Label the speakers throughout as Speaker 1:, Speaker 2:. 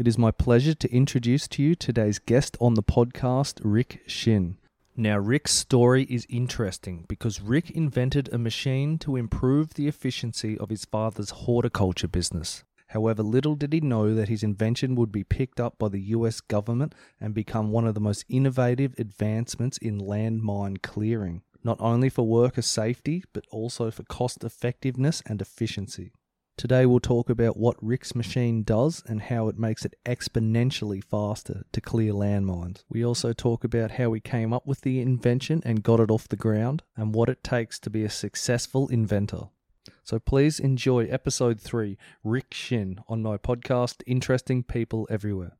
Speaker 1: It is my pleasure to introduce to you today's guest on the podcast, Rick Shinn. Now, Rick's story is interesting because Rick invented a machine to improve the efficiency of his father's horticulture business. However, little did he know that his invention would be picked up by the US government and become one of the most innovative advancements in landmine clearing, not only for worker safety, but also for cost effectiveness and efficiency. Today, we'll talk about what Rick's machine does and how it makes it exponentially faster to clear landmines. We also talk about how he came up with the invention and got it off the ground, and what it takes to be a successful inventor. So please enjoy episode 3, Rick Shinn, on my podcast, Interesting People Everywhere.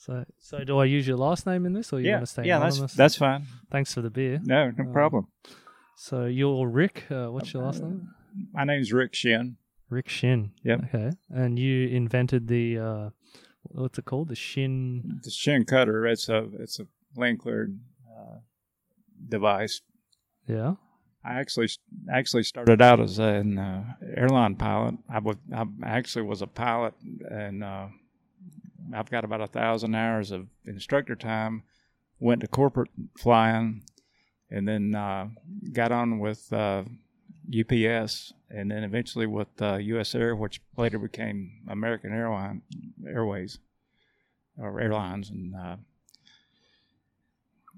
Speaker 1: So, so do I use your last name in this, or you
Speaker 2: yeah,
Speaker 1: want to stay
Speaker 2: yeah, that's
Speaker 1: anonymous?
Speaker 2: that's fine.
Speaker 1: Thanks for the beer.
Speaker 2: No, no
Speaker 1: Um,
Speaker 2: problem.
Speaker 1: So you're Rick. Uh, what's your last name?
Speaker 2: My name's Rick Shinn.
Speaker 1: Rick Shinn.
Speaker 2: Yep.
Speaker 1: Okay. And you invented the uh, what's it called? The Shinn.
Speaker 2: The Shinn cutter. It's a it's a land cleared uh, device.
Speaker 1: Yeah.
Speaker 2: I actually actually started out as an uh, airline pilot. I was I actually was a pilot, and uh, I've got about a thousand hours of instructor time. Went to corporate flying, and then uh, got on with uh, UPS, and then eventually with uh, U.S. Air, which later became American Airline Airways or Airlines, and uh,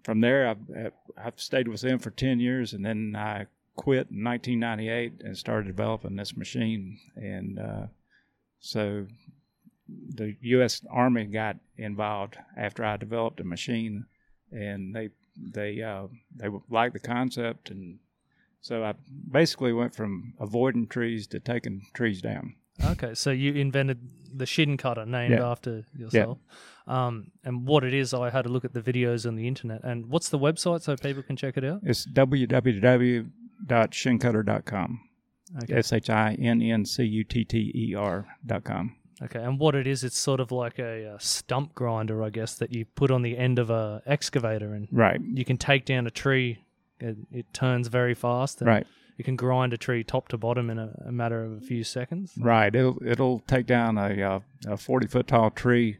Speaker 2: from there I've, I've stayed with them for 10 years and then I quit in 1998 and started developing this machine and uh, so the U.S. Army got involved after I developed a machine and they they uh, they liked the concept and so I basically went from avoiding trees to taking trees down.
Speaker 1: Okay. So you invented the Shinn cutter, named
Speaker 2: Yeah.
Speaker 1: after yourself. Um, and what it is, I had a look at the videos on the internet. And what's the website so people can check it out?
Speaker 2: It's www.shinncutter.com.
Speaker 1: Okay.
Speaker 2: S H I N N C U T T E R dot com.
Speaker 1: Okay. And what it is, it's sort of like a, uh stump grinder, I guess, that you put on the end of a excavator, and
Speaker 2: Right,
Speaker 1: you can take down a tree. It, it turns very fast. And
Speaker 2: right,
Speaker 1: You can grind a tree top to bottom in a, a matter of a few seconds.
Speaker 2: right. It'll it'll take down a uh, a forty foot tall tree,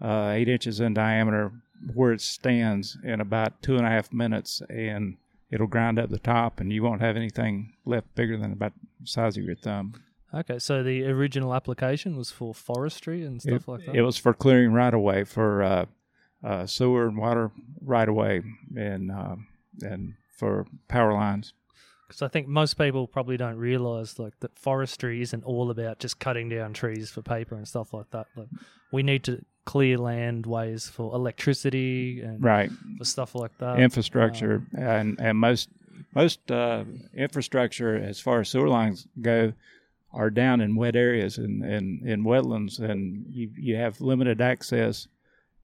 Speaker 2: uh, eight inches in diameter, where it stands in about two and a half minutes, and it'll grind up the top, and you won't have anything left bigger than about the size of your thumb.
Speaker 1: Okay, so the original application was for forestry and stuff
Speaker 2: it,
Speaker 1: like that.
Speaker 2: it was for clearing right away for uh, uh, sewer and water right away, and uh, and for power lines.
Speaker 1: Because I think most people probably don't realize like that forestry isn't all about just cutting down trees for paper and stuff like that. Like we need to clear land ways for electricity and
Speaker 2: Right.
Speaker 1: for stuff like that.
Speaker 2: infrastructure and and most most uh, infrastructure as far as sewer lines go are down in wet areas and in, in wetlands and you you have limited access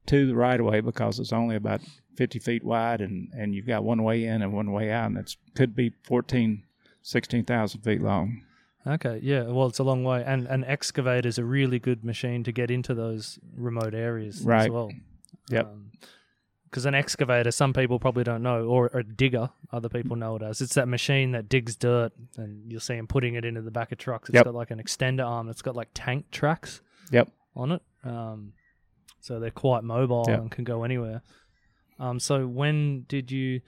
Speaker 2: to the right of way because it's only about 50 feet wide and and you've got one way in and one way out and it could be 14 16,000 feet long
Speaker 1: Okay, yeah. Well, it's a long way, and an excavator is a really good machine to get into those remote areas
Speaker 2: right.
Speaker 1: as well.
Speaker 2: Yep.
Speaker 1: Um, Because an excavator, some people probably don't know, or a digger, other people know it as. It's that machine that digs dirt, and you'll see them putting it into the back of trucks. It's
Speaker 2: Yep.
Speaker 1: got like an extender arm. It's got like tank tracks
Speaker 2: Yep.
Speaker 1: on it. Um, so they're quite mobile
Speaker 2: Yep.
Speaker 1: and can go anywhere. Um, so when did you?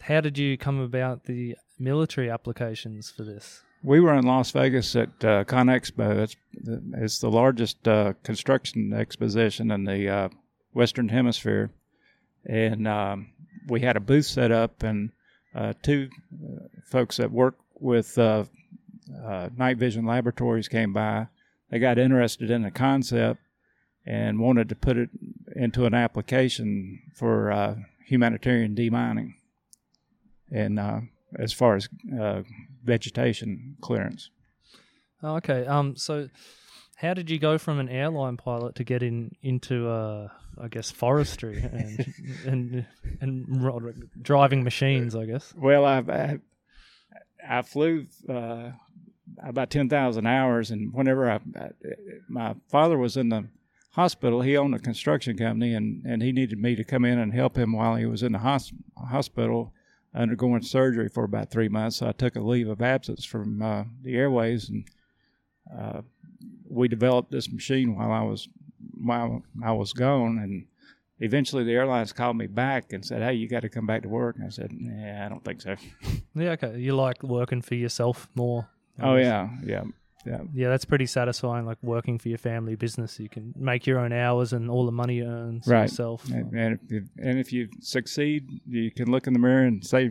Speaker 1: How did you come about the military applications for this?
Speaker 2: We were in Las Vegas at uh, ConExpo. It's it's the largest uh, construction exposition in the uh, Western Hemisphere, and um, we had a booth set up, and uh, two uh, folks that work with uh, uh, Night Vision Laboratories came by. They got interested in the concept and wanted to put it into an application for uh, humanitarian demining, and as far as vegetation clearance.
Speaker 1: Oh, okay. Um. So, how did you go from an airline pilot to get in into, uh, I guess, forestry and and and driving machines? I guess.
Speaker 2: Well, I've, I I flew uh, about ten thousand hours, and whenever I, I my father was in the hospital, he owned a construction company, and and he needed me to come in and help him while he was in the hos- hospital. undergoing surgery for about three months. So I took a leave of absence from uh, the airways, and uh, we developed this machine while I was while I was gone. And eventually, the airlines called me back and said, "Hey, you got to come back to work." And I said, "Yeah, I don't think so."
Speaker 1: Yeah, okay. You like working for yourself more.
Speaker 2: Oh yeah, yeah, yeah.
Speaker 1: Yeah, that's pretty satisfying. Like working for your family business, you can make your own hours and all the money you earn
Speaker 2: Right.
Speaker 1: yourself.
Speaker 2: And, and if you, and if you succeed, you can look in the mirror and say,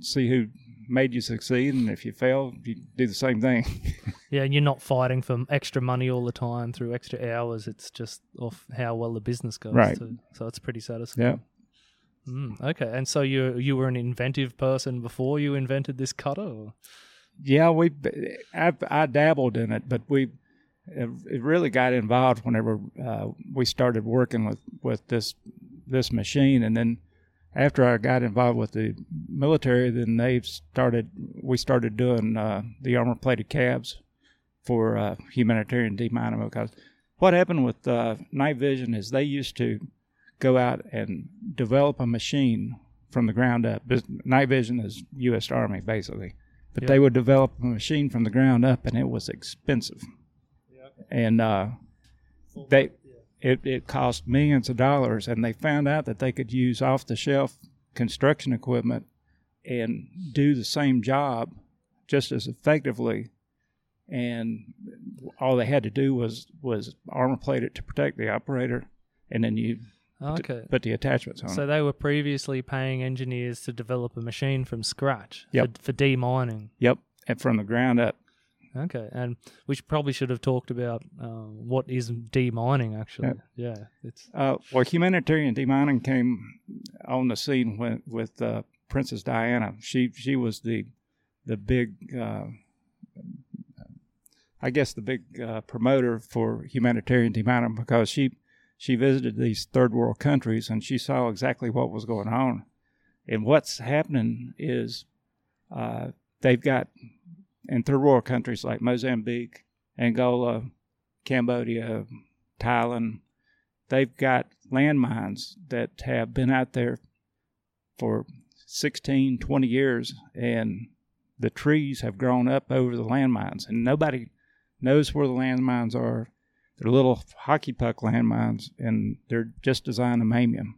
Speaker 2: see who made you succeed, and if you fail, you do the same thing.
Speaker 1: Yeah, and you're not fighting for extra money all the time through extra hours. It's just off how well the business goes.
Speaker 2: Right.
Speaker 1: Too. So it's pretty satisfying.
Speaker 2: yeah.
Speaker 1: Mm, okay, and so you you were an inventive person before you invented this cutter. Or?
Speaker 2: Yeah, we I, I dabbled in it, but we it really got involved whenever uh, we started working with with this this machine, and then after I got involved with the military, then they started we started doing uh, the armor plated cabs for uh, humanitarian demining because what happened with uh, night vision is they used to go out and develop a machine from the ground up. Night vision is U.S. Army basically, but
Speaker 1: Yeah.
Speaker 2: they would develop a machine from the ground up, and it was expensive. And uh, they it, it cost millions of dollars, and they found out that they could use off the shelf construction equipment and do the same job just as effectively. And all they had to do was was armor plate it to protect the operator, and then you
Speaker 1: Okay.
Speaker 2: put the attachments on.
Speaker 1: So
Speaker 2: it.
Speaker 1: they were previously paying engineers to develop a machine from scratch
Speaker 2: Yep.
Speaker 1: for, for demining.
Speaker 2: Yep, and from the ground up.
Speaker 1: Okay, and we should, probably should have talked about uh, what is demining actually. Yeah, it's
Speaker 2: Uh, well, humanitarian demining came on the scene when, with uh, Princess Diana. She she was the the big, uh, I guess, the big uh, promoter for humanitarian demining because she she visited these third world countries and she saw exactly what was going on. And what's happening is uh, they've got in third world countries like Mozambique, Angola, Cambodia, Thailand, they've got landmines that have been out there for 16, 20 years, and the trees have grown up over the landmines, and nobody knows where the landmines are. They're little hockey puck landmines, and they're just designed to maim you.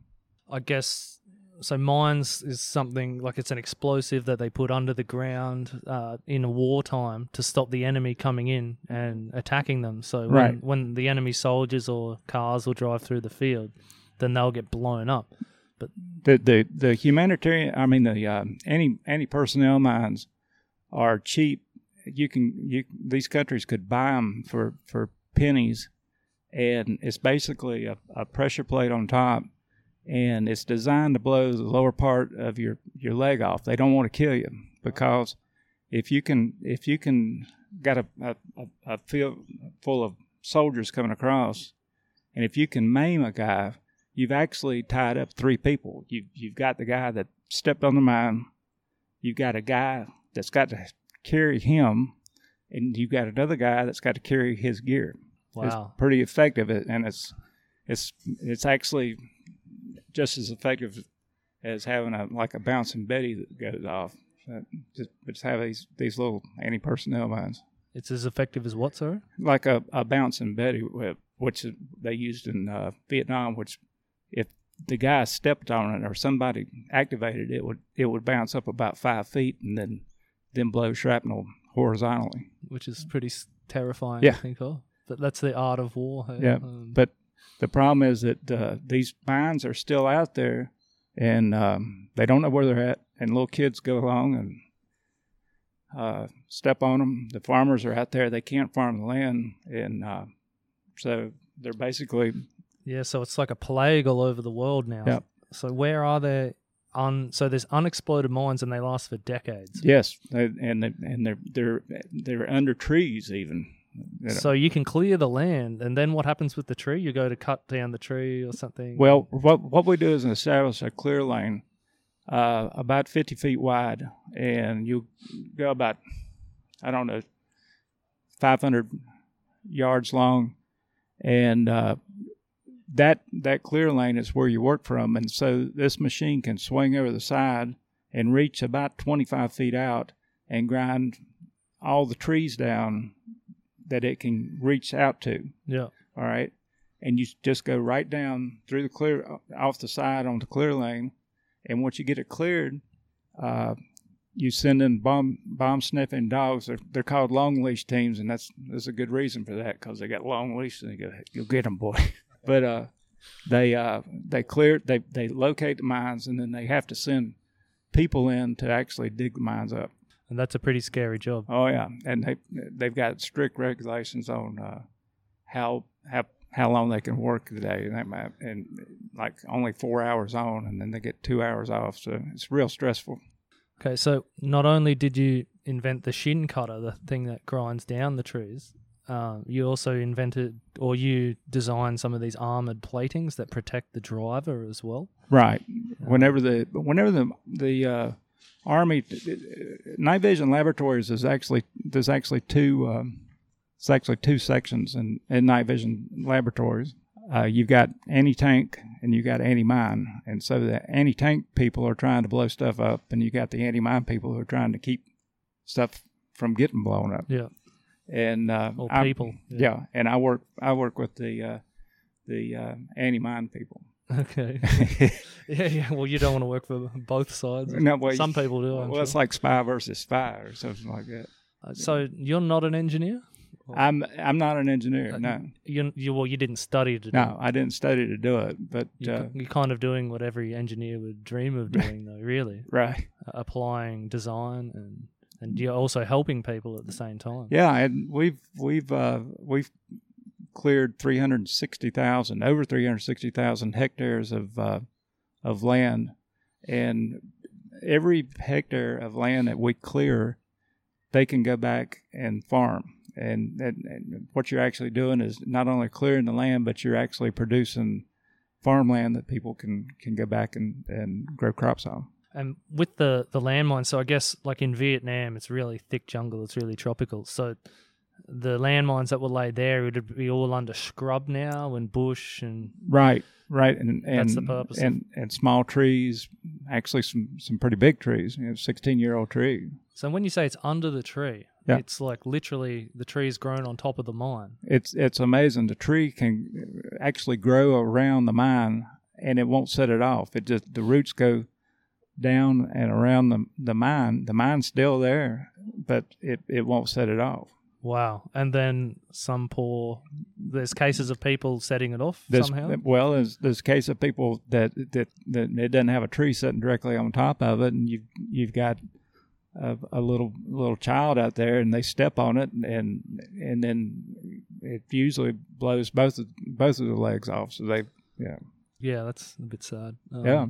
Speaker 1: I guess so. Mines is something like it's an explosive that they put under the ground uh, in wartime to stop the enemy coming in and attacking them. So when,
Speaker 2: Right.
Speaker 1: when the enemy soldiers or cars will drive through the field, then they'll get blown up.
Speaker 2: The the the humanitarian, I mean the uh, anti anti personnel mines are cheap. You can you these countries could buy them for for pennies, and it's basically a, a pressure plate on top, and it's designed to blow the lower part of your your leg off. They don't want to kill you because if you can if you can got a a, a- field full of soldiers coming across, and if you can maim a guy, you've actually tied up three people. You you've got the guy that stepped on the mine, you've got a guy that's got to carry him, and you've got another guy that's got to carry his gear. It's
Speaker 1: Wow.
Speaker 2: pretty effective, and it's it's it's actually just as effective as having a like a bouncing Betty that goes off. Uh, just just have these these little anti personnel mines
Speaker 1: It's as effective as what, sorry?
Speaker 2: like a, a bouncing Betty, wh- which they used in uh, Vietnam. Which, if the guy stepped on it or somebody activated it, would it would bounce up about five feet and then then blow shrapnel horizontally.
Speaker 1: Which is pretty terrifying
Speaker 2: Yeah.
Speaker 1: to think of. But that's the art of war. hey?
Speaker 2: Yeah,
Speaker 1: Um,
Speaker 2: But the problem is that uh, these mines are still out there, and um, they don't know where they're at. And little kids go along and uh, step on them. The farmers are out there; they can't farm the land, and uh, so they're basically
Speaker 1: Yeah, so it's like a plague all over the world now.
Speaker 2: Yep.
Speaker 1: So where are they? On, so there's unexploded mines and they last for decades.
Speaker 2: Yes, they, and they, and they're they're they're under trees even. You know.
Speaker 1: So you can clear the land and then what happens with the tree? You go to cut down the tree or something.
Speaker 2: Well, what what we do is establish a clear lane, uh, about fifty feet wide, and you go about, I don't know, five hundred yards long, and uh, that that clear lane is where you work from, and so this machine can swing over the side and reach about 25 feet out and grind all the trees down that it can reach out to.
Speaker 1: Yeah.
Speaker 2: All right. And you just go right down through the clear, off the side onto clear lane. And once you get it cleared, uh, you send in bomb bomb sniffing dogs. They're, they're called long leash teams, and that's there's a good reason for that because they got long leash. And they go, you'll get them, boy. but uh, they uh, they clear they they locate the mines, and then they have to send people in to actually dig the mines up.
Speaker 1: And that's a pretty scary job.
Speaker 2: Oh yeah, and they they've got strict regulations on uh, how how how long they can work the day, and that might, and like only four hours on, and then they get two hours off. So it's real stressful.
Speaker 1: Okay, so not only did you invent the shinn cutter, the thing that grinds down the trees, um, you also invented or you designed some of these armored platings that protect the driver as well.
Speaker 2: Right. Whenever the whenever the the uh, army night vision laboratories is actually there's actually two um, it's actually two sections in, in night vision laboratories. Uh, you've got anti tank and you've got anti mine, and so the anti tank people are trying to blow stuff up, and you got the anti mine people who are trying to keep stuff from getting blown up.
Speaker 1: Yeah.
Speaker 2: And uh, I-
Speaker 1: people.
Speaker 2: yeah. and I work I work with the uh, the uh, anti mine people.
Speaker 1: Okay. yeah, yeah. Well, you don't want to work for both sides.
Speaker 2: No, well,
Speaker 1: Some people do. I'm
Speaker 2: well, it's like spy versus spy or something like that.
Speaker 1: Uh, so you're not an engineer.
Speaker 2: I'm I'm not an engineer.
Speaker 1: Uh,
Speaker 2: No,
Speaker 1: You, you well, you didn't study to do.
Speaker 2: no, I didn't study to do it. But
Speaker 1: You,
Speaker 2: uh,
Speaker 1: you're kind of doing what every engineer would dream of doing, though. Really,
Speaker 2: right,
Speaker 1: applying design and and you're also helping people at the same time.
Speaker 2: yeah, and we've we've uh, we've cleared three hundred sixty thousand, over three hundred sixty thousand hectares of uh, of land, and every hectare of land that we clear, they can go back and farm. And, and, and what you're actually doing is not only clearing the land, but you're actually producing farmland that people can, can go back and, and grow crops on.
Speaker 1: And with the the landmines, so I guess like in Vietnam, it's really thick jungle. It's really tropical. So the landmines that were laid there would be all under scrub now and bush and
Speaker 2: Right, right, and and
Speaker 1: That's the purpose of-
Speaker 2: and, and small trees, actually some some pretty big trees. You know, sixteen year old tree.
Speaker 1: so when you say it's under the tree,
Speaker 2: Yeah.
Speaker 1: it's like literally the tree's grown on top of the mine.
Speaker 2: It's it's amazing. The tree can actually grow around the mine, and it won't set it off. It just the roots go down and around the the mine. The mine's still there, but it it won't set it off.
Speaker 1: Wow. And then some poor there's cases of people setting it off
Speaker 2: There's,
Speaker 1: somehow.
Speaker 2: well, there's there's a case of people that, that that it doesn't have a tree sitting directly on top of it, and you've you've got a, a little little child out there, and they step on it, and and then it usually blows both of, both of the legs off. So they, yeah,
Speaker 1: Yeah, that's a bit sad. Um,
Speaker 2: yeah,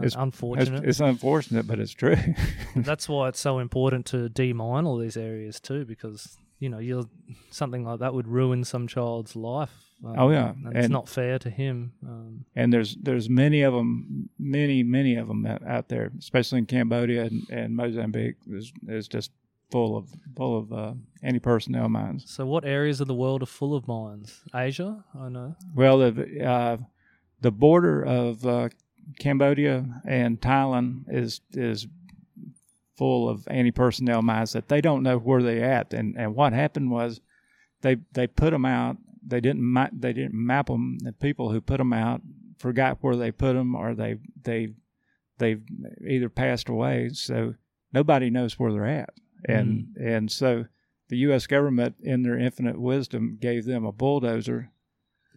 Speaker 2: it's,
Speaker 1: unfortunate.
Speaker 2: it's unfortunate, but it's true.
Speaker 1: That's why it's so important to demine all these areas too, because you know you're something like that would ruin some child's life. Um,
Speaker 2: Oh, yeah.
Speaker 1: and, it's not fair to him. Um,
Speaker 2: and there's there's many of them, many many of them out, out there, especially in Cambodia and, and Mozambique. is is just full of full of uh, anti personnel mines.
Speaker 1: so, what areas of the world are full of mines? Asia, I know.
Speaker 2: Well, the uh, the border of uh, Cambodia and Thailand is is full of anti personnel mines that they don't know where they at. And and what happened was they they put them out. They didn't ma- they didn't map them. The people who put them out forgot where they put them, or they they they've either passed away. So nobody knows where they're at. And and so the U.S. government, in their infinite wisdom, gave them a bulldozer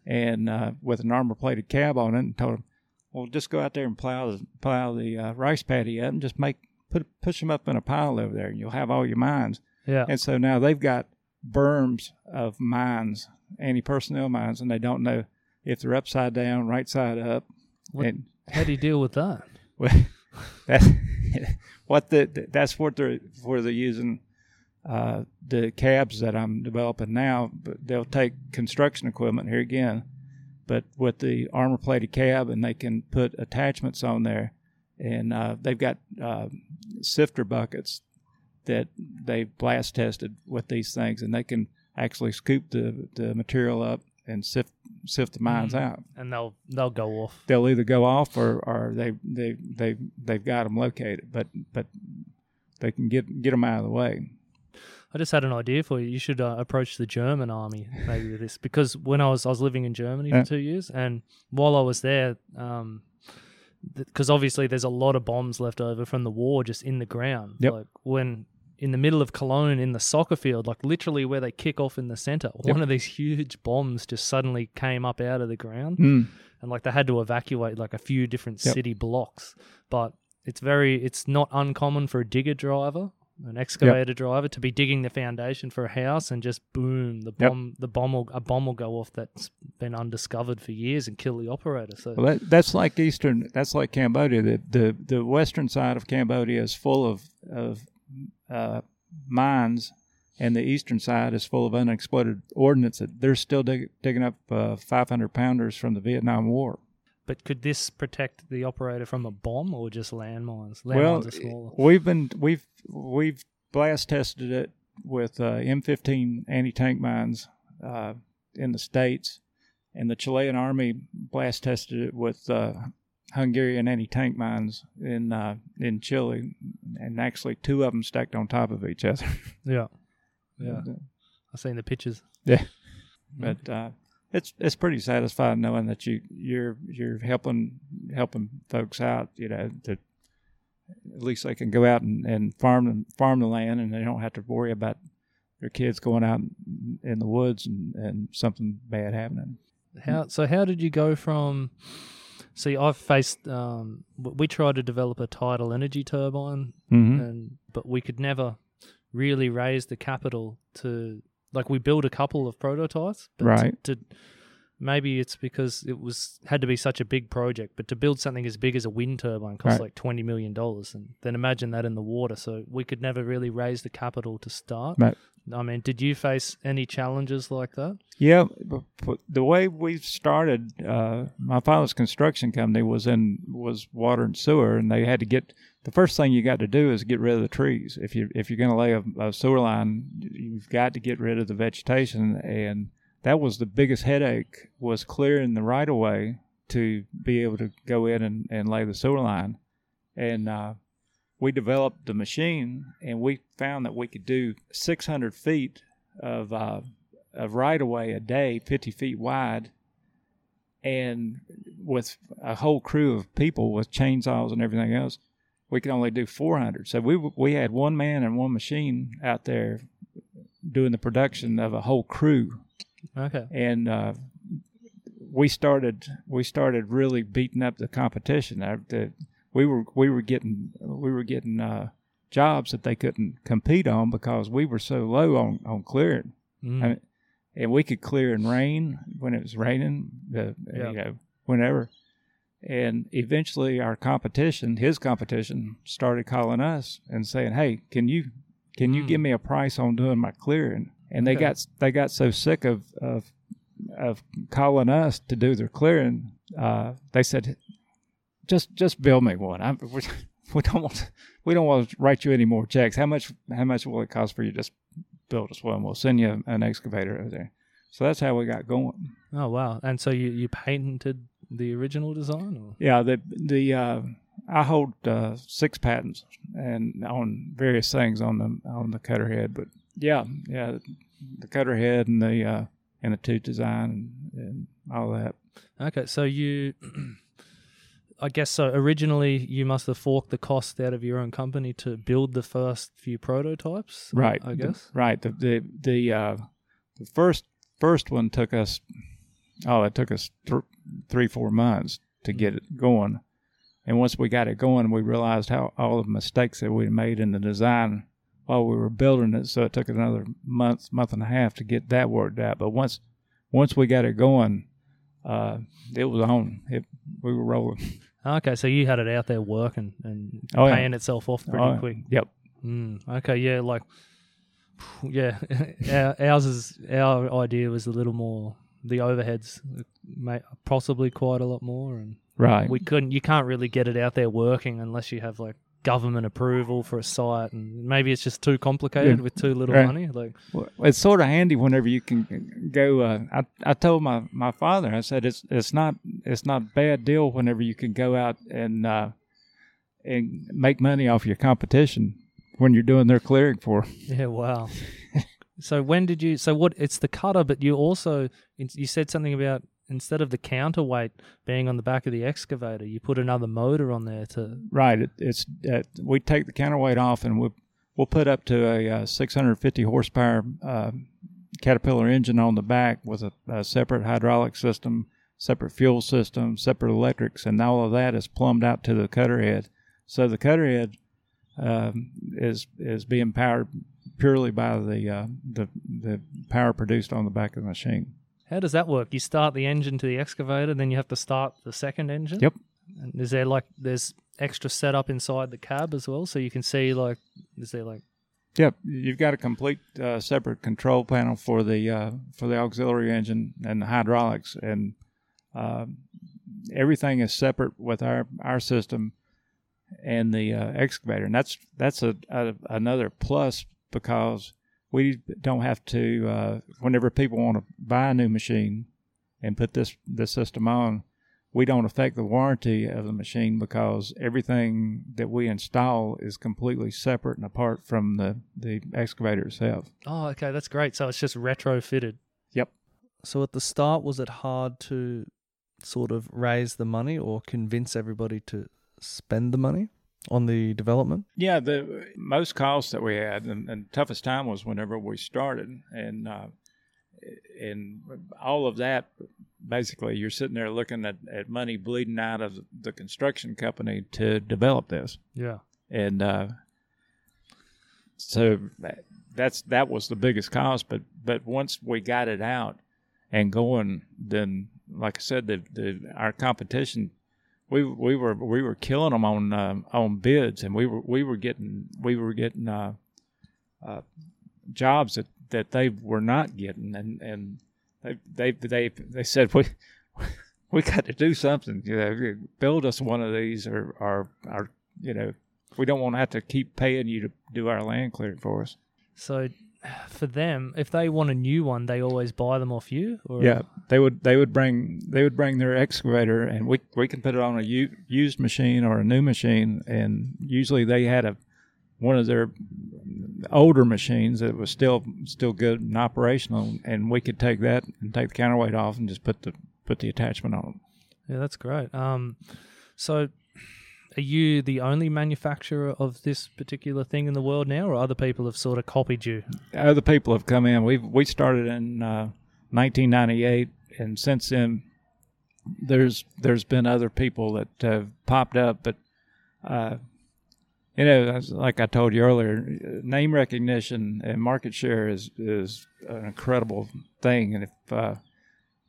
Speaker 2: and uh, with an armor plated cab on it, and told them, "Well, just go out there and plow the plow the uh, rice paddy up, and just make put push them up in a pile over there, and you'll have all your mines."
Speaker 1: Yeah,
Speaker 2: And so now they've got berms of mines, anti personnel mines, and they don't know if they're upside down, right side up.
Speaker 1: What-
Speaker 2: And
Speaker 1: how do you deal with that?
Speaker 2: well, that's what the that's what they're where they're using uh, the cabs that I'm developing now. But they'll take construction equipment here again, but with the armor plated cab, and they can put attachments on there, and uh, they've got uh, sifter buckets that they've blast tested with these things, and they can actually scoop the the material up and sift sift the mines
Speaker 1: Mhm.
Speaker 2: out.
Speaker 1: and they'll they'll go off.
Speaker 2: They'll either go off or, or they they they they've got them located, but but they can get get them out of the way.
Speaker 1: I just had an idea for you. You should uh, approach the German army maybe with this because when I was I was living in Germany for two years, and while I was there, um, because obviously there's a lot of bombs left over from the war just in the ground.
Speaker 2: Yep.
Speaker 1: Like when in the middle of Cologne in the soccer field, like literally where they kick off in the center,
Speaker 2: Yep.
Speaker 1: one of these huge bombs just suddenly came up out of the ground,
Speaker 2: Mm.
Speaker 1: and like they had to evacuate like a few different
Speaker 2: Yep.
Speaker 1: city blocks. But it's very it's not uncommon for a digger driver, an excavator driver, to be digging the foundation for a house and just boom, the
Speaker 2: Yep.
Speaker 1: bomb the bomb will a bomb will go off that's been undiscovered for years and kill the operator. So
Speaker 2: Well, that, that's like Eastern. That's like Cambodia. The, the the western side of Cambodia is full of of uh, mines, and the eastern side is full of unexploded ordnance. That they're still dig, digging up uh, 500 pounders from the Vietnam War.
Speaker 1: But could this protect the operator from a bomb or just landmines? Landmines
Speaker 2: well,
Speaker 1: are smaller.
Speaker 2: we've been we've we've blast tested it with uh, M15 anti tank mines uh, in the states, and the Chilean army blast tested it with uh, Hungarian anti tank mines in uh, in Chile, and actually two of them stacked on top of each other.
Speaker 1: Yeah. Yeah. I've seen the pictures.
Speaker 2: Yeah. but uh, it's it's pretty satisfying knowing that you you're you're helping helping folks out. You know that at least they can go out and, and farm them, farm the land, and they don't have to worry about their kids going out in, in the woods and, and something bad happening.
Speaker 1: How so? How did you go from? See, I've faced. Um, we tried to develop a tidal energy turbine,
Speaker 2: Mm-hmm.
Speaker 1: and but we could never really raise the capital to like we built a couple of prototypes, but to-
Speaker 2: Right.
Speaker 1: To, maybe it's because it was had to be such a big project, but to build something as big as a wind turbine costs
Speaker 2: Right.
Speaker 1: like twenty million dollars, and then imagine that in the water. So we could never really raise the capital to start.
Speaker 2: Right.
Speaker 1: I mean, did you face any challenges like that?
Speaker 2: Yeah, the way we started, uh, my father's construction company was in was water and sewer, and they had to get the first thing you got to do is get rid of the trees. If you if you're going to lay a, a sewer line, you've got to get rid of the vegetation, and that was the biggest headache was clearing the right of way to be able to go in and, and lay the sewer line, and uh, we developed the machine, and we found that we could do 600 feet of uh, of right of way a day, 50 feet wide, and with a whole crew of people with chainsaws and everything else, we could only do 400. So we we had one man and one machine out there doing the production of a whole crew,
Speaker 1: Okay.
Speaker 2: and uh, we started we started really beating up the competition. Uh, the, we were we were getting we were getting uh, jobs that they couldn't compete on because we were so low on on clearing.
Speaker 1: Mm.
Speaker 2: I mean, and we could clear in rain when it was raining, uh,
Speaker 1: Yeah.
Speaker 2: you know, whenever. And eventually, our competition, his competition, started calling us and saying, "Hey, can you can you
Speaker 1: Mm.
Speaker 2: give me a price on doing my clearing?" And they
Speaker 1: Okay.
Speaker 2: got they got so sick of of of calling us to do their clearing, uh, they said, "Just just bill me one. I'm, we, we don't want we don't want to write you any more checks. How much how much will it cost for you to just build us one? We'll send you an excavator over there." So that's how we got going.
Speaker 1: Oh wow! And so you you patented the original design, or
Speaker 2: Yeah, the the uh, I hold uh, six patents and on various things on the on the cutter head, but yeah, yeah, the cutter head and the uh, and the tooth design and, and all that.
Speaker 1: okay? So you, I guess so. Originally, you must have forked the cost out of your own company to build the first few prototypes,
Speaker 2: Right.
Speaker 1: I
Speaker 2: The-
Speaker 1: guess.
Speaker 2: right. The the the uh, the first first one took us oh it took us th- three four months to get it going, and once we got it going, we realized how all the mistakes that we made in the design while we were building it. So it took another month month and a half to get that worked out. But once once we got it going, uh, it was on. It we were rolling.
Speaker 1: Okay, so you had it out there working and
Speaker 2: Oh, yeah.
Speaker 1: paying itself off pretty
Speaker 2: Oh,
Speaker 1: quick.
Speaker 2: Yep.
Speaker 1: Mm, okay, yeah, like, yeah, our, ours is our idea was a little more. The overheads, may, possibly quite a lot more, and
Speaker 2: Right.
Speaker 1: we couldn't. You can't really get it out there working unless you have like government approval for a site, and maybe it's just too complicated
Speaker 2: Yeah.
Speaker 1: with too little
Speaker 2: Right.
Speaker 1: money. Like,
Speaker 2: Well, it's sort of handy whenever you can go. Uh, I I told my, my father, I said it's it's not it's not a bad deal whenever you can go out and uh, and make money off your competition when you're doing their clearing for.
Speaker 1: yeah, wow. so when did you? So what? It's the cutter, but you also you said something about instead of the counterweight being on the back of the excavator, you put another motor on there to.
Speaker 2: Right. It, it's uh, we take the counterweight off and we we'll put up to a uh, 650 horsepower uh, Caterpillar engine on the back with a, a separate hydraulic system, separate fuel system, separate electrics, and all of that is plumbed out to the cutter head. So the cutter head um, is is being powered purely by the uh, the the power produced on the back of the machine.
Speaker 1: How does that work? You start the engine to the excavator, then you have to start the second engine.
Speaker 2: Yep.
Speaker 1: And is there like there's extra setup inside the cab as well, so you can see like is there like
Speaker 2: Yep, you've got a complete uh, separate control panel for the uh, for the auxiliary engine and the hydraulics, and uh, everything is separate with our our system and the uh, excavator, and that's that's a, a another plus because we don't have to. Uh, whenever people want to buy a new machine and put this this system on, we don't affect the warranty of the machine because everything that we install is completely separate and apart from the, the excavator itself.
Speaker 1: oh okay that's great so it's just retrofitted.
Speaker 2: Yep.
Speaker 1: So at the start, was it hard to sort of raise the money or convince everybody to spend the money on the development?
Speaker 2: Yeah, the most costs that we had and, and toughest time was whenever we started, and uh, and all of that. Basically, you're sitting there looking at, at money bleeding out of the construction company to develop this.
Speaker 1: Yeah.
Speaker 2: and uh, so that's that was the biggest cost. But but once we got it out and going, then like I said, the, the our competition, we we were we were killing them on uh, on bids, and we were we were getting we were getting uh, uh, jobs that, that they were not getting, and and they they they they said we. We got to do something, you know. Build us one of these, or, or, or you know, we don't want to have to keep paying you to do our land clearing for us.
Speaker 1: So for them, if they want a new one, they always buy them off you. Or
Speaker 2: Yeah, they would they would bring they would bring their excavator, and we we can put it on a u- used machine or a new machine, and usually they had a one of their older machines that was still still good and operational, and we could take that and take the counterweight off and just put the put the attachment on.
Speaker 1: Yeah, that's great. Um, so are you the only manufacturer of this particular thing in the world now, or other people have sort of copied you?
Speaker 2: other people have come in. We we started in uh, 1998, and since then, there's there's been other people that have popped up. But uh, you know, like I told you earlier, name recognition and market share is is an incredible thing. And if uh,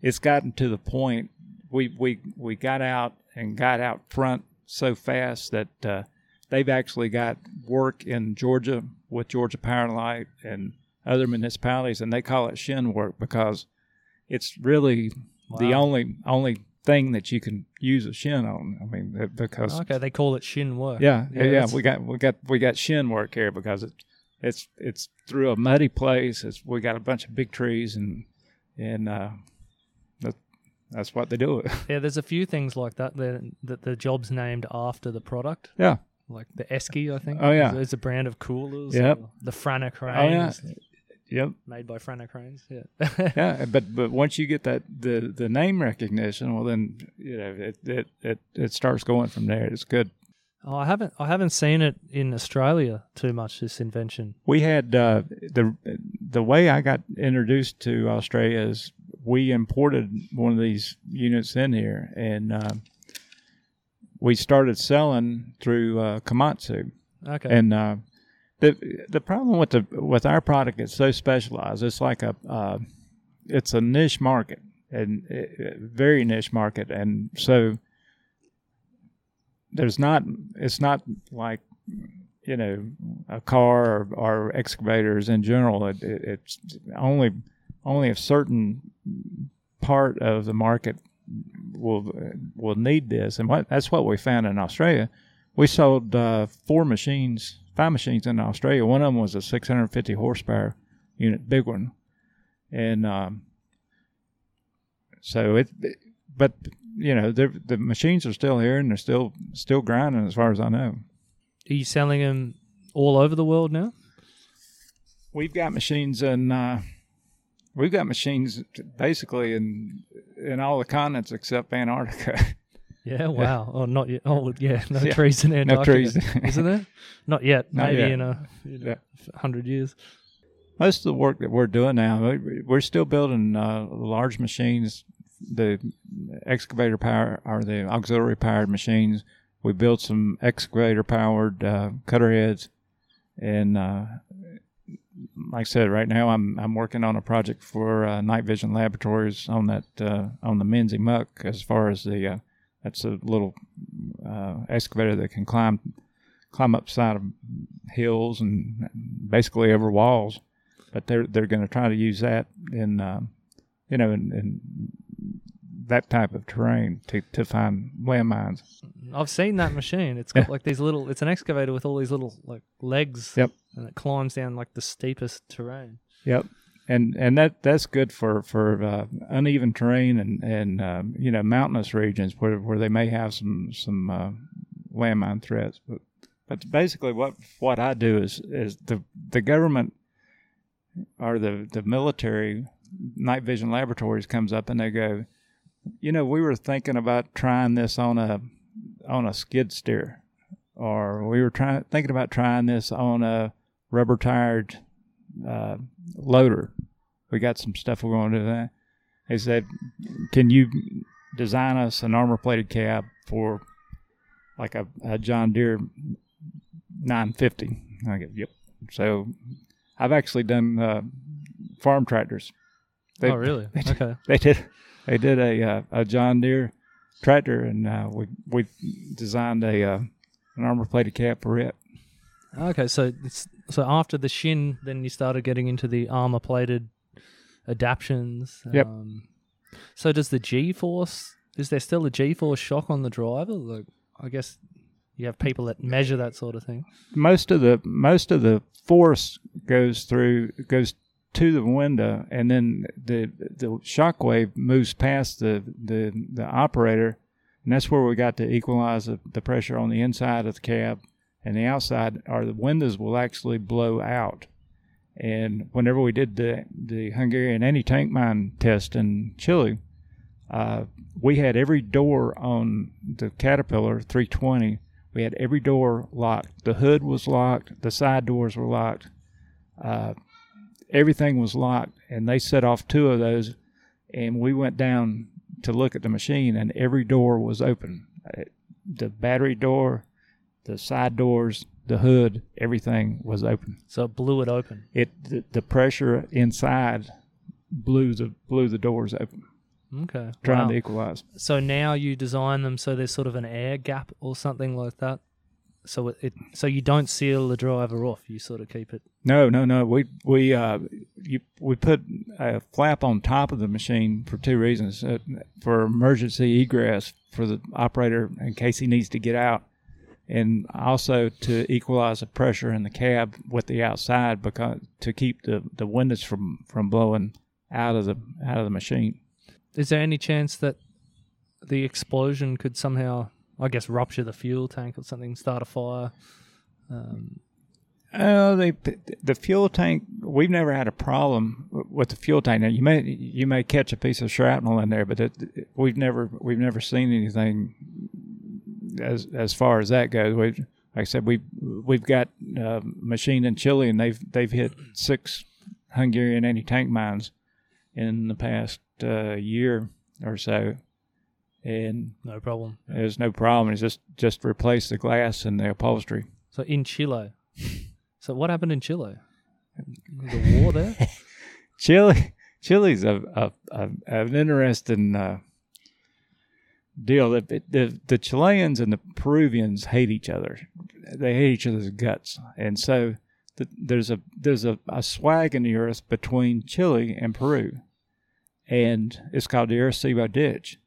Speaker 2: it's gotten to the point, we we we got out and got out front so fast that. Uh, they've actually got work in Georgia with Georgia Power and Light and other municipalities, and they call it shinn work because it's really the only only thing that you can use a shinn on. I mean, because
Speaker 1: Okay, they call it shinn work.
Speaker 2: yeah, yeah, yeah, we got we got we got shinn work here because it it's it's through a muddy place. It's we got a bunch of big trees and and uh, that's what they do.
Speaker 1: Yeah, there's a few things like that that, that the job's named after the product.
Speaker 2: yeah.
Speaker 1: Like the Esky, I think.
Speaker 2: Oh, yeah.
Speaker 1: is a brand of coolers. Or The Franna
Speaker 2: Oh yeah. Yep.
Speaker 1: made by Franna cranes. Yeah.
Speaker 2: yeah, but but once you get that the the name recognition, well then you know it it it, it starts going from there. It's good.
Speaker 1: oh, I haven't I haven't seen it in Australia too much. This invention.
Speaker 2: We had uh, the the way I got introduced to Australia is we imported one of these units in here, and uh, we started selling through uh, Komatsu.
Speaker 1: Okay.
Speaker 2: And uh, the the problem with the with our product it's so specialized. It's like a uh, it's a niche market and uh, very niche market, and so there's not it's not like you know a car or, or excavators in general. It, it, it's only only a certain part of the market will will need this, and what that's what we found in Australia we sold uh, four machines, five machines in Australia. One of them was a 650 horsepower unit, big one, and um, so it. But you know, the the machines are still here and they're still still grinding, as far as I know.
Speaker 1: Are you selling them all over the world now?
Speaker 2: We've got machines in. Uh, we've got machines basically in in all the continents except Antarctica.
Speaker 1: Yeah, wow. Oh, not yet. Oh, yeah, no
Speaker 2: Yeah,
Speaker 1: trees in Antarctica.
Speaker 2: no trees.
Speaker 1: Isn't there? Not yet.
Speaker 2: Not
Speaker 1: Maybe
Speaker 2: yet.
Speaker 1: in a you know, hundred years.
Speaker 2: Most of the work that we're doing now, we- we're still building uh, large machines, the excavator power or the auxiliary powered machines. We built some excavator powered uh, cutter heads, and uh, like I said, right now I'm I'm working on a project for uh, Night Vision Laboratories on that uh, on the Menzi Muck as far as the uh, that's a little uh, excavator that can climb climb up side of hills and basically over walls. But they're they're going to try to use that in um, you know in, in that type of terrain to, to find landmines.
Speaker 1: I've seen that machine. It's got like these little. It's an excavator with all these little like legs.
Speaker 2: Yep.
Speaker 1: And it climbs down like the steepest terrain.
Speaker 2: Yep. And and that that's good for for uh, uneven terrain and and um, you know mountainous regions where where they may have some some uh, landmine threats. But but basically what what I do is is the the government or the the military night vision laboratories comes up and they go, you know, we were thinking about trying this on a on a skid steer, or we were trying thinking about trying this on a rubber tired uh, loader. We got some stuff we're going to do that. They said, can you design us an armor plated cab for like a, a John Deere 950? I go, yep. So I've actually done uh, farm tractors. They-
Speaker 1: oh, really?
Speaker 2: they
Speaker 1: Okay.
Speaker 2: They did. They did a uh, a John Deere tractor, and uh, we we designed a uh, an armor plated cab for it.
Speaker 1: Okay. So it's so after the shinn, then you started getting into the armor plated adaptions.
Speaker 2: Yep.
Speaker 1: Um, so does the G force? Is there still a G force shock on the driver? Like, I guess you have people that measure that sort of thing.
Speaker 2: most of the most of the force goes through goes to the window and then the the shock wave moves past the the, the operator and that's where we got to equalize the, the pressure on the inside of the cab and the outside or the windows will actually blow out and whenever we did the the Hungarian anti-tank mine test in Chile uh, we had every door on the Caterpillar 320 we had every door locked. The hood was locked. The side doors were locked. Uh, everything was locked. And they set off two of those. And we went down to look at the machine, and every door was open. Uh, The battery door, the side doors, the hood, everything was open.
Speaker 1: So it blew it open.
Speaker 2: It the, the pressure inside blew the blew the doors open,
Speaker 1: Okay.
Speaker 2: trying
Speaker 1: Wow.
Speaker 2: to equalize.
Speaker 1: So now you design them so there's sort of an air gap or something like that. So it, it so you don't seal the driver off. You sort of keep it.
Speaker 2: No, no, no. We we uh you we put a flap on top of the machine for two reasons: uh, for emergency egress for the operator in case he needs to get out, and also to equalize the pressure in the cab with the outside because to keep the the windows from from blowing out of the out of the machine.
Speaker 1: Is there any chance that the explosion could somehow, I guess, rupture the fuel tank or something, start a fire? Um,
Speaker 2: Uh, they, the fuel tank. We've never had a problem with the fuel tank. Now you may you may catch a piece of shrapnel in there, but it, we've never we've never seen anything as as far as that goes. We, like I said, we we've got uh, machine in Chile, and they've they've hit six Hungarian anti tank mines in the past uh, year or so, and
Speaker 1: no problem.
Speaker 2: there's no problem. It's just just replace the glass and the upholstery.
Speaker 1: So in Chile. so what happened in Chile? The war there?
Speaker 2: Chile, Chile's a, a, a an interesting uh, deal. The, the the Chileans and the Peruvians hate each other. They hate each other's guts, and so the, there's a there's a, a swag in the earth between Chile and Peru, and it's called the Arecibo Ditch.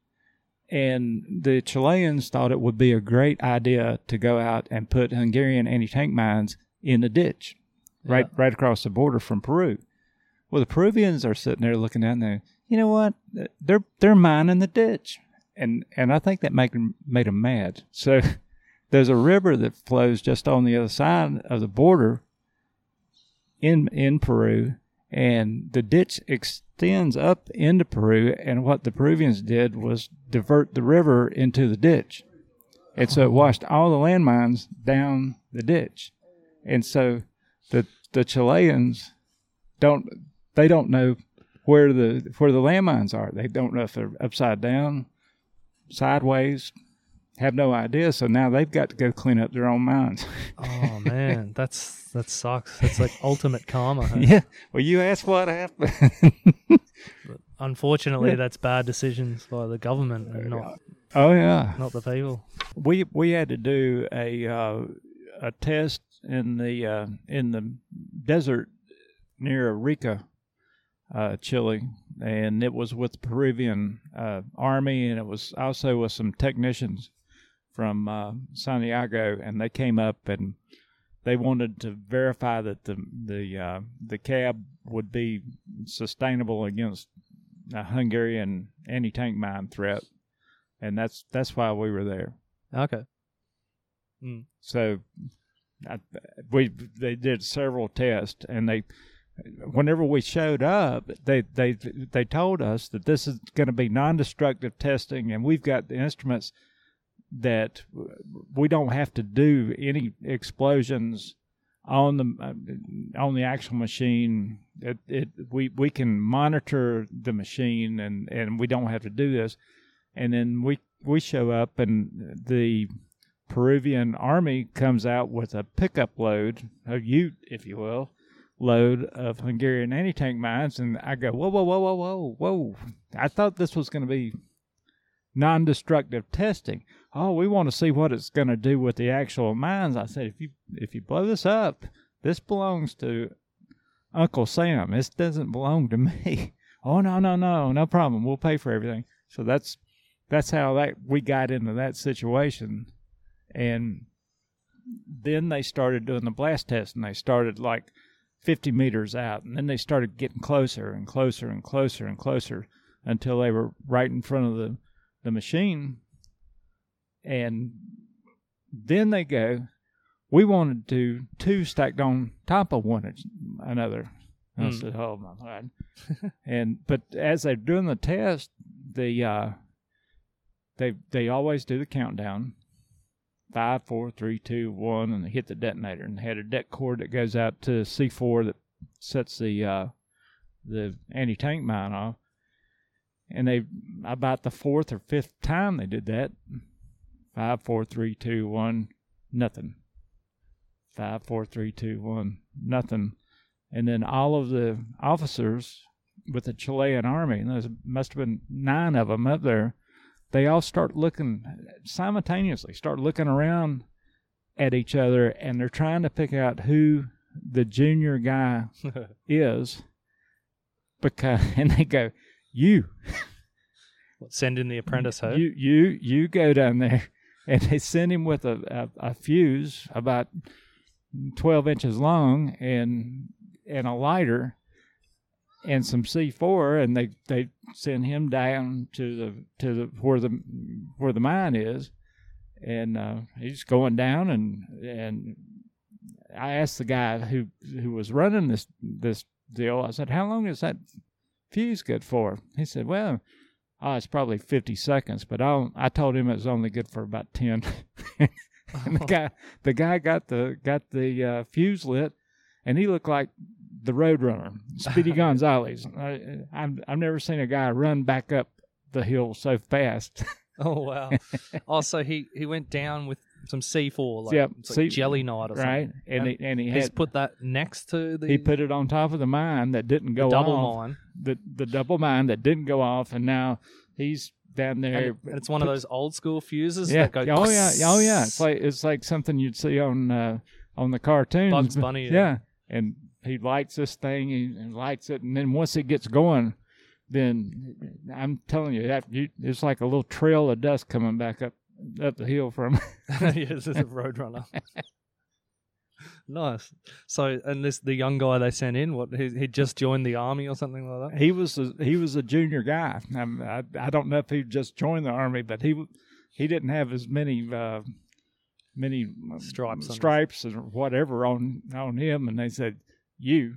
Speaker 2: And the Chileans thought it would be a great idea to go out and put Hungarian anti-tank mines in the ditch, right
Speaker 1: Yeah.
Speaker 2: right across the border from Peru. Well, the Peruvians are sitting there looking down there. You know what? They're they're mining the ditch, and and I think that made them made them mad. So there's a river that flows just on the other side of the border in in Peru, and the ditch extends up into Peru. And what the Peruvians did was divert the river into the ditch, and so it washed all the landmines down the ditch. And so the the Chileans don't they don't know where the where the landmines are. They don't know if they're upside down, sideways. Have no idea. So now they've got to go clean up their own mines.
Speaker 1: Oh man, that's that sucks. That's like ultimate karma. huh?
Speaker 2: yeah. Well, you asked what happened.
Speaker 1: Unfortunately, that's bad decisions by the government and not
Speaker 2: oh yeah.
Speaker 1: not the people.
Speaker 2: we we had to do a uh, a test in the uh, in the desert near Arica, uh, Chile, and it was with the Peruvian uh, army, and it was also with some technicians from uh, Santiago, and they came up and they wanted to verify that the the uh, the cab would be sustainable against a Hungarian anti tank mine threat, and that's that's why we were there.
Speaker 1: Okay. Mm.
Speaker 2: So I, we they did several tests, and they whenever we showed up, they they they told us that this is going to be non-destructive testing, and we've got the instruments that we don't have to do any explosions on the uh, on the actual machine. It, it we we can monitor the machine, and and we don't have to do this. And then we we show up, and the Peruvian army comes out with a pickup load, a ute, if you will, load of Hungarian anti tank mines, and I go, whoa, whoa, whoa, whoa, whoa, whoa! I thought this was going to be non-destructive testing. Oh, we want to see what it's going to do with the actual mines. I said, if you if you blow this up, this belongs to Uncle Sam. This doesn't belong to me. Oh no, no, no, no problem. We'll pay for everything. So that's that's how that we got into that situation and then they started doing the blast test and they started like 50 meters out and then they started getting closer and closer and closer and closer until they were right in front of the, the machine and then they go we wanted to two stacked on top of one another And I
Speaker 1: Hmm.
Speaker 2: said oh my god and but as they're doing the test the uh they they always do the countdown five, four, three, two, one, and they hit the detonator. And they had a det cord that goes out to C four that sets the uh, the anti tank mine off. And they about the fourth or fifth time they did that. Five, four, three, two, one, nothing. Five, four, three, two, one, nothing. And then all of the officers with the Chilean army, and there must have been nine of them up there, they all start looking simultaneously, start looking around at each other, and they're trying to pick out who the junior guy is. Because and they go, you,
Speaker 1: What, send in the apprentice, huh?
Speaker 2: you, you, you go down there, and they send him with a, a, a fuse about twelve inches long and and a lighter and some C four, and they they send him down to the to the where the where the mine is, and uh, he's going down, and and I asked the guy who who was running this this deal. I said, "How long is that fuse good for?" He said, "Well." Oh, it's probably fifty seconds, but I I told him it was only good for about ten. and the guy the guy got the got the uh, fuse lit, and he looked like the Roadrunner, Speedy Gonzales. I, I've I've never seen a guy run back up the hill so fast.
Speaker 1: Oh wow! also, he he went down with some C four, like,
Speaker 2: Yep,
Speaker 1: it's like
Speaker 2: C-
Speaker 1: gelignite or
Speaker 2: right,
Speaker 1: something.
Speaker 2: and he, and he
Speaker 1: He's
Speaker 2: had
Speaker 1: put that next to the,
Speaker 2: he put it on top of the mine that didn't
Speaker 1: the
Speaker 2: go
Speaker 1: double
Speaker 2: off.
Speaker 1: mine,
Speaker 2: The the double mine that didn't go off, and now he's down there.
Speaker 1: and it's one of those old school fuses
Speaker 2: yeah,
Speaker 1: that go.
Speaker 2: oh yeah, oh yeah. It's like it's like something you'd see on uh, on the cartoons.
Speaker 1: Bugs Bunny, yeah.
Speaker 2: Yeah, and he lights this thing and, and lights it, and then once it gets going, then I'm telling you that you, it's like a little trail of dust coming back up up the hill from.
Speaker 1: this is a roadrunner. nice. So, and this the young guy they sent in. What he he just joined the army or something like that.
Speaker 2: he was a, he was a junior guy. I'm, I I don't know if he just joined the army, but he he didn't have as many uh, many uh,
Speaker 1: Stripes on
Speaker 2: stripes or whatever on on him, and they said you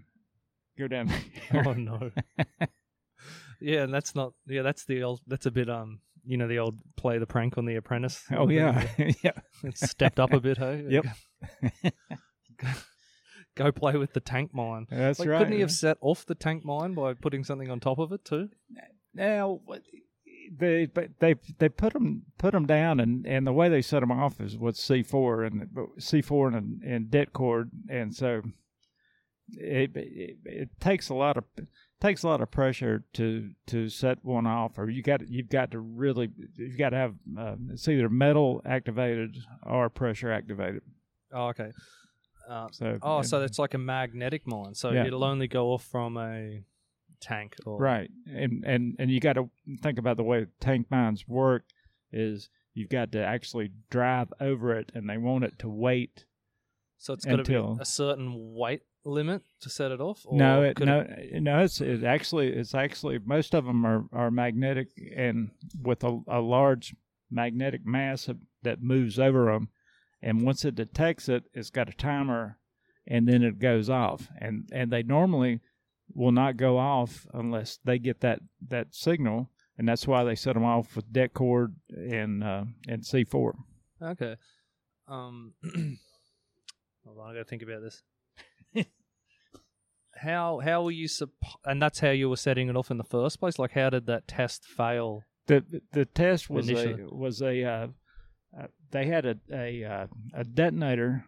Speaker 2: go down. here."
Speaker 1: oh no. yeah, and that's not. Yeah, that's the old. That's a bit. Um, you know, the old play the prank on the Apprentice.
Speaker 2: oh yeah, yeah.
Speaker 1: it's stepped up a bit. Hey.
Speaker 2: Yep.
Speaker 1: Go play with the tank mine.
Speaker 2: That's
Speaker 1: like,
Speaker 2: right.
Speaker 1: couldn't he have set off the tank mine by putting something on top of it too?
Speaker 2: Now, they but they they put them put them down, and, and the way they set them off is with C four and C four and and det cord, and so it, it it takes a lot of takes a lot of pressure to to set one off, or you got you've got to really you've got to have uh, it's either metal activated or pressure activated.
Speaker 1: Oh, okay. Uh,
Speaker 2: So
Speaker 1: oh, so it's like a magnetic mine. So
Speaker 2: Yeah.
Speaker 1: it'll only go off from a tank. Or,
Speaker 2: Right, and and and you got to think about the way tank mines work. Is you've got to actually drive over it, and they want it to wait.
Speaker 1: So it's got to be a certain weight limit to set it off. Or
Speaker 2: no, it, no, no. It's it actually it's actually most of them are are magnetic and with a, a large magnetic mass that moves over them, and once it detects it, it's got a timer, and then it goes off, and and they normally will not go off unless they get that that signal, and that's why they set them off with det cord and uh, and C four.
Speaker 1: Okay. Um, hold on, I got to think about this. How how were you supp- and that's how you were setting it off in the first place? Like, how did that test fail?
Speaker 2: the the test was
Speaker 1: Initially.
Speaker 2: a was a uh, uh, they had a a uh, a detonator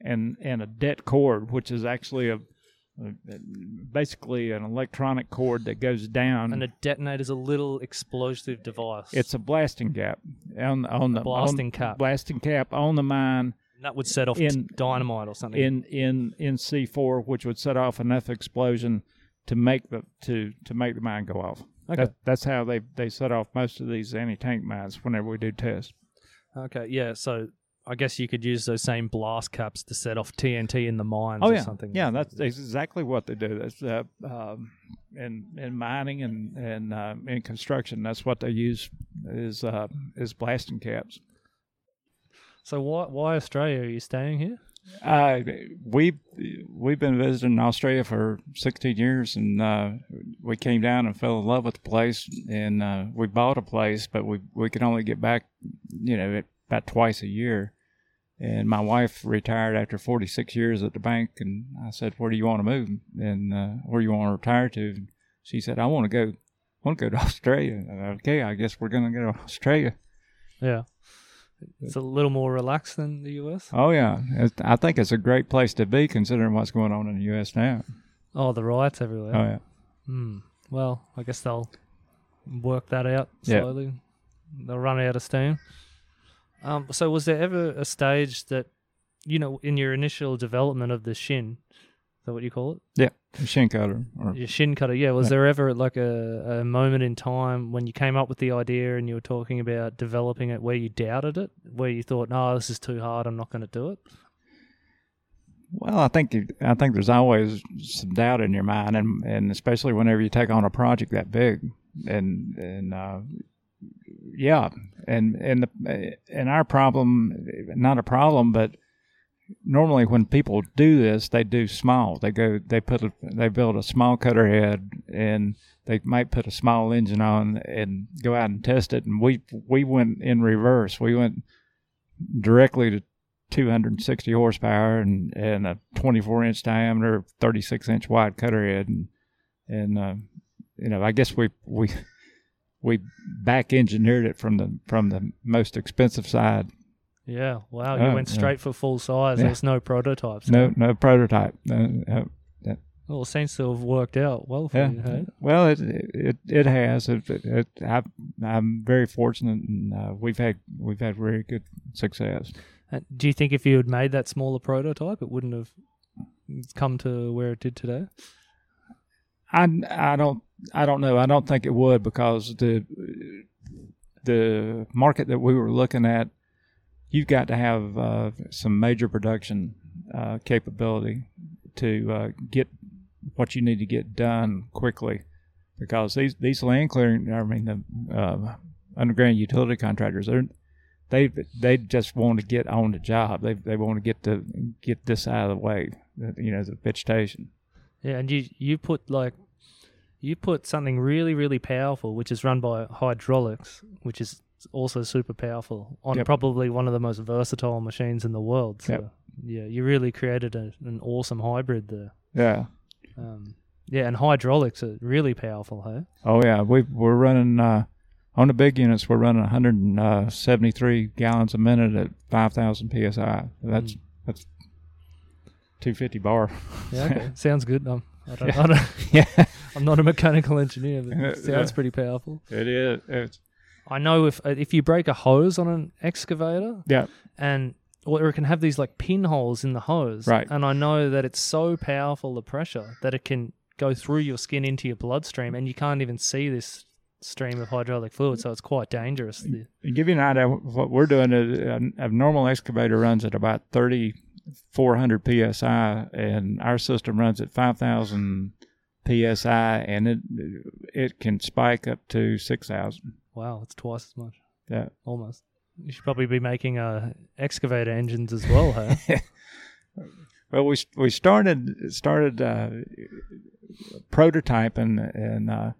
Speaker 2: and and a det cord, which is actually a, basically an electronic cord that goes down.
Speaker 1: And a detonator detonator's a little explosive device.
Speaker 2: it's a blasting cap on on the
Speaker 1: Blasting
Speaker 2: on-
Speaker 1: cap.
Speaker 2: blasting cap on the mine
Speaker 1: And that would set off
Speaker 2: in-
Speaker 1: dynamite or something.
Speaker 2: in in in C four, which would set off enough explosion to make the to to make the mine go off.
Speaker 1: okay.
Speaker 2: That, that's how they they set off most of these anti tank mines whenever we do tests.
Speaker 1: Okay. Yeah. So I guess you could use those same blast caps to set off TNT in the mines
Speaker 2: Oh
Speaker 1: or
Speaker 2: yeah,
Speaker 1: something.
Speaker 2: yeah. That's exactly what they do. That's uh, um, in in mining and and uh, in construction. That's what they use is uh, is blasting caps.
Speaker 1: So why why Australia? Are you staying here?
Speaker 2: Uh, we we've been visiting Australia for 16 years, and uh, we came down and fell in love with the place, and uh, we bought a place, but we we could only get back, you know, about twice a year. And my wife retired after 46 years at the bank, and I said, "Where do you want to move? And uh, where do you want to retire to?" And she said, "I want to go, want to go to Australia." And okay, I guess we're gonna go to Australia.
Speaker 1: Yeah. It's a little more relaxed than the US.
Speaker 2: Oh yeah, It's- I think it's a great place to be considering what's going on in the U.S. now.
Speaker 1: Oh, the riots everywhere.
Speaker 2: Oh yeah.
Speaker 1: Hmm. Well, I guess they'll work that out slowly. They'll run out of steam. Um, so, was there ever a stage that, you know, in your initial development of the shinn, that what you call it?
Speaker 2: Yeah, shinn cutter. Or,
Speaker 1: Your shinn cutter, yeah. Was
Speaker 2: Yeah.
Speaker 1: there ever like a, a moment in time when you came up with the idea and you were talking about developing it where you doubted it, where you thought, no, this is too hard, I'm not going to do it?
Speaker 2: well, I think I think there's always some doubt in your mind, and and especially whenever you take on a project that big, and and uh, yeah, and and the and our problem, not a problem, but normally when people do this, they do small. They go, they put a, they build a small cutter head, and they might put a small engine on and go out and test it. And we we went in reverse. We went directly to 260 horsepower and and a 24 inch diameter, 36 inch wide cutter head, and and uh, you know I guess we we we back engineered it from the from the most expensive side.
Speaker 1: Yeah. Wow. You
Speaker 2: Oh,
Speaker 1: went
Speaker 2: yeah.
Speaker 1: straight for full size.
Speaker 2: Yeah.
Speaker 1: There's no prototypes.
Speaker 2: No no prototype. Uh, uh,
Speaker 1: Well, it seems to have worked out well for
Speaker 2: Yeah.
Speaker 1: you. Hey?
Speaker 2: Well, it it it has. It, it, it I, I'm very fortunate, and uh, we've had we've had very good success.
Speaker 1: Uh, Do you think if you had made that smaller prototype, it wouldn't have come to where it did today?
Speaker 2: I I don't I don't know. I don't think it would because the the market that we were looking at, you've got to have uh, some major production uh, capability to uh, get what you need to get done quickly, because these these land clearing, I mean the uh, underground utility contractors, they're they they just want to get on the job. They they want to get to get this out of the way. You know, the vegetation.
Speaker 1: Yeah, and you you put like you put something really really powerful, which is run by hydraulics, which is also super powerful on
Speaker 2: Yep.
Speaker 1: probably one of the most versatile machines in the world. So
Speaker 2: Yep.
Speaker 1: yeah, you really created a, an awesome hybrid there.
Speaker 2: Yeah.
Speaker 1: Um, yeah, and hydraulics are really powerful, hey?
Speaker 2: Oh yeah. We we're running uh, on the big units. We're running 173 gallons a minute at 5,000 psi. That's
Speaker 1: Mm.
Speaker 2: that's 250 bar.
Speaker 1: Yeah, okay. sounds good. Um, I don't,
Speaker 2: Yeah.
Speaker 1: I don't,
Speaker 2: yeah.
Speaker 1: I'm not a mechanical engineer, but it sounds
Speaker 2: yeah.
Speaker 1: pretty powerful.
Speaker 2: It is. It's
Speaker 1: I know if uh, if you break a hose on an excavator,
Speaker 2: yeah.
Speaker 1: and or it can have these like pinholes in the hose,
Speaker 2: Right.
Speaker 1: And I know that it's so powerful the pressure that it can go through your skin into your bloodstream, and you can't even see this stream of hydraulic fluid, so it's quite dangerous.
Speaker 2: To give you an idea, of what we're doing is a, normal excavator runs at about 3,400 psi, and our system runs at 5,000 psi, and it it can spike up to 6,000.
Speaker 1: Wow, it's twice as much,
Speaker 2: Yeah.
Speaker 1: almost. You should probably be making uh, excavator engines as well, huh?
Speaker 2: Well, we we started started uh, prototyping, and uh,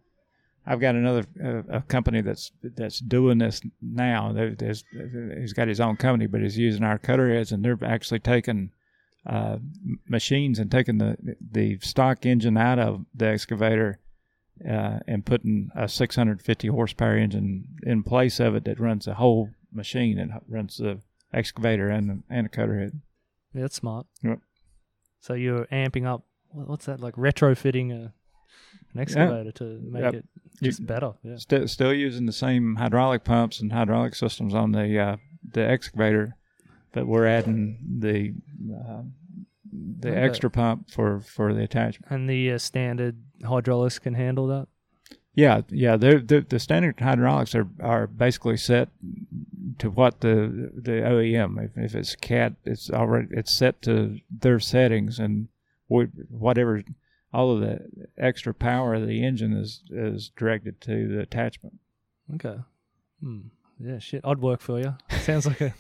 Speaker 2: I've got another uh, a company that's that's doing this now. There- There's, he's got his own company, but he's using our cutter heads, and they're actually taking uh, machines and taking the the stock engine out of the excavator. Uh, and putting a 650 horsepower engine in place of it that runs the whole machine and runs the excavator and the, and the cutter head.
Speaker 1: Yeah, that's smart.
Speaker 2: Yep.
Speaker 1: So you're amping up. What's that like? Retrofitting a an excavator to make
Speaker 2: Yep.
Speaker 1: it
Speaker 2: You-
Speaker 1: just better. Yeah.
Speaker 2: Still, still using the same hydraulic pumps and hydraulic systems on the uh, the excavator, but we're adding the uh, the
Speaker 1: Okay.
Speaker 2: extra pump for for the attachment.
Speaker 1: And the uh, standard hydraulics can handle that.
Speaker 2: Yeah, yeah. They're, they're, the standard hydraulics are, are basically set to what the the OEM. If, if it's CAT, it's already it's set to their settings, and we, whatever all of the extra power of the engine is is directed to the attachment.
Speaker 1: Okay. Hmm. Yeah, shit. I'd work for you. Sounds like a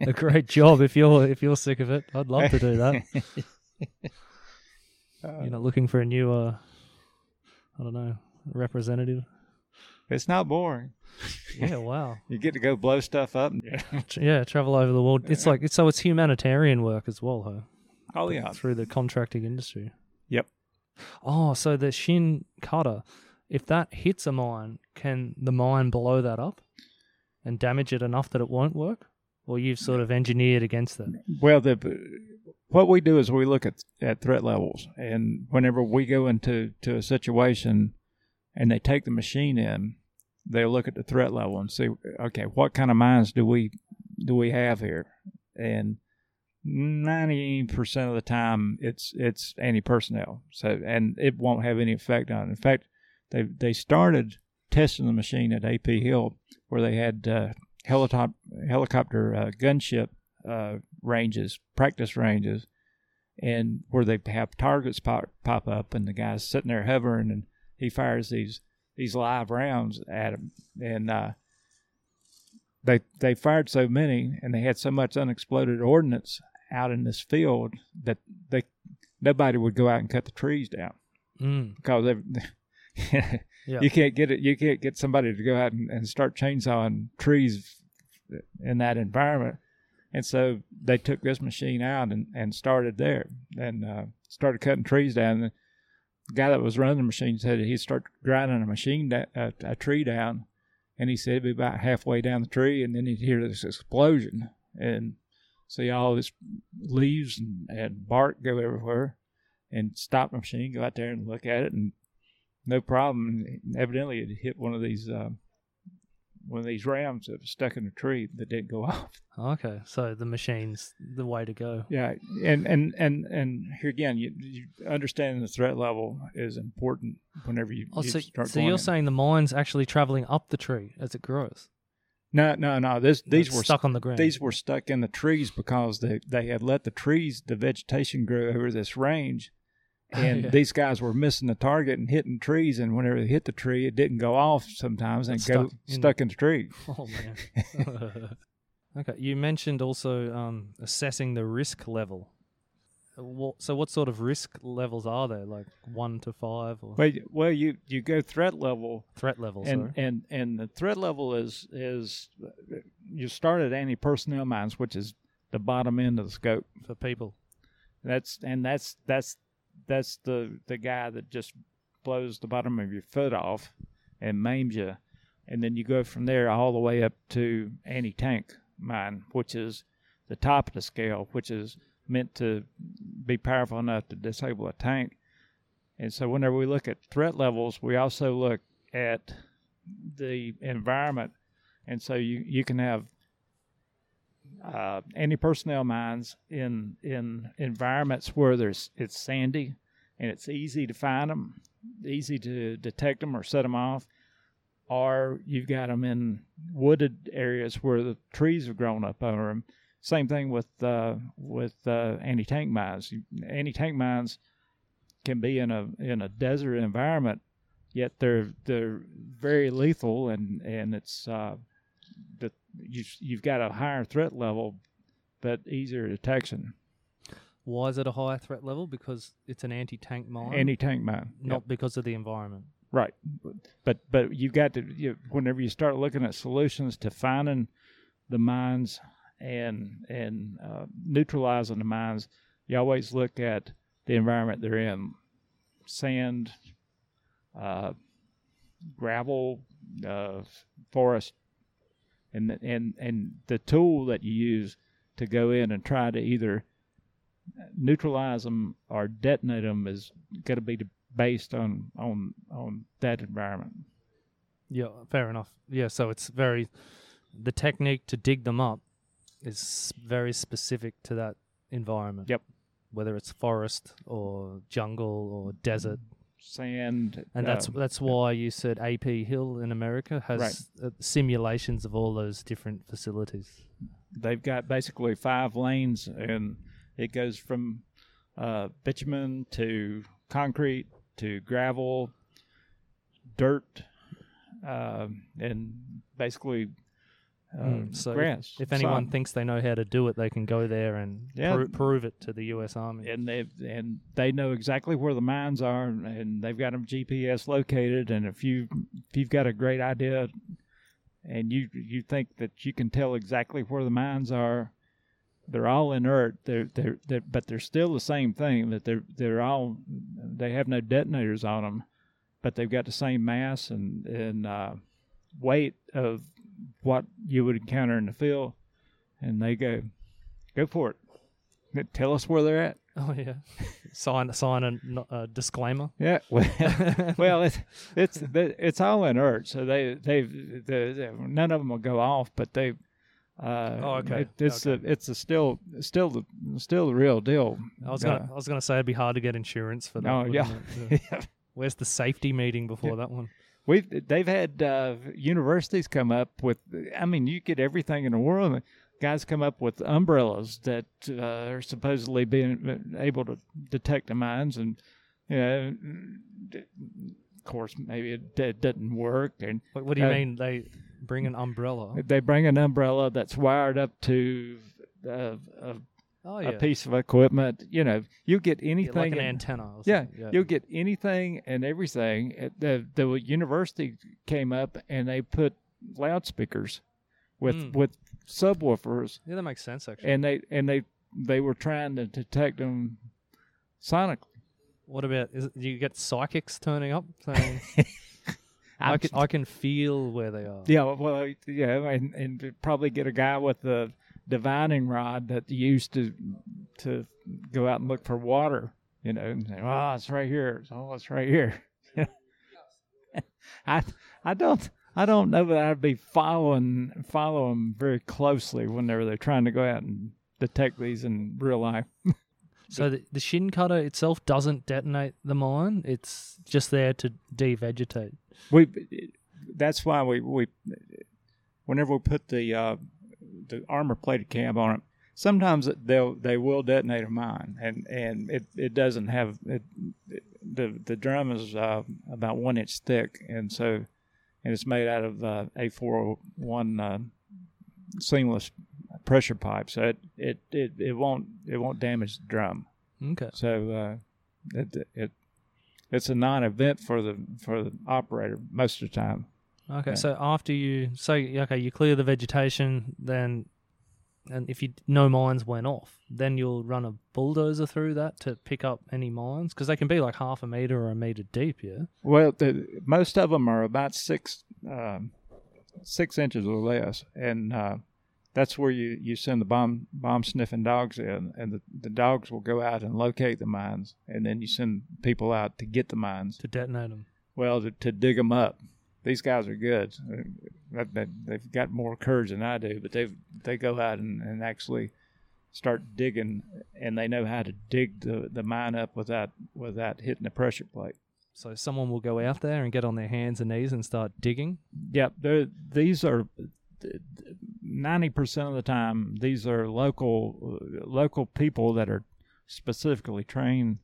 Speaker 1: a great job if you're if you're sick of it. I'd love to do that. You're not looking for a new uh I don't know, representative.
Speaker 2: It's not boring.
Speaker 1: Yeah, wow.
Speaker 2: You get to go blow stuff up.
Speaker 1: Tr- Yeah, travel over the world. It's like it's so it's humanitarian work as well, huh?
Speaker 2: Oh yeah.
Speaker 1: Through the contracting industry.
Speaker 2: Yep.
Speaker 1: Oh, so the shinn cutter, if that hits a mine, can the mine blow that up and damage it enough that it won't work? Or you've sort of engineered against that?
Speaker 2: Well, the what we do is we look at at threat levels, and whenever we go into to a situation, and they take the machine in, they look at the threat level and see, okay, what kind of mines do we do we have here, and ninety percent of the time it's it's anti personnel, so and it won't have any effect on it. In fact, they they started testing the machine at AP Hill where they had uh, helicopter helicopter uh, gunship uh, ranges, practice ranges, and where they have targets pop, pop up, and the guy's sitting there hovering, and he fires these these live rounds at him, and uh, they they fired so many, and they had so much unexploded ordnance out in this field that they nobody would go out and cut the trees down
Speaker 1: Mm.
Speaker 2: because they,
Speaker 1: Yeah.
Speaker 2: you can't get it. You can't get somebody to go out and, and start chainsawing trees in that environment. And so they took this machine out and, and started there and uh, started cutting trees down. The guy that was running the machine said he'd start grinding a machine da- a, a tree down, and he said it'd be about halfway down the tree, and then he'd hear this explosion and see all this leaves and, and bark go everywhere, and stop the machine, go out there and look at it, and no problem. Evidently, it hit one of these uh, one of these rams that was stuck in a tree that didn't go off.
Speaker 1: Okay, so the machine's the way to go.
Speaker 2: Yeah, and and and and here again, you, you understanding the threat level is important whenever you,
Speaker 1: Oh,
Speaker 2: you
Speaker 1: so,
Speaker 2: start.
Speaker 1: so you're
Speaker 2: in.
Speaker 1: saying the mine's actually traveling up the tree as it grows?
Speaker 2: no, no, no. This these
Speaker 1: It's
Speaker 2: were
Speaker 1: stuck on the ground.
Speaker 2: these were stuck in the trees because they they had let the trees, the vegetation grow over this range, and
Speaker 1: Yeah.
Speaker 2: these guys were missing the target and hitting trees. And whenever they hit the tree, it didn't go off sometimes and
Speaker 1: It's
Speaker 2: go
Speaker 1: stuck in-
Speaker 2: stuck in the tree.
Speaker 1: Oh man. okay, you mentioned also um, assessing the risk level. What, so, what sort of risk levels are there? Like one to five, or
Speaker 2: Well, you- well, you you go threat level,
Speaker 1: threat levels?
Speaker 2: and
Speaker 1: sorry.
Speaker 2: and and the threat level is is you start at anti personnel mines, which is the bottom end of the scope.
Speaker 1: for people.
Speaker 2: That's and that's that's that's the the guy that just blows the bottom of your foot off and maims you, and then you go from there all the way up to anti tank mine, which is the top of the scale, which is meant to be powerful enough to disable a tank. And so, whenever we look at threat levels, we also look at the environment, and so you you can have uh, anti personnel mines in in environments where there's it's sandy and it's easy to find them, easy to detect them or set them off, or you've got them in wooded areas where the trees have grown up over them. Same thing with uh, with uh, anti tank mines. Anti tank mines can be in a in a desert environment, yet they're they're very lethal and and it's uh, the you you've got a higher threat level, but easier detection.
Speaker 1: Why is it a higher threat level? Because it's an anti-tank mine,
Speaker 2: Anti tank mine,
Speaker 1: not
Speaker 2: Yep.
Speaker 1: because of the environment.
Speaker 2: right. But but you've got to you, whenever you start looking at solutions to finding the mines and and uh, neutralizing the mines, you always look at the environment they're in, sand, uh, gravel, uh, forest, and the- and and the tool that you use to go in and try to either neutralize them or detonate them is going to be based on on on that environment.
Speaker 1: Yeah, fair enough. Yeah, so it's very the technique to dig them up is very specific to that environment.
Speaker 2: Yep.
Speaker 1: Whether it's forest or jungle or desert,
Speaker 2: Sand,
Speaker 1: and that's
Speaker 2: uh,
Speaker 1: that's why you said AP Hill in America has uh, simulations of all those different facilities.
Speaker 2: they've got basically five lanes, and it goes from uh, bitumen to concrete to gravel, dirt, uh, and basically uh,
Speaker 1: Mm, so if-. If anyone thinks they know how to do it, they can go there and
Speaker 2: Yeah.
Speaker 1: pro- prove it to the U.S. Army.
Speaker 2: and they and they know exactly where the mines are, and they've got them GPS located. And if you if you've got a great idea, and you you think that you can tell exactly where the mines are, they're all inert. They're they're, they're but they're still the same thing. That they're they're all they have no detonators on them, but they've got the same mass and and uh, weight of what you would encounter in the field, and they go go for it. Tell us where they're at.
Speaker 1: Oh yeah, sign sign a, a disclaimer.
Speaker 2: Yeah, well, well, it's it's it's all inert, so they they've the, the, none of them will go off, but they. Uh,
Speaker 1: Oh, okay.
Speaker 2: it- it's
Speaker 1: Okay.
Speaker 2: a it's a still still the still the real deal.
Speaker 1: I was
Speaker 2: Uh,
Speaker 1: gonna I was gonna say it'd be hard to get insurance for that.
Speaker 2: Oh, yeah.
Speaker 1: Yeah. Where's the safety meeting before that one?
Speaker 2: We've they've had uh, universities come up with. I mean, you get everything in the world. Guys come up with umbrellas that uh, are supposedly being able to detect the mines, and you know, of course, maybe it, it doesn't work. And
Speaker 1: What, what do you
Speaker 2: Uh,
Speaker 1: mean they bring an umbrella?
Speaker 2: they bring an umbrella that's wired up to uh, a,
Speaker 1: Oh
Speaker 2: a piece of equipment. You know, you get
Speaker 1: Yeah,
Speaker 2: anything
Speaker 1: like an
Speaker 2: in-
Speaker 1: antenna. Or
Speaker 2: Yeah, you'll get anything and everything. The the university came up and they put loudspeakers with
Speaker 1: Mm.
Speaker 2: with subwoofers,
Speaker 1: yeah, that makes sense actually.
Speaker 2: and they and they they were trying to detect them sonically.
Speaker 1: what about is it, do you get psychics turning up saying I can I can feel where they are?
Speaker 2: Yeah, well, yeah, and and probably get a guy with the divining rod that used to to go out and look for water, you know, and say, "Oh, it's right here. Oh, it's right here." I I don't I don't know that I'd be following follow them very closely whenever they're trying to go out and detect these in real life.
Speaker 1: So the, the shinn cutter itself doesn't detonate the mine. It's just there to devegetate.
Speaker 2: We that's why we we whenever we put the uh, the armor plated cab on it, sometimes they'll they will detonate a mine, and and it, it doesn't have it, it the the drum is uh, about one inch thick, and so and it's made out of uh, A four one uh, seamless pressure pipe, so it, it it it won't it won't damage the drum.
Speaker 1: Okay.
Speaker 2: So uh, it it it's a non-event for the for the operator most of the time.
Speaker 1: Okay.
Speaker 2: Yeah.
Speaker 1: So after you say okay, you clear the vegetation, then and if you no mines went off, then you'll run a bulldozer through that to pick up any mines because they can be like half a meter or a meter deep. Yeah.
Speaker 2: Well, the, most of them are about six um, six inches or less, and uh, that's where you, you send the bomb bomb sniffing dogs in, and the, the dogs will go out and locate the mines, and then you send people out to get the mines.
Speaker 1: To detonate them.
Speaker 2: Well, to, to dig them up. These guys are good. Uh, they- They've got more courage than I do, but they they go out and, and actually start digging, and they know how to dig the, the mine up without without hitting the pressure plate.
Speaker 1: So someone will go out there and get on their hands and knees and start digging.
Speaker 2: Yep, these are ninety percent of the time. These are local local people that are specifically trained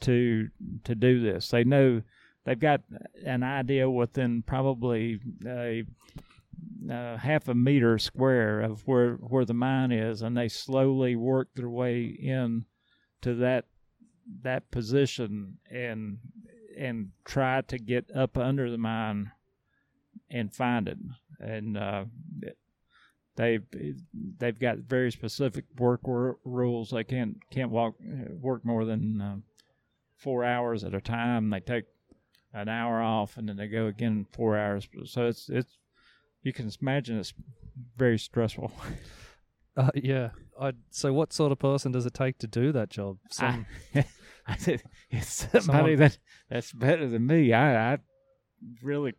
Speaker 2: to to do this. They know they've got an idea within probably a, uh half a meter square of where where the mine is, and they slowly work their way in to that that position and and try to get up under the mine and find it. And uh, they've they've got very specific work r- rules. They can't can't walk work more than uh, four hours at a time. They take an hour off and then they go again four hours. So it's it's you can imagine it's very stressful.
Speaker 1: Uh, yeah. I, so what sort of person does it take to do that job? Some,
Speaker 2: I said, it's somebody
Speaker 1: Someone-
Speaker 2: that that's better than me. I, I really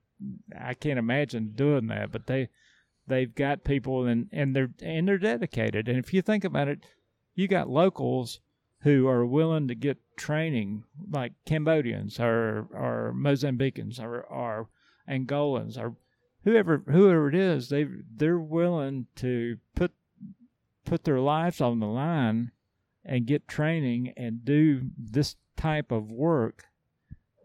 Speaker 2: I can't imagine doing that, but they they've got people and and they're and they're dedicated. And if you think about it, you got locals who are willing to get training, like Cambodians or or Mozambicans or or Angolans or whoever whoever it is. They they're willing to put put their lives on the line and get training and do this type of work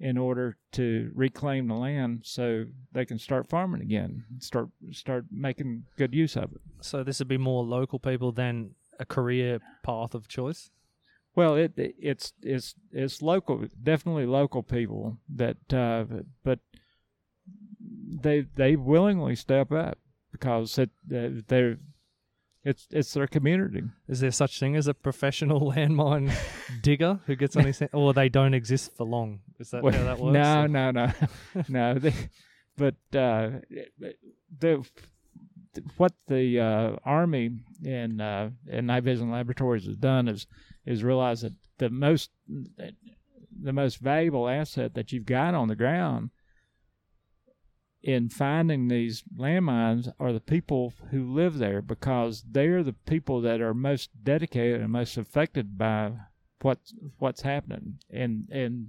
Speaker 2: in order to reclaim the land so they can start farming again start start making good use of it
Speaker 1: so this would be more local people than a career path of choice.
Speaker 2: Well it it's it's it's local definitely local people that uh but they they willingly step up because it uh, they're it's it's their community
Speaker 1: Is there such thing as a professional landmine digger who gets on his hand, or they don't exist for long? Is that
Speaker 2: Well,
Speaker 1: how that works?
Speaker 2: No,
Speaker 1: Or-
Speaker 2: no, no, no. They, but uh, the what the uh, army and uh, and night vision laboratories has done is is realize that the most the most valuable asset that you've got on the ground in finding these landmines are the people who live there because they're the people that are most dedicated and most affected by what what's happening and and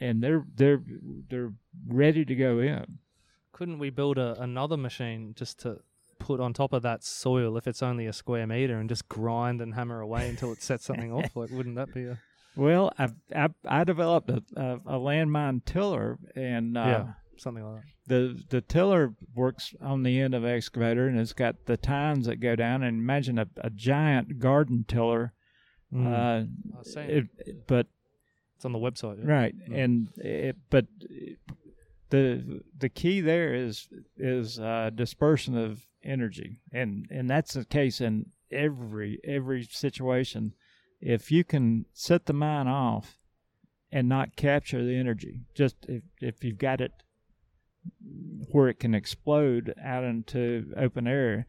Speaker 2: and they're they're they're ready to go in.
Speaker 1: Couldn't we build a, another machine just to put on top of that soil if it's only a square meter and just grind and hammer away until it sets something off? Like, wouldn't that be a
Speaker 2: Well, I I, I developed a, a, a landmine tiller, and uh,
Speaker 1: yeah something like that?
Speaker 2: the the tiller works on the end of the excavator, and it's got the tines that go down. And imagine a, a giant garden tiller.
Speaker 1: Mm.
Speaker 2: Uh,
Speaker 1: I was saying,
Speaker 2: it, but
Speaker 1: it's on the website. Yeah?
Speaker 2: right,
Speaker 1: Mm.
Speaker 2: and it, but the the key there is is uh, dispersion of energy, and and that's the case in every every situation. If you can set the mine off and not capture the energy, just if if you've got it where it can explode out into open air,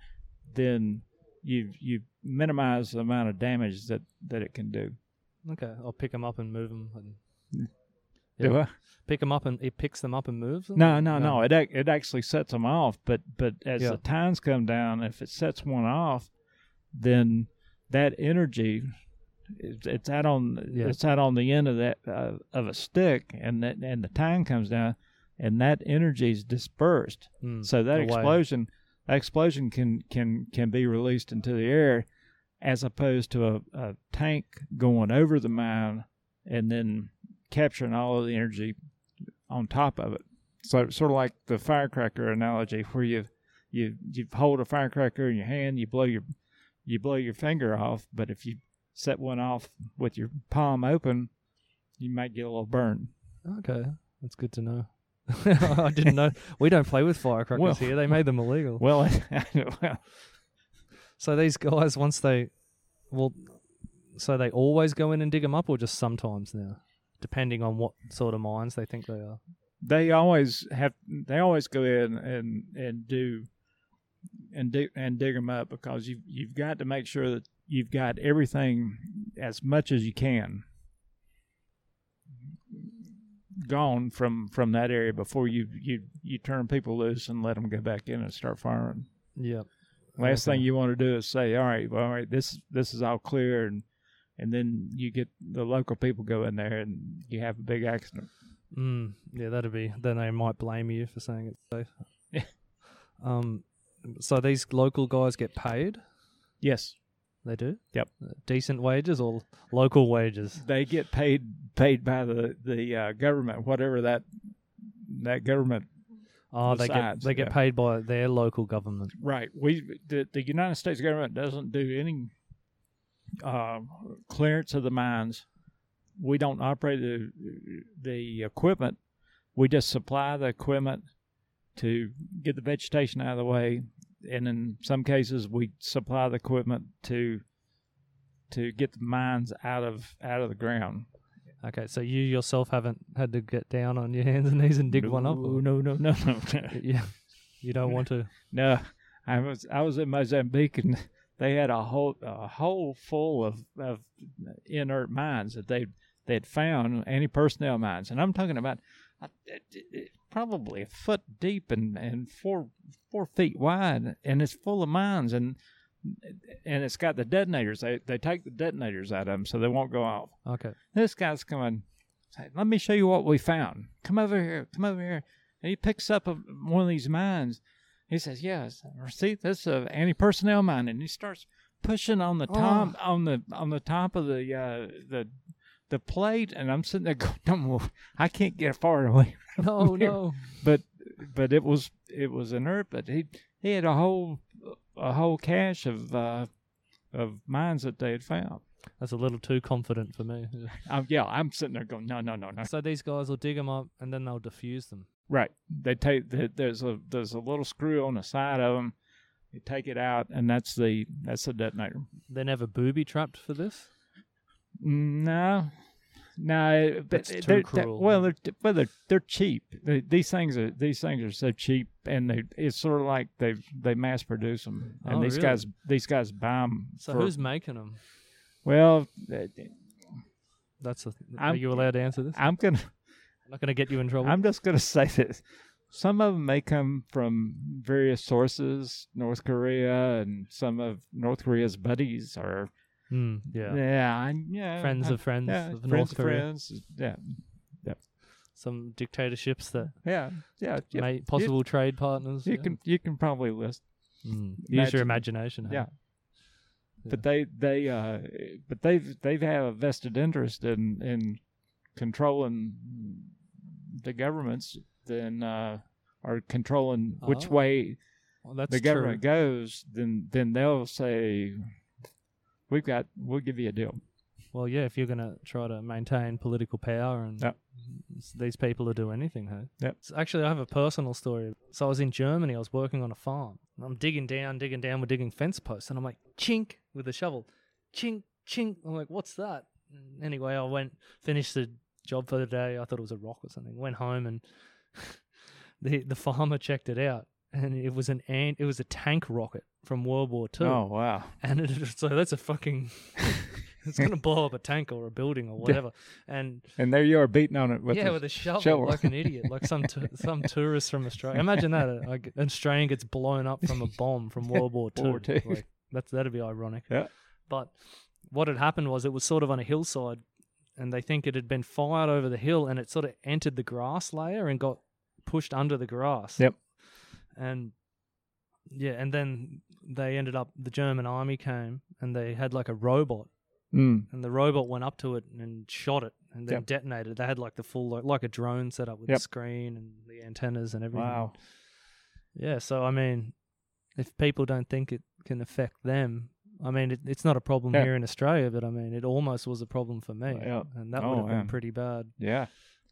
Speaker 2: then you you minimize the amount of damage that that it can do.
Speaker 1: Okay, I'll pick them up and move them. And
Speaker 2: Do I?
Speaker 1: Pick them up and it picks them up and moves them?
Speaker 2: No, no, no. It ac- it actually sets them off, but but as
Speaker 1: Yeah.
Speaker 2: the tines come down, if it sets one off, then that energy it's, it's out on
Speaker 1: Yeah.
Speaker 2: it's out on the end of that uh, of a stick, and that and the tine comes down, and that energy is dispersed.
Speaker 1: Mm,
Speaker 2: So that explosion, that explosion can can can be released into the air, as opposed to a, a tank going over the mine and then capturing all of the energy on top of it. So sort of like the firecracker analogy, where you you you hold a firecracker in your hand, you blow your you blow your finger off, but if you set one off with your palm open, you might get a little burn.
Speaker 1: Okay, that's good to know. I didn't know. We don't play with firecrackers
Speaker 2: Well-
Speaker 1: here. They made them illegal.
Speaker 2: Well, well
Speaker 1: So these guys, once they, well, so they always go in and dig them up, or just sometimes now, depending on what sort of mines they think they are.
Speaker 2: they always have they always go in and and do and dig and dig them up because you you've got to make sure that you've got everything as much as you can gone from from that area before you you you turn people loose and let them go back in and start firing.
Speaker 1: Yep.
Speaker 2: Last
Speaker 1: Okay.
Speaker 2: thing you want to do is say, "All right, well, all right, this this is all clear," and and then you get the local people go in there and you have a big accident.
Speaker 1: Mm, yeah, that'd be. Then they might blame you for saying it's safe.
Speaker 2: Yeah.
Speaker 1: Um. So these local guys get paid.
Speaker 2: Yes.
Speaker 1: They do.
Speaker 2: Yep.
Speaker 1: Uh, decent wages or local wages.
Speaker 2: they get paid paid by the the uh, government, whatever that that government.
Speaker 1: Oh, they get they get
Speaker 2: yeah.
Speaker 1: paid by their local government.
Speaker 2: Right. We the, the United States government doesn't do any uh, clearance of the mines. We don't operate the the equipment. We just supply the equipment to get the vegetation out of the way, and in some cases, we supply the equipment to to get the mines out of out of the ground.
Speaker 1: Okay, so you yourself haven't had to get down on your hands and knees and dig one up.
Speaker 2: No,
Speaker 1: or-
Speaker 2: no, no, no, no.
Speaker 1: Yeah, you don't want to.
Speaker 2: No, I was I was in Mozambique and they had a whole a hole full of, of inert mines that they they'd found anti personnel mines, and I'm talking about uh, probably a foot deep and, and four four feet wide, and it's full of mines and and it's got the detonators. They they take the detonators out of them so they won't go off.
Speaker 1: Okay.
Speaker 2: This guy's coming. say, Let me show you what we found. Come over here. Come over here. And he picks up a, one of these mines. He says, "Yes, see, this is an anti-personnel mine," and he starts pushing on the top on the on the top of the uh, the the plate, and I'm sitting there going, "Don't move. I can't get far away."
Speaker 1: No,
Speaker 2: Here.
Speaker 1: no.
Speaker 2: But but it was it was inert. But he he had a whole a whole cache of uh, of mines that they had found.
Speaker 1: That's a little too confident for me.
Speaker 2: Um, yeah, I'm sitting there going, "No, no, no, no."
Speaker 1: So these guys will dig them up and then they'll defuse them.
Speaker 2: Right. They take the, there's a there's a little screw on the side of them. You take it out, and that's the that's the detonator.
Speaker 1: They're never booby trapped for this.
Speaker 2: No, no. But
Speaker 1: That's too
Speaker 2: they're, they're-
Speaker 1: cruel.
Speaker 2: well, they're well, they're, they're cheap. They, these things are these things are so cheap, and they it's sort of like they they mass produce them, and
Speaker 1: Oh,
Speaker 2: these
Speaker 1: really?
Speaker 2: guys these guys buy them.
Speaker 1: So
Speaker 2: for,
Speaker 1: who's making them?
Speaker 2: well? uh,
Speaker 1: That's a, are
Speaker 2: I'm-
Speaker 1: you allowed to answer this?
Speaker 2: I'm gonna
Speaker 1: not going to get you in trouble.
Speaker 2: I'm just gonna say this. Some of them may come from various sources, North Korea, and some of North Korea's buddies are
Speaker 1: Hmm, yeah.
Speaker 2: yeah, I, yeah,
Speaker 1: Friends
Speaker 2: I-
Speaker 1: of friends
Speaker 2: yeah,
Speaker 1: of
Speaker 2: friends
Speaker 1: North
Speaker 2: of
Speaker 1: Korea.
Speaker 2: friends, yeah,
Speaker 1: Some dictatorships that
Speaker 2: yeah, yeah. yeah.
Speaker 1: possible trade partners.
Speaker 2: You
Speaker 1: yeah.
Speaker 2: can you can probably list,
Speaker 1: Hmm. Use
Speaker 2: imagine-
Speaker 1: your imagination. hey?
Speaker 2: yeah. But they they uh, but they've they've had a vested interest in in controlling the governments, then uh, or controlling which
Speaker 1: Oh,
Speaker 2: way
Speaker 1: Well, that's
Speaker 2: the
Speaker 1: true.
Speaker 2: government goes, then then they'll say, "We've got, we'll give you a deal."
Speaker 1: Well, yeah, if you're going to try to maintain political power and
Speaker 2: Yep.
Speaker 1: these people will do anything, hey?
Speaker 2: Yep.
Speaker 1: So actually, I have a personal story. So I was in Germany, I was working on a farm. And I'm digging down, digging down, we're digging fence posts, and I'm like, chink with a shovel. Chink, chink. I'm like, what's that? Anyway, I went, finished the job for the day. I thought it was a rock or something. Went home and the the farmer checked it out. And it was an ant, it was a tank rocket from World War Two
Speaker 2: Oh wow!
Speaker 1: and it, so that's a fucking it's going to blow up a tank or a building or whatever. And
Speaker 2: And there you are beating on it with
Speaker 1: yeah,
Speaker 2: a
Speaker 1: with a shovel,
Speaker 2: shovel.
Speaker 1: like an idiot, like some t- some tourist from Australia. Imagine that uh, like an Australian gets blown up from a bomb from World War Two.
Speaker 2: World War Two.
Speaker 1: Like, that's that'd be ironic.
Speaker 2: Yeah.
Speaker 1: But what had happened was it was sort of on a hillside, and they think it had been fired over the hill, and it sort of entered the grass layer and got pushed under the grass.
Speaker 2: Yep.
Speaker 1: And yeah, and then they ended up. The German army came, and they had like a robot
Speaker 2: Mm.
Speaker 1: and the robot went up to it and shot it and then
Speaker 2: Yep.
Speaker 1: detonated. They had like the full like, like a drone set up with
Speaker 2: Yep.
Speaker 1: the screen and the antennas and everything.
Speaker 2: Wow.
Speaker 1: Yeah, so I mean, if people don't think it can affect them, I mean, it, it's not a problem
Speaker 2: Yeah.
Speaker 1: here in Australia, but I mean, it almost was a problem for me,
Speaker 2: Yeah.
Speaker 1: and that
Speaker 2: Oh,
Speaker 1: would have
Speaker 2: yeah.
Speaker 1: been pretty bad.
Speaker 2: Yeah.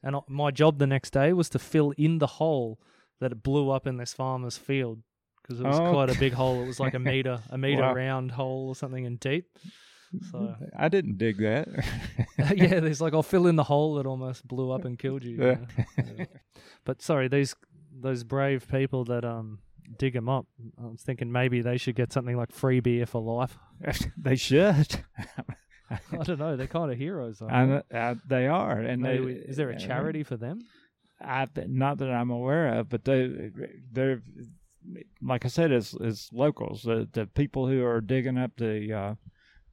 Speaker 1: And I- my job the next day was to fill in the hole that it blew up in this farmer's field because it was
Speaker 2: Oh.
Speaker 1: quite a big hole. It was like a meter, a meter
Speaker 2: Wow.
Speaker 1: round hole or something and deep. So
Speaker 2: I didn't dig that.
Speaker 1: yeah, there's like I'll fill in the hole that almost blew up and killed you. you know? Yeah. But sorry, these those brave people that um dig them up. I was thinking maybe they should get something like free beer for life.
Speaker 2: they should.
Speaker 1: I don't know. They're kind of heroes.
Speaker 2: I, uh, they are, and they,
Speaker 1: is there a charity for them?
Speaker 2: I not that I'm aware of, but they they're like I said, it's, it's locals. The the people who are digging up the uh,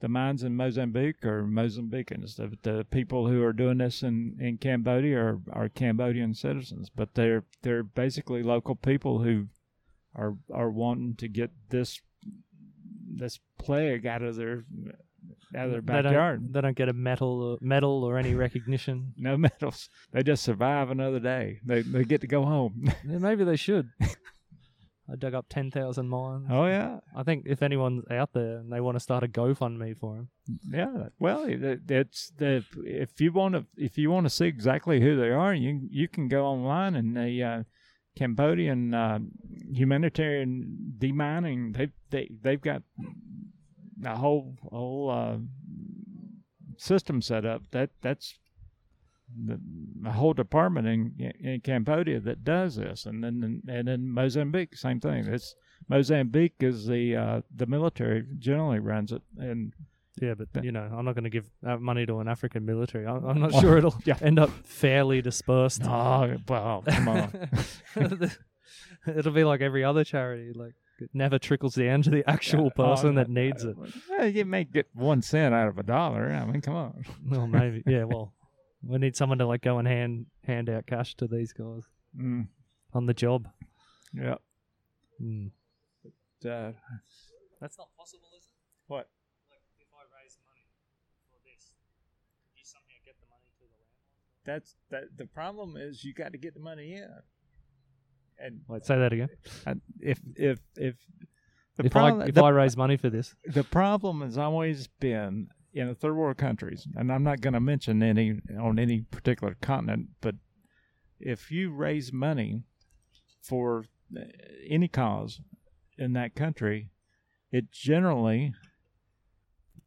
Speaker 2: the mines in Mozambique are Mozambicans. The the people who are doing this in, in Cambodia are, are Cambodian citizens, but they're they're basically local people who are are wanting to get this this plague out of their out of their
Speaker 1: They
Speaker 2: backyard.
Speaker 1: don't, they don't get a medal or, medal or any recognition.
Speaker 2: No medals. They just survive another day. They they get to go home.
Speaker 1: Yeah, maybe they should. I dug up ten thousand mines.
Speaker 2: oh yeah,
Speaker 1: I think if anyone's out there and they want to start a GoFundMe for him,
Speaker 2: yeah. Well, it, it's the if you want to if you want to see exactly who they are, you you can go online and they uh, Cambodian uh, humanitarian demining they they they've got a whole whole uh, system set up. That that's the, a whole department in in Cambodia that does this, and then and in Mozambique, same thing. It's Mozambique is the uh, the military generally runs it, and
Speaker 1: Yeah, but
Speaker 2: Yeah.
Speaker 1: you know, I'm not going to give uh, money to an African military. I'm, I'm not
Speaker 2: Well,
Speaker 1: sure it'll
Speaker 2: yeah.
Speaker 1: end up fairly dispersed.
Speaker 2: oh well, come on,
Speaker 1: it'll be like every other charity, like it never trickles down to the actual person
Speaker 2: Oh,
Speaker 1: that needs it.
Speaker 2: Well, you may get one cent out of a dollar. I mean, come on.
Speaker 1: Well, maybe, yeah. Well, we need someone to like go and hand hand out cash to these guys
Speaker 2: Mm,
Speaker 1: on the job.
Speaker 2: yeah.
Speaker 1: Mm.
Speaker 2: Uh,
Speaker 1: That's not possible, is it?
Speaker 2: what?
Speaker 1: Like, if I raise money for this, could you somehow get the money to the landlord?
Speaker 2: That's that. The problem is you got to get the money in, and
Speaker 1: Wait, say that again.
Speaker 2: if if if the
Speaker 1: if
Speaker 2: problem
Speaker 1: I if
Speaker 2: the,
Speaker 1: I raise money for this,
Speaker 2: the problem has always been in the third world countries, and I'm not going to mention any on any particular continent, but if you raise money for uh, any cause in that country, it generally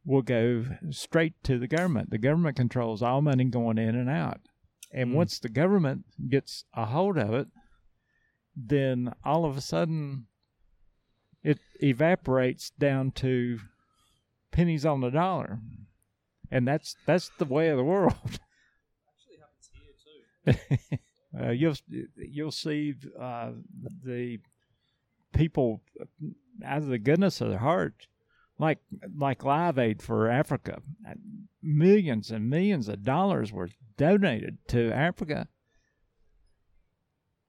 Speaker 2: will go straight to the government. The government controls all money going in and out. And
Speaker 1: Mm.
Speaker 2: once the government gets a hold of it, then all of a sudden it evaporates down to pennies on the dollar. And that's that's the way of the world.
Speaker 1: actually happens here too.
Speaker 2: Uh, you'll you'll see uh, the people out of the goodness of their heart, like like Live Aid for Africa, millions and millions of dollars were donated to Africa,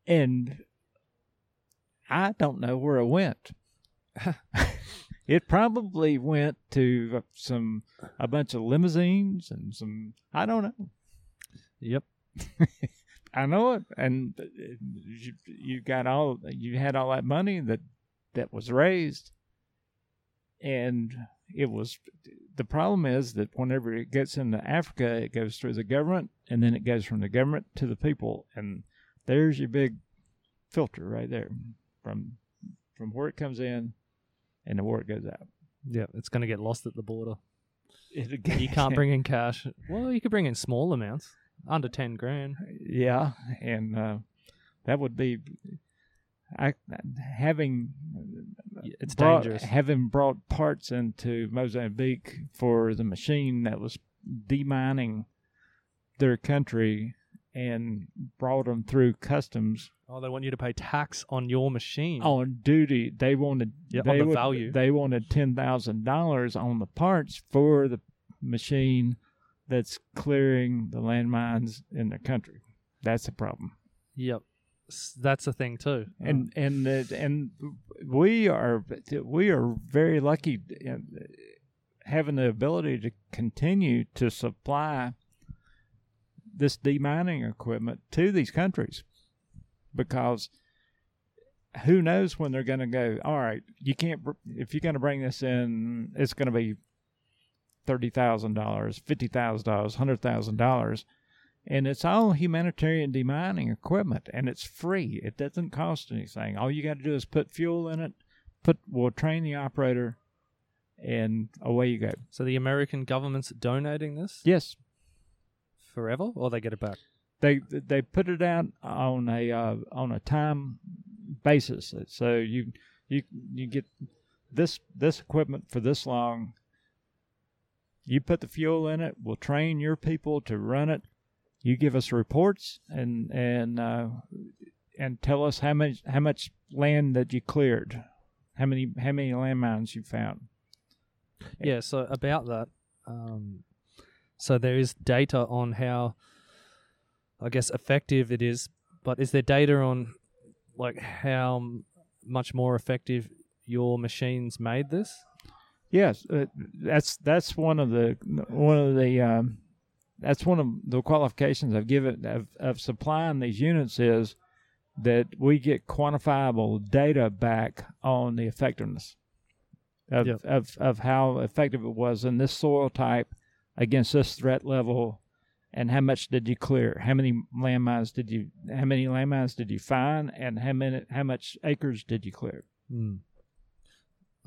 Speaker 2: and I don't know where it went. it probably went to some a bunch of limousines and some I don't know.
Speaker 1: Yep.
Speaker 2: I know it, and uh, you, you got all you had all that money that that was raised, and it was the problem is that whenever it gets into Africa, it goes through the government, and then it goes from the government to the people, and there's your big filter right there from from where it comes in and to where it goes out.
Speaker 1: Yeah, it's going to get lost at the border. You can't bring in cash. Well, you could bring in small amounts, under ten grand.
Speaker 2: Yeah, and uh, that would be I having
Speaker 1: It's
Speaker 2: brought,
Speaker 1: dangerous.
Speaker 2: having brought parts into Mozambique for the machine that was demining their country and brought them through customs
Speaker 1: Oh, they want you to pay tax on your machine.
Speaker 2: on duty. They wanted
Speaker 1: Yeah, on
Speaker 2: they
Speaker 1: the
Speaker 2: would-
Speaker 1: value.
Speaker 2: They wanted ten thousand dollars on the parts for the machine that's clearing the landmines in the country. That's the problem.
Speaker 1: Yep. That's a thing too.
Speaker 2: and and the, and we are we are very lucky in having the ability to continue to supply this demining equipment to these countries because who knows when they're going to go all right you can't if you're going to bring this in it's going to be $30,000 $50,000 $100,000 and it's all humanitarian demining equipment and it's free. It doesn't cost anything. All you got to do is put fuel in it put we'll train the operator and away you go.
Speaker 1: So the American government's donating this?
Speaker 2: Yes.
Speaker 1: Forever, or they get it back.
Speaker 2: they they put it out on a uh, on a time basis. So you you you get this this equipment for this long. You put the fuel in it we'll train your people to run it you give us reports and and uh, and tell us how much how much land that you cleared how many how many landmines you found
Speaker 1: Yeah. So about that, um, so there is data on how, I guess, effective it is. But is there data on, like, how much more effective your machines made this?
Speaker 2: Yes, uh, that's that's one of the one of the um, that's one of the qualifications I've given of, of supplying these units is that we get quantifiable data back on the effectiveness of
Speaker 1: Yep.
Speaker 2: of, of how effective it was in this soil type against this threat level and how much did you clear how many landmines did you how many landmines did you find and how many how much acres did you clear
Speaker 1: Hmm.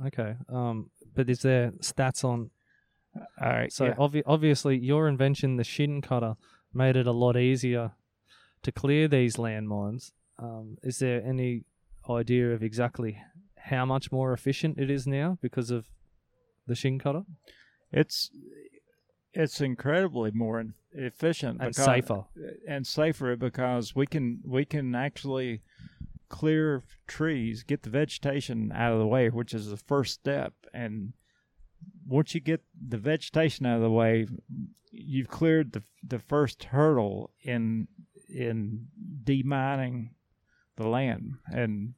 Speaker 1: Okay. Um, but is there stats on?
Speaker 2: All right
Speaker 1: So
Speaker 2: yeah.
Speaker 1: obvi- obviously, your invention, the Shinn cutter, made it a lot easier to clear these landmines. Um, is there any idea of exactly how much more efficient it is now because of the Shinn cutter
Speaker 2: it's it's incredibly more efficient
Speaker 1: and
Speaker 2: because-
Speaker 1: safer?
Speaker 2: and safer because we can we can actually clear trees, get the vegetation out of the way, which is the first step. And once you get the vegetation out of the way, you've cleared the the first hurdle in in demining the land. And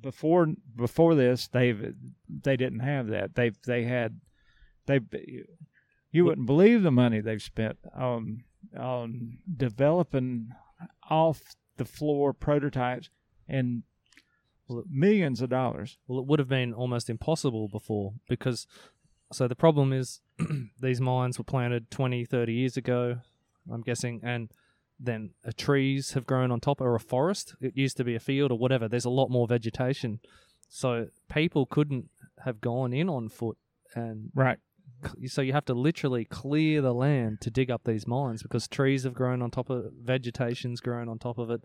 Speaker 2: before before this, they've they didn't have that. They they had they you wouldn't believe the money they've spent on on developing off the floor prototypes and millions of dollars.
Speaker 1: Well, it would have been almost impossible before because. So the problem is, these mines were planted 20, 30 years ago, I'm guessing, and then uh, trees have grown on top, or a forest. It used to be a field or whatever. There's a lot more vegetation, so people couldn't have gone in on foot, and
Speaker 2: Right.
Speaker 1: so you have to literally clear the land to dig up these mines because trees have grown on top of it, vegetation's grown on top of it,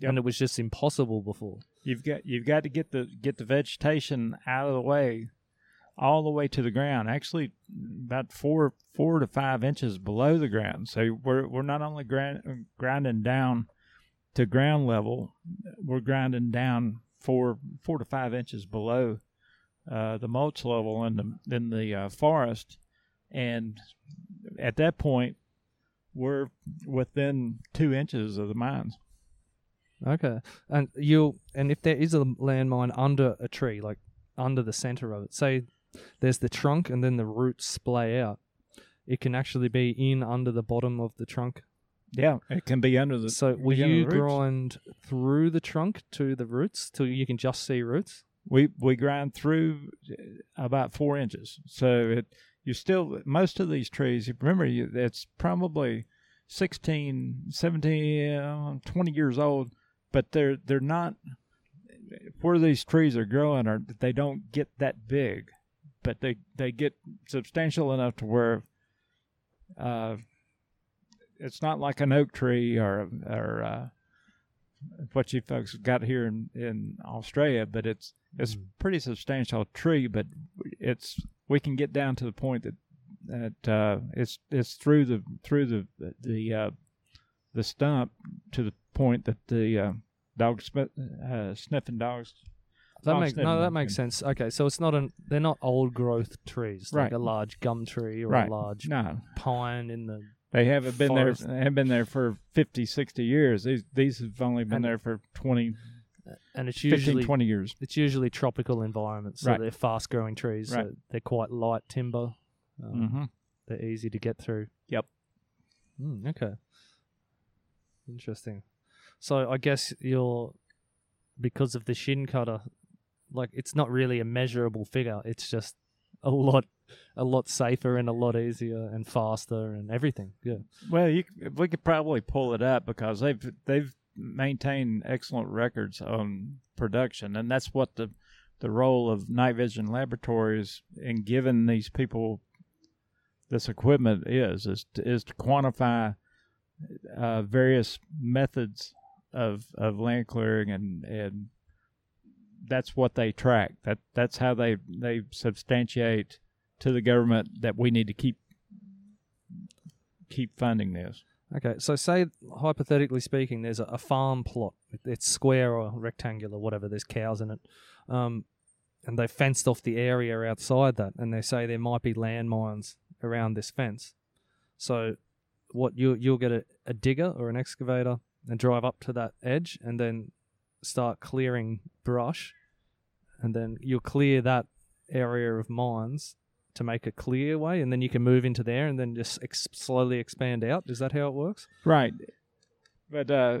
Speaker 2: Yep.
Speaker 1: and it was just impossible before.
Speaker 2: You've got you've got to get the get the vegetation out of the way, all the way to the ground. Actually, about four four to five inches below the ground. So we're we're not only grind, grinding down to ground level, we're grinding down four four to five inches below uh, the mulch level in the in the uh, forest, and at that point, we're within two inches of the mines.
Speaker 1: Okay, and you'll and if there is a landmine under a tree, like under the center of it, say there's the trunk and then the roots splay out, it can actually be in under the bottom of the trunk.
Speaker 2: Yeah, it can be under the.
Speaker 1: So will
Speaker 2: be
Speaker 1: you grind through the trunk to the roots till you can just see roots?
Speaker 2: we we grind through about four inches. So it you still most of these trees. you Remember, you, it's probably 16, 17, uh, 20 years old, but they're they're not where these trees are growing. Are they don't get that big, but they they get substantial enough to where. Uh, it's not like an oak tree or or uh, what you folks got here in, in Australia, but it's it's
Speaker 1: Mm.
Speaker 2: pretty substantial tree. But it's we can get down to the point that that uh, it's it's through the through the the uh, the stump to the point that the uh, dog sp- uh, sniffing dogs.
Speaker 1: That makes
Speaker 2: sniffing
Speaker 1: no, that makes sense. Okay, so it's not an they're not old growth trees like
Speaker 2: Right.
Speaker 1: a large gum tree or
Speaker 2: Right.
Speaker 1: a large
Speaker 2: No,
Speaker 1: pine in the.
Speaker 2: they haven't been
Speaker 1: Forest.
Speaker 2: there. They have been there for 50, 60 years. These these have only been
Speaker 1: And-
Speaker 2: there for 20,
Speaker 1: And it's
Speaker 2: 15,
Speaker 1: usually
Speaker 2: 20 years.
Speaker 1: it's usually tropical environments, so
Speaker 2: Right.
Speaker 1: they're fast growing trees.
Speaker 2: Right.
Speaker 1: So they're quite light timber. Um,
Speaker 2: hmm
Speaker 1: They're easy to get through.
Speaker 2: Yep.
Speaker 1: Mm, okay. Interesting. So I guess you're because of the Shinn cutter, like it's not really a measurable figure. It's just a lot, a lot safer and a lot easier and faster and everything. Yeah.
Speaker 2: Well, you, we could probably pull it up because they've they've maintained excellent records on production, and that's what the the role of night vision laboratories in giving these people this equipment is is to, is to quantify uh, various methods of of land clearing and and that's what they track. That that's how they they substantiate to the government that we need to keep keep funding this.
Speaker 1: Okay. So say hypothetically speaking, there's a, a farm plot. It's square or rectangular, whatever. There's cows in it. Um, and they fenced off the area outside that, and they say there might be landmines around this fence. So, what you you'll get a, a digger or an excavator and drive up to that edge, and then start clearing brush, and then you'll clear that area of mines to make a clear way, and then you can move into there, and then just ex- slowly expand out. Is that how it works?
Speaker 2: Right. But uh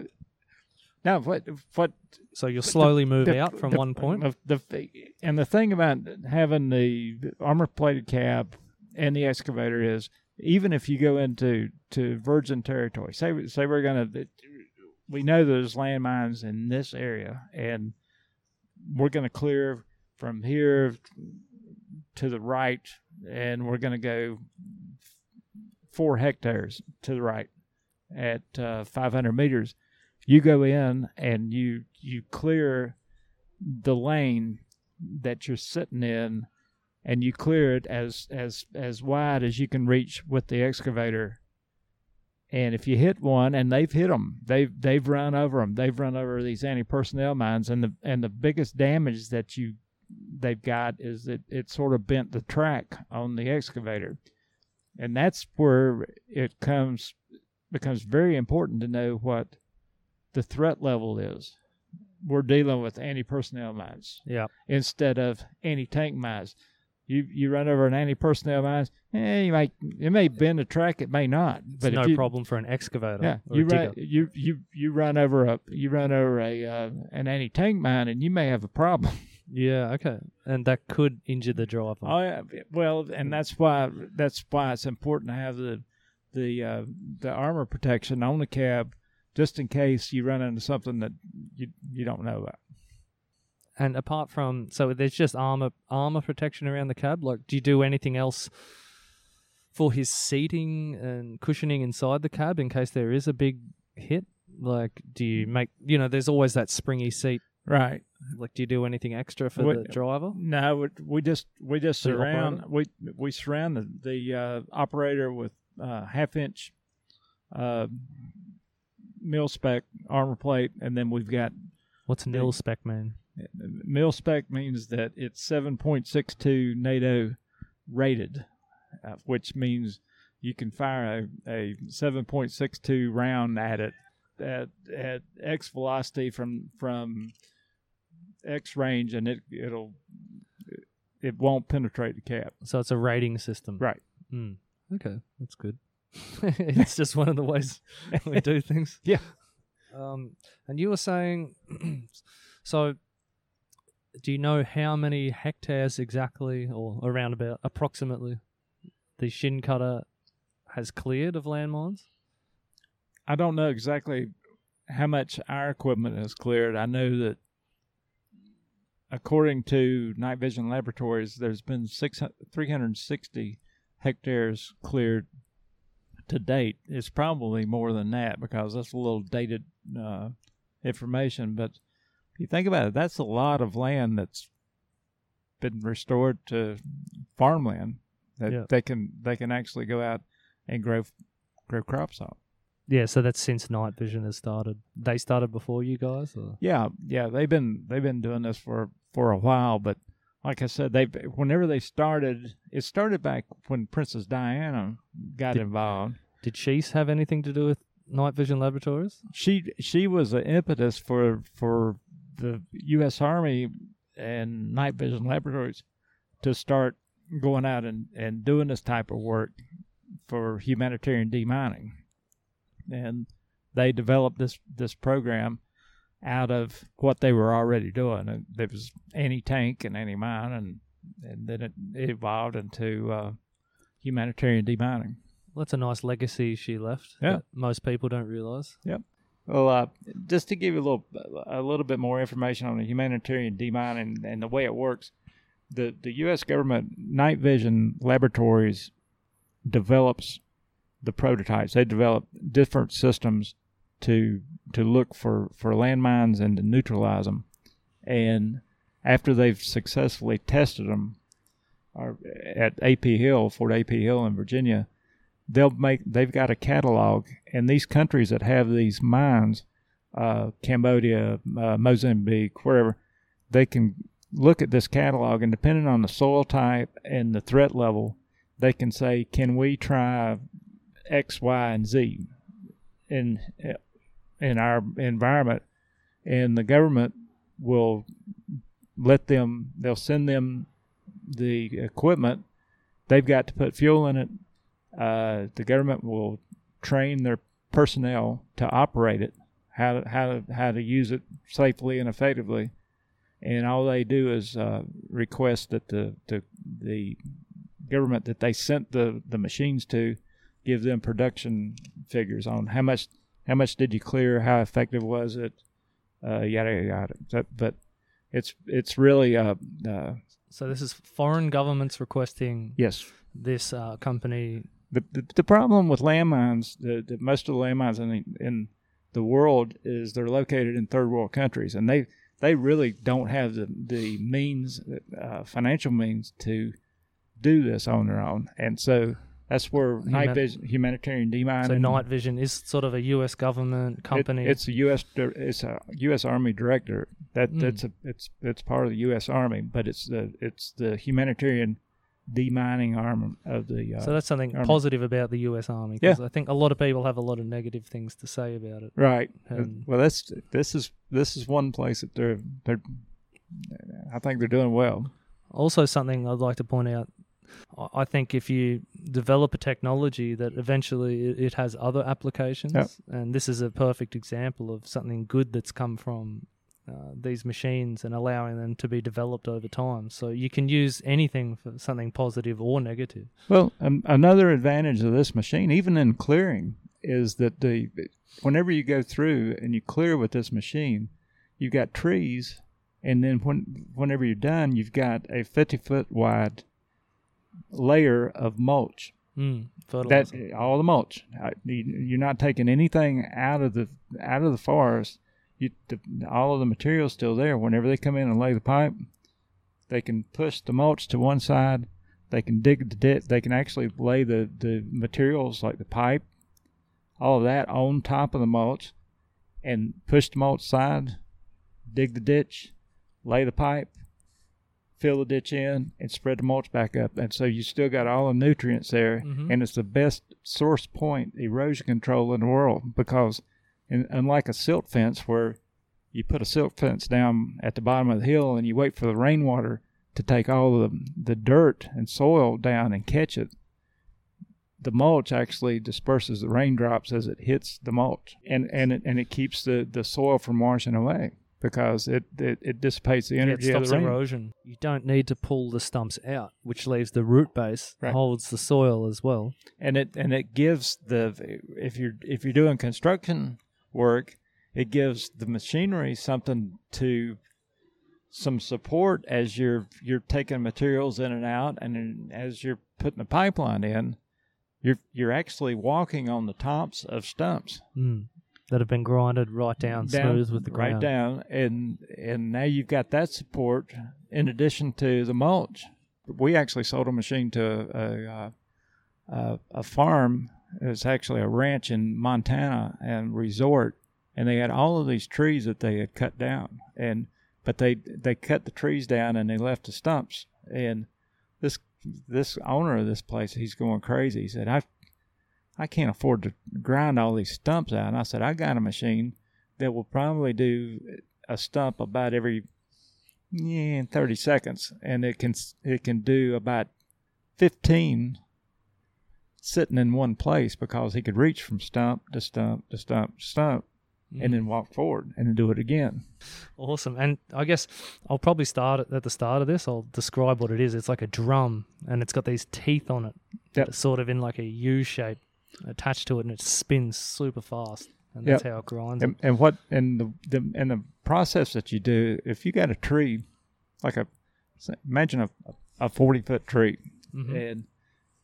Speaker 2: now what what
Speaker 1: So you'll
Speaker 2: the-
Speaker 1: slowly move
Speaker 2: the-
Speaker 1: out from
Speaker 2: the-
Speaker 1: one point.
Speaker 2: The, the and the thing about having the armor plated cab and the excavator is even if you go into to virgin territory, say say we're gonna we know there's landmines in this area and we're gonna clear from here to the right and we're gonna go four hectares to the right at uh, 500 meters. You go in and you you clear the lane that you're sitting in and you clear it as as as wide as you can reach with the excavator and if you hit one and they've hit them they've they've run over them they've run over these anti-personnel mines and the and the biggest damage that you they've got is that it sort of bent the track on the excavator and that's where it comes becomes very important to know what the threat level is. We're dealing with anti-personnel mines
Speaker 1: Yeah.
Speaker 2: instead of anti-tank mines. You you run over an anti-personnel mines, eh, you might it may bend the track, it may not.
Speaker 1: It's
Speaker 2: But
Speaker 1: no
Speaker 2: you,
Speaker 1: problem for an excavator.
Speaker 2: Yeah, you run you you you run over a you run over a uh, an anti-tank mine, and you may have a problem.
Speaker 1: Yeah, okay. And that could injure the driver.
Speaker 2: Oh yeah, well, and that's why that's why it's important to have the the uh, the armor protection on the cab, just in case you run into something that you you don't know about.
Speaker 1: And apart from so there's just armor armor protection around the cab. Like do you do anything else for his seating and cushioning inside the cab in case there is a big hit? Like do you make you know, there's always that springy seat.
Speaker 2: Right.
Speaker 1: Like do you do anything extra for
Speaker 2: What-
Speaker 1: the driver?
Speaker 2: No, we, we just we just
Speaker 1: The
Speaker 2: surround we we surround the, the uh, operator with uh, half inch uh, mil spec armor plate, and then we've got
Speaker 1: What's mil spec man?
Speaker 2: Mil spec means that it's seven point six two NATO rated, uh, which means you can fire a, a seven point six two round at it at at x velocity from from x range, and it it'll it won't penetrate the cap.
Speaker 1: So it's a rating system.
Speaker 2: Right.
Speaker 1: Mm. Okay, that's good. it's just one of the ways we do things.
Speaker 2: Yeah.
Speaker 1: Um, and you were saying, so do you know how many hectares exactly, or around about approximately, the Shinn cutter has cleared of landmines?
Speaker 2: I don't know exactly how much our equipment has cleared. I know that according to Night Vision Laboratories, there's been six, 360 hectares cleared to date. It's probably more than that because that's a little dated uh, information. But you think about it, that's a lot of land that's been restored to farmland that
Speaker 1: Yeah.
Speaker 2: they can they can actually go out and grow grow crops on.
Speaker 1: Yeah, so that's since night vision has started. They started before you guys, or
Speaker 2: Yeah, yeah, they've been they've been doing this for for a while, but like I said, they whenever they started, it started back when Princess Diana got
Speaker 1: Did-
Speaker 2: involved.
Speaker 1: did she have anything to do with night vision laboratories?
Speaker 2: She she was the impetus for for the U.S. Army and night vision laboratories to start going out and, and doing this type of work for humanitarian demining, and they developed this this program out of what they were already doing. And there was anti tank and anti mine, and and then it, it evolved into uh, humanitarian demining.
Speaker 1: Well, that's a nice legacy she left.
Speaker 2: Yeah.
Speaker 1: that most people don't realize.
Speaker 2: Well, uh, just to give you a little a little bit more information on the humanitarian demining and the way it works, the the U.S. government night vision laboratories develops the prototypes. They develop different systems to to look for for landmines and to neutralize them. And after they've successfully tested them, or at AP Hill, Fort AP Hill in Virginia, they'll make they've got a catalog and these countries that have these mines uh, cambodia uh, mozambique wherever they can look at this catalog and depending on the soil type and the threat level they can say can we try x y and z in in our environment? And the government will let them they'll send them the equipment. They've got to put fuel in it uh, the government will train their personnel to operate it, how to, how to, how to use it safely and effectively, and all they do is uh, request that the, the the government that they sent the, the machines to give them production figures on how much how much did you clear, how effective was it, uh, yada yada. So, but it's it's really uh, uh,
Speaker 1: So this is foreign governments requesting
Speaker 2: yes
Speaker 1: this uh, company.
Speaker 2: The, the, the problem with landmines, the, the, most of the landmines in the, in the world is they're located in third world countries, and they they really don't have the the means, uh, financial means to do this on their own, and so that's where night vision, humanitarian demining.
Speaker 1: So night vision is sort of a U.S. government
Speaker 2: it-
Speaker 1: company.
Speaker 2: it's a U.S. it's a U.S. Army director. That
Speaker 1: Mm.
Speaker 2: that's a it's it's part of the U.S. Army, but it's the it's the humanitarian demining arm of the. Uh,
Speaker 1: so that's something
Speaker 2: Army.
Speaker 1: positive about the U.S. Army. Because I think a lot of people have a lot of negative things to say about it.
Speaker 2: Right.
Speaker 1: Um,
Speaker 2: well, that's this is this is one place that they're they're. I think they're doing well.
Speaker 1: Also, something I'd like to point out. I- think if you develop a technology that eventually it- it has other applications,
Speaker 2: Yep.
Speaker 1: and this is a perfect example of something good that's come from uh, these machines and allowing them to be developed over time. So you can use anything for something positive or negative.
Speaker 2: Well, um, another advantage of this machine, even in clearing, is that the whenever you go through and you clear with this machine, you've got trees, and then when whenever you're done, you've got a 50 foot wide layer of mulch.
Speaker 1: Mm,
Speaker 2: That all the mulch. You- You're not taking anything out of the out of the forest. You, the, all of the material's still there. Whenever they come in and lay the pipe, they can push the mulch to one side. They can dig the ditch. They can actually lay the the materials like the pipe, all of that on top of the mulch, and push the mulch side, dig the ditch, lay the pipe, fill the ditch in, and spread the mulch back up. And so you still got all the nutrients there,
Speaker 1: Mhm.
Speaker 2: and it's the best source point erosion control in the world because, in, unlike a silt fence where you put a silt fence down at the bottom of the hill and you wait for the rainwater to take all the the dirt and soil down and catch it. The mulch actually disperses the raindrops as it hits the mulch, and and it, and it keeps the, the soil from washing away because it, it, it dissipates the
Speaker 1: Yeah, it
Speaker 2: energy of the rain.
Speaker 1: erosion. You don't need to pull the stumps out, which leaves the root base,
Speaker 2: Right.
Speaker 1: holds the soil as well.
Speaker 2: and it and it gives the if you're if you're doing construction work, it gives the machinery something to some support as you're you're taking materials in and out, and as you're putting the pipeline in, you're you're actually walking on the tops of stumps,
Speaker 1: Mm. that have been grinded right down, smooth with the ground, right
Speaker 2: down, and and now you've got that support in addition to the mulch. We actually sold a machine to a a, a, a farm. It's actually a ranch in Montana and resort, and they had all of these trees that they had cut down, and but they they cut the trees down and they left the stumps. And this this owner of this place, he's going crazy. He said, "I I can't afford to grind all these stumps out." And I said, "I got a machine that will probably do a stump about every yeah, 30 seconds and it can it can do about 15 sitting in one place because he could reach from stump to stump to stump to stump
Speaker 1: Mm.
Speaker 2: and then walk forward and then do it again.
Speaker 1: Awesome. And I guess I'll probably start at- at the start of this. I'll describe what it is. It's like a drum and it's got these teeth on it.
Speaker 2: Yep.
Speaker 1: Sort of in like a U shape attached to it and it spins super fast. And that's how it grinds.
Speaker 2: And, and what and the, the and the process that you do if you got a tree like a imagine a a 40 foot tree
Speaker 1: Mhm.
Speaker 2: and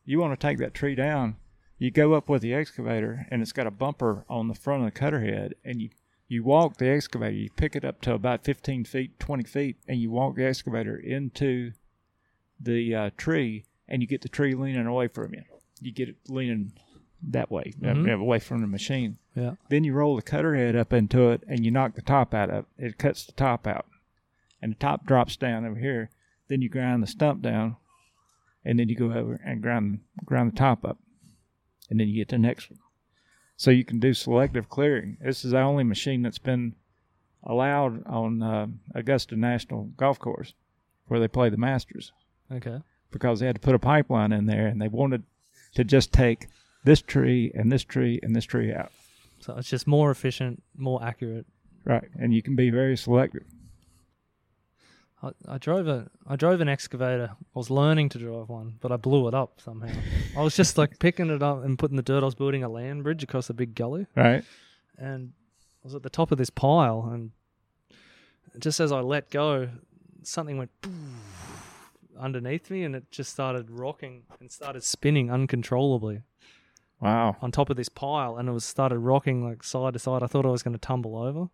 Speaker 2: you want to take that tree down, you go up with the excavator, and it's got a bumper on the front of the cutter head, and you you walk the excavator, you pick it up to about 15 feet, 20 feet, and you walk the excavator into the uh, tree, and you get the tree leaning away from you. You get it leaning that way, uh,
Speaker 1: Mhm.
Speaker 2: away from the machine.
Speaker 1: Yeah.
Speaker 2: Then you roll the cutter head up into it, and you knock the top out of it. It cuts the top out, and the top drops down over here. Then you grind the stump down, and then you go over and grind grind the top up, and then you get the next one. So you can do selective clearing. This is the only machine that's been allowed on uh, Augusta National Golf Course, where they play the Masters,
Speaker 1: Okay.
Speaker 2: because they had to put a pipeline in there, and they wanted to just take this tree and this tree and this tree out.
Speaker 1: So it's just more efficient, more accurate.
Speaker 2: Right, and you can be very selective.
Speaker 1: I, I drove a I drove an excavator. I was learning to drive one, but I blew it up somehow. I was just like picking it up and putting the dirt. I was building a land bridge across a big gully,
Speaker 2: Right,
Speaker 1: and I was at the top of this pile, and just as I let go, something went underneath me, and it just started rocking and started spinning uncontrollably
Speaker 2: wow.
Speaker 1: on top of this pile, and it was started rocking like side to side. I thought I was going to tumble over,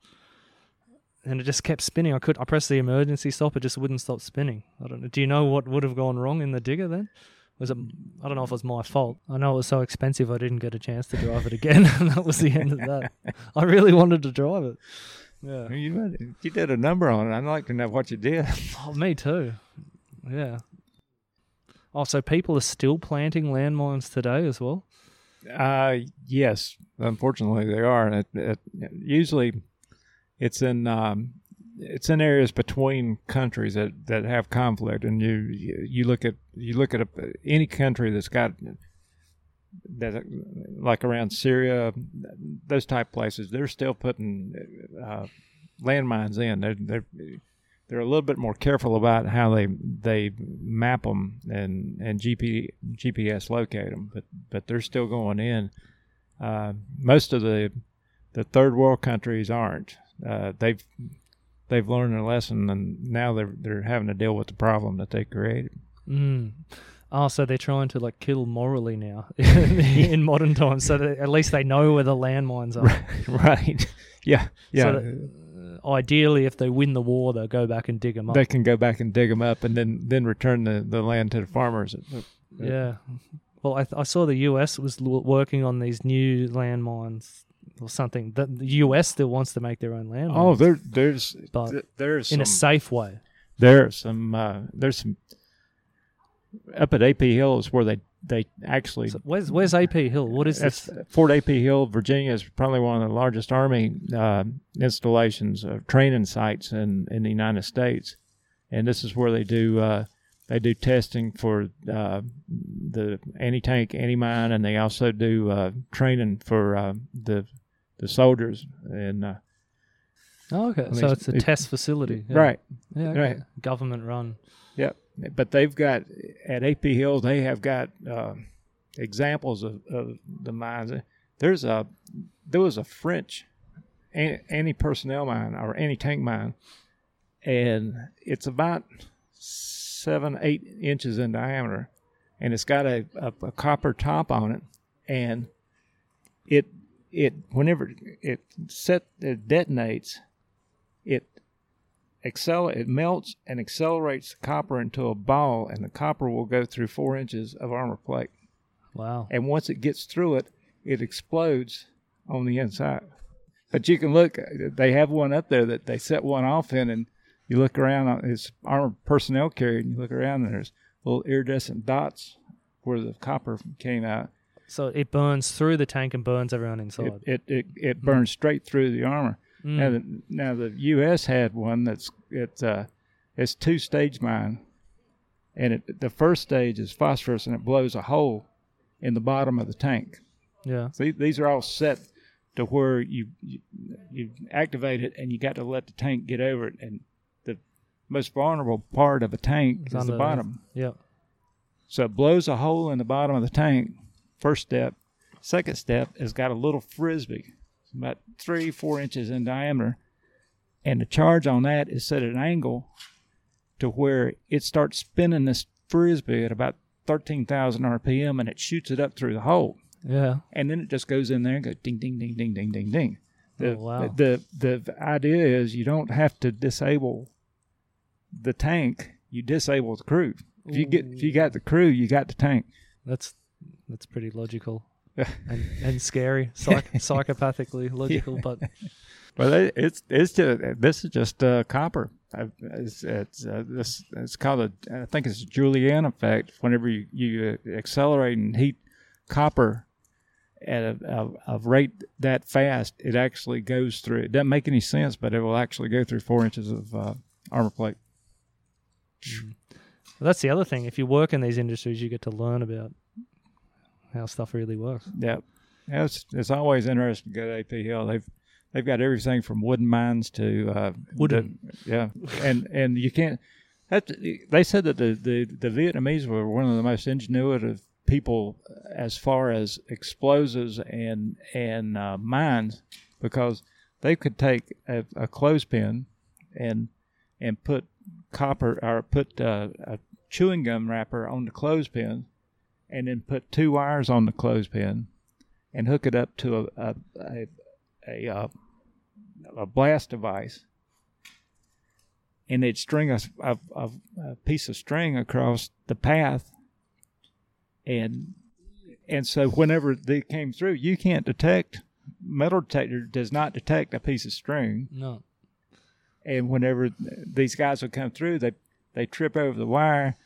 Speaker 1: and it just kept spinning. I could I pressed the emergency stop, it just wouldn't stop spinning. I don't know. Do you know what would have gone wrong in the digger then? Was it? I don't know if it was my fault. I know it was so expensive, I didn't get a chance to drive it again, and that was the end of that. I really wanted to drive it. Yeah.
Speaker 2: You, you did a number on it. I'd like to know what you did.
Speaker 1: Oh, me too. Yeah. Oh, so people are still planting landmines today as well.
Speaker 2: Uh, yes, unfortunately they are. And it, it, usually, it's in um, it's in areas between countries that, that have conflict, and you you look at you look at a, any country that's got that like around Syria, those type places, they're still putting uh, landmines in. They're they're they're a little bit more careful about how they they map them and and GP, GPS locate them, but but they're still going in. Uh, most of the the third world countries aren't. Uh, they've they've learned their lesson, and now they're they're having to deal with the problem that they created.
Speaker 1: Mm. Oh, so they're trying to like kill morally now in modern times, so that at least they know where the landmines are.
Speaker 2: right? Yeah, yeah.
Speaker 1: So that, uh, ideally, if they win the war, they'll go back and dig them up.
Speaker 2: they can go back and dig them up, and then then return the, the land to the farmers.
Speaker 1: yeah. Well, I, I saw the US was l- working on these new landmines or something. The, the US still wants to make their own landmines.
Speaker 2: Oh, there there's
Speaker 1: But
Speaker 2: there's
Speaker 1: in
Speaker 2: some,
Speaker 1: a safe way.
Speaker 2: there's some uh, there's some up at AP Hill is where they they actually
Speaker 1: So where's where's AP Hill? What is this?
Speaker 2: Fort AP Hill, Virginia is probably one of the largest Army uh, installations, uh, training sites in, in the United States, and this is where they do uh, they do testing for uh, the anti tank, anti mine, and they also do uh, training for uh, the the soldiers. And uh,
Speaker 1: Oh, okay. so
Speaker 2: it's-
Speaker 1: a test facility. Yeah.
Speaker 2: right,
Speaker 1: Yeah. okay.
Speaker 2: right.
Speaker 1: Government run.
Speaker 2: Yep. But they've got at AP Hill, they have got uh, examples of, of the mines. There's a there was a French anti personnel mine or anti tank mine, and it's about seven eight inches in diameter, and it's got a, a, a copper top on it, and it it whenever it set it detonates, it accel it melts and accelerates the copper into a ball, and the copper will go through four inches of armor plate.
Speaker 1: Wow.
Speaker 2: And once it gets through it, it explodes on the inside. But you can look; they have one up there that they set one off in, and you look around his armored personnel carrier, and you look around, and there's little iridescent dots where the copper came out.
Speaker 1: So it burns through the tank and burns everyone inside.
Speaker 2: It it it, it burns straight through the armor.
Speaker 1: Mm.
Speaker 2: Now, the, now the U.S. had one that's it's uh it's two stage mine, and it, the first stage is phosphorus, and it blows a hole in the bottom of the tank.
Speaker 1: yeah.
Speaker 2: So these are all set to where you, you you activate it, and you got to let the tank get over it. And the most vulnerable part of a tank
Speaker 1: It's
Speaker 2: is the bottom.
Speaker 1: Yeah.
Speaker 2: So it blows a hole in the bottom of the tank. First step. Second step is got a little frisbee, about three, four inches in diameter. And the charge on that is set at an angle to where it starts spinning this frisbee at about 13,000 RPM and it shoots it up through the hole.
Speaker 1: Yeah.
Speaker 2: And then it just goes in there and goes ding, ding, ding, ding, ding, ding, ding. The,
Speaker 1: Oh, wow.
Speaker 2: the, the, the idea is you don't have to disable the tank, you disable the crew. If you get if you got the crew, you got the tank.
Speaker 1: That's that's pretty logical and, and scary, Psych- psychopathically logical, but
Speaker 2: Well, it, it's it's just this is just uh, copper. It's it's uh, this it's called a I think it's a Julian effect. Whenever you you uh, accelerate and heat copper at a, a, a rate that fast, it actually goes through. It doesn't make any sense, but it will actually go through four inches of uh, armor plate.
Speaker 1: that's the other thing. If you work in these industries, you get to learn about how stuff really works.
Speaker 2: Yeah, yeah it's it's always interesting to go to AP Hill. They've they've got everything from wooden mines to uh,
Speaker 1: Wooden.
Speaker 2: the- yeah, and and you can't. That they said that the, the the Vietnamese were one of the most ingenuitive people as far as explosives and and uh, mines because they could take a, a clothespin and and put copper or put uh, a chewing gum wrapper on the clothespin and then put two wires on the clothespin and hook it up to a a a, a, uh, a blast device, and they'd string a, a, a, a piece of string across the path, and and so whenever they came through, you can't detect metal detector does not detect a piece of string,
Speaker 1: No.
Speaker 2: and whenever these guys would come through, they they trip over the wire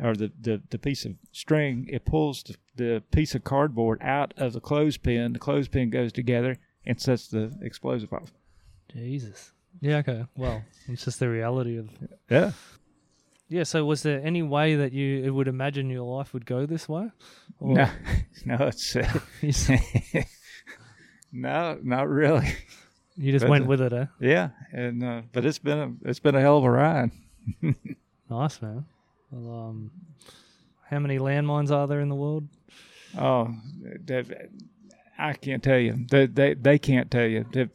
Speaker 2: or the, the, the piece of string. It pulls the, the piece of cardboard out of the clothespin. The clothespin goes together and sets the explosive off.
Speaker 1: Jesus. Yeah, okay. Well, it's just the reality of
Speaker 2: Yeah.
Speaker 1: Yeah, so was there any way that you would imagine your life would go this way? Or
Speaker 2: No, no, it's uh, no, not really.
Speaker 1: you just
Speaker 2: But,
Speaker 1: went
Speaker 2: uh,
Speaker 1: with it, eh?
Speaker 2: Yeah, and uh, but it's been a it's been a hell of a ride.
Speaker 1: Nice, man. Well, um, how many landmines are there in the world?
Speaker 2: Oh, I can't tell you. They, they they can't tell you. If,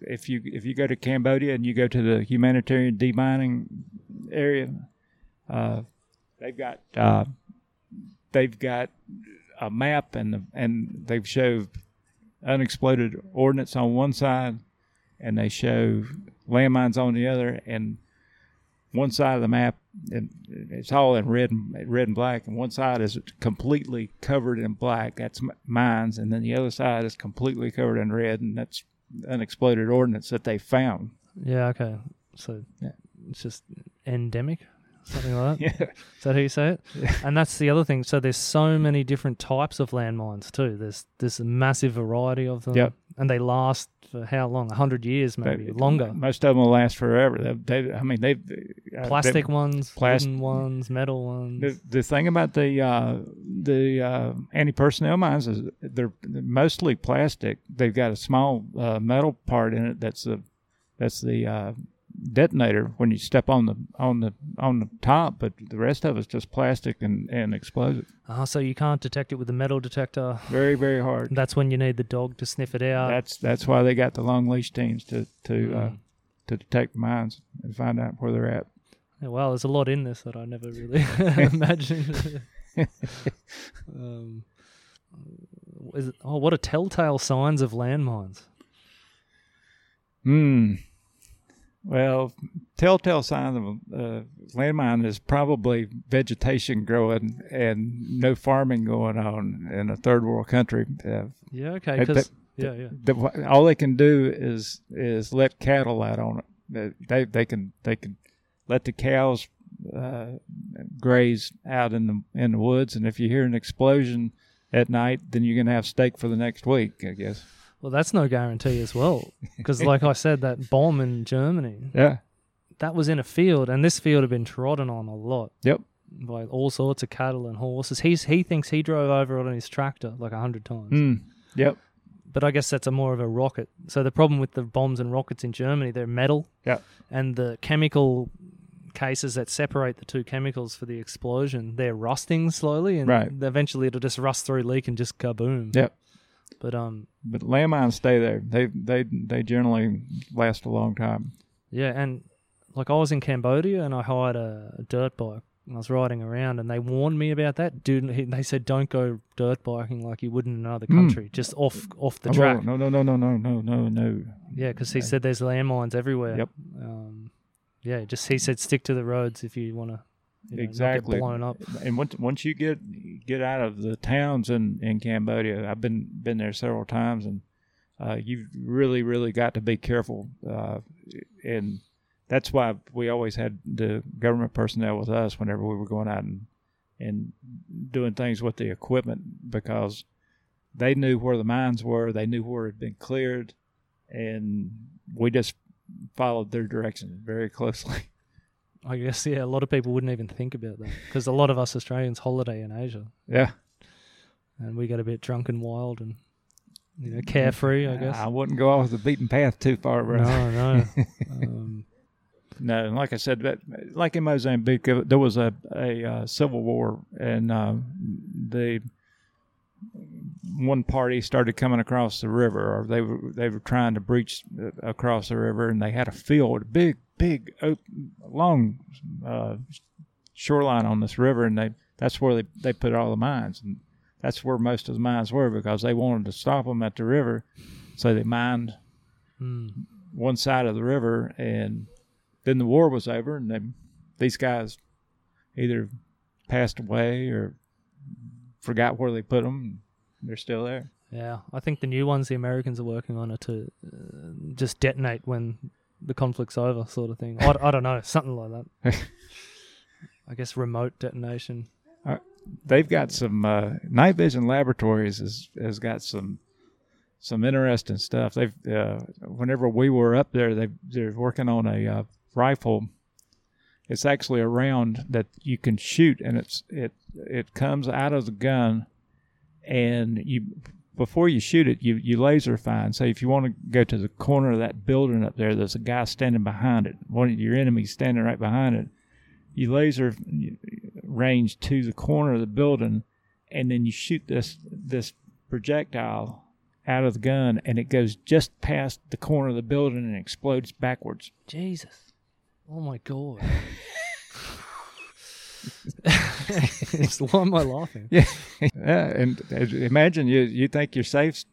Speaker 2: if you if you go to Cambodia and you go to the humanitarian demining area, uh, they've got uh, they've got a map and and they've showed unexploded ordnance on one side, and they show landmines on the other, and one side of the map and it's all in red and red and black, and one side is completely covered in black. That's mines, and then the other side is completely covered in red, and that's unexploded ordnance that they found.
Speaker 1: Yeah, okay. So
Speaker 2: Yeah.
Speaker 1: it's just endemic, something like that.
Speaker 2: Yeah,
Speaker 1: Is that how you say it?
Speaker 2: Yeah.
Speaker 1: And that's the other thing. So there's so many different types of landmines too. There's this massive variety of them.
Speaker 2: Yep.
Speaker 1: And they last for how long? A hundred years, maybe
Speaker 2: They-
Speaker 1: longer.
Speaker 2: Most of them will last forever. They, they I mean, they uh,
Speaker 1: Plastic ones,
Speaker 2: Plas-
Speaker 1: wooden ones, metal ones.
Speaker 2: The, the thing about the uh, the uh, anti-personnel mines is they're mostly plastic. They've got a small uh, metal part in it that's the that's the uh, detonator when you step on the on the on the top, but the rest of it's just plastic and, and explosive.
Speaker 1: Ah, so you can't detect it with a metal detector.
Speaker 2: Very very hard.
Speaker 1: That's when you need the dog to sniff it out.
Speaker 2: That's that's why they got the long leash teams to to uh,
Speaker 1: Mm.
Speaker 2: to detect mines and find out where they're at.
Speaker 1: Yeah, well, there's a lot in this that I never really imagined. um, Is it, oh, what are telltale signs of landmines?
Speaker 2: Hmm. Well, telltale sign of a uh, landmine is probably vegetation growing and no farming going on in a third world country. Uh,
Speaker 1: Yeah, okay.
Speaker 2: That-
Speaker 1: yeah, yeah.
Speaker 2: the, all they can do is is let cattle out on it. They they, they can they can let the cows uh, graze out in the in the woods, and if you hear an explosion at night, then you're gonna have steak for the next week, I guess.
Speaker 1: Well, that's no guarantee as well. Because, like I said, that bomb in Germany,
Speaker 2: Yeah.
Speaker 1: that was in a field, and this field had been trodden on a lot
Speaker 2: Yep.
Speaker 1: by all sorts of cattle and horses. He's, he thinks he drove over it on his tractor like a hundred times.
Speaker 2: Mm. Yep.
Speaker 1: But I guess that's a more of a rocket. So the problem with the bombs and rockets in Germany, they're metal,
Speaker 2: Yeah.
Speaker 1: and the chemical cases that separate the two chemicals for the explosion, they're rusting slowly, and
Speaker 2: Right.
Speaker 1: eventually it'll just rust through, leak, and just kaboom.
Speaker 2: Yep.
Speaker 1: But um,
Speaker 2: But landmines stay there. They they they generally last a long time.
Speaker 1: Yeah, and like I was in Cambodia and I hired a, dirt bike and I was riding around and they warned me about that. Dude, they said don't go dirt biking like you would in another
Speaker 2: Hmm.
Speaker 1: country, just off off the
Speaker 2: Oh,
Speaker 1: track.
Speaker 2: No, no, no, no, no, no, no, no.
Speaker 1: Yeah, because he said there's landmines everywhere.
Speaker 2: Yep.
Speaker 1: Um, yeah, just he said stick to the roads if you want to you know,
Speaker 2: exactly.
Speaker 1: blown up.
Speaker 2: And once once you get get out of the towns in, in Cambodia, I've been been there several times, and uh, you've really really got to be careful. Uh, and that's why we always had the government personnel with us whenever we were going out and and doing things with the equipment because they knew where the mines were, they knew where it had been cleared, and we just followed their directions very closely.
Speaker 1: I guess yeah, a lot of people wouldn't even think about that because a lot of us Australians holiday in Asia
Speaker 2: yeah.
Speaker 1: and we get a bit drunk and wild and you know carefree. I guess.
Speaker 2: I wouldn't go off the beaten path too far, bro.
Speaker 1: No, no. um,
Speaker 2: No, and like I said, that like in Mozambique, uh, there was a a uh, civil war, and uh, the one party started coming across the river, or they were they were trying to breach uh, across the river, and they had a field, a big, big, open, long uh, shoreline on this river, and they that's where they they put all the mines, and that's where most of the mines were because they wanted to stop them at the river, so they mined
Speaker 1: mm.
Speaker 2: one side of the river, and then the war was over, and they, these guys either passed away or forgot where they put them. They're still there.
Speaker 1: Yeah, I think the new ones the Americans are working on are to uh, just detonate when the conflict's over, sort of thing. I, I don't know, something like that. I guess remote detonation.
Speaker 2: They've got some uh, night vision laboratories has has got some some interesting stuff. They've uh, whenever we were up there, they they're working on a uh, rifle. It's actually a round that you can shoot, and it's it it comes out of the gun, and you before you shoot it, you you laser find. So if you want to go to the corner of that building up there, there's a guy standing behind it. One of your enemies standing right behind it. You laser range to the corner of the building, and then you shoot this this projectile out of the gun, and it goes just past the corner of the building and explodes backwards.
Speaker 1: Jesus. Oh my god. It's- Why am I laughing?
Speaker 2: Yeah, yeah. And imagine you you think you're safe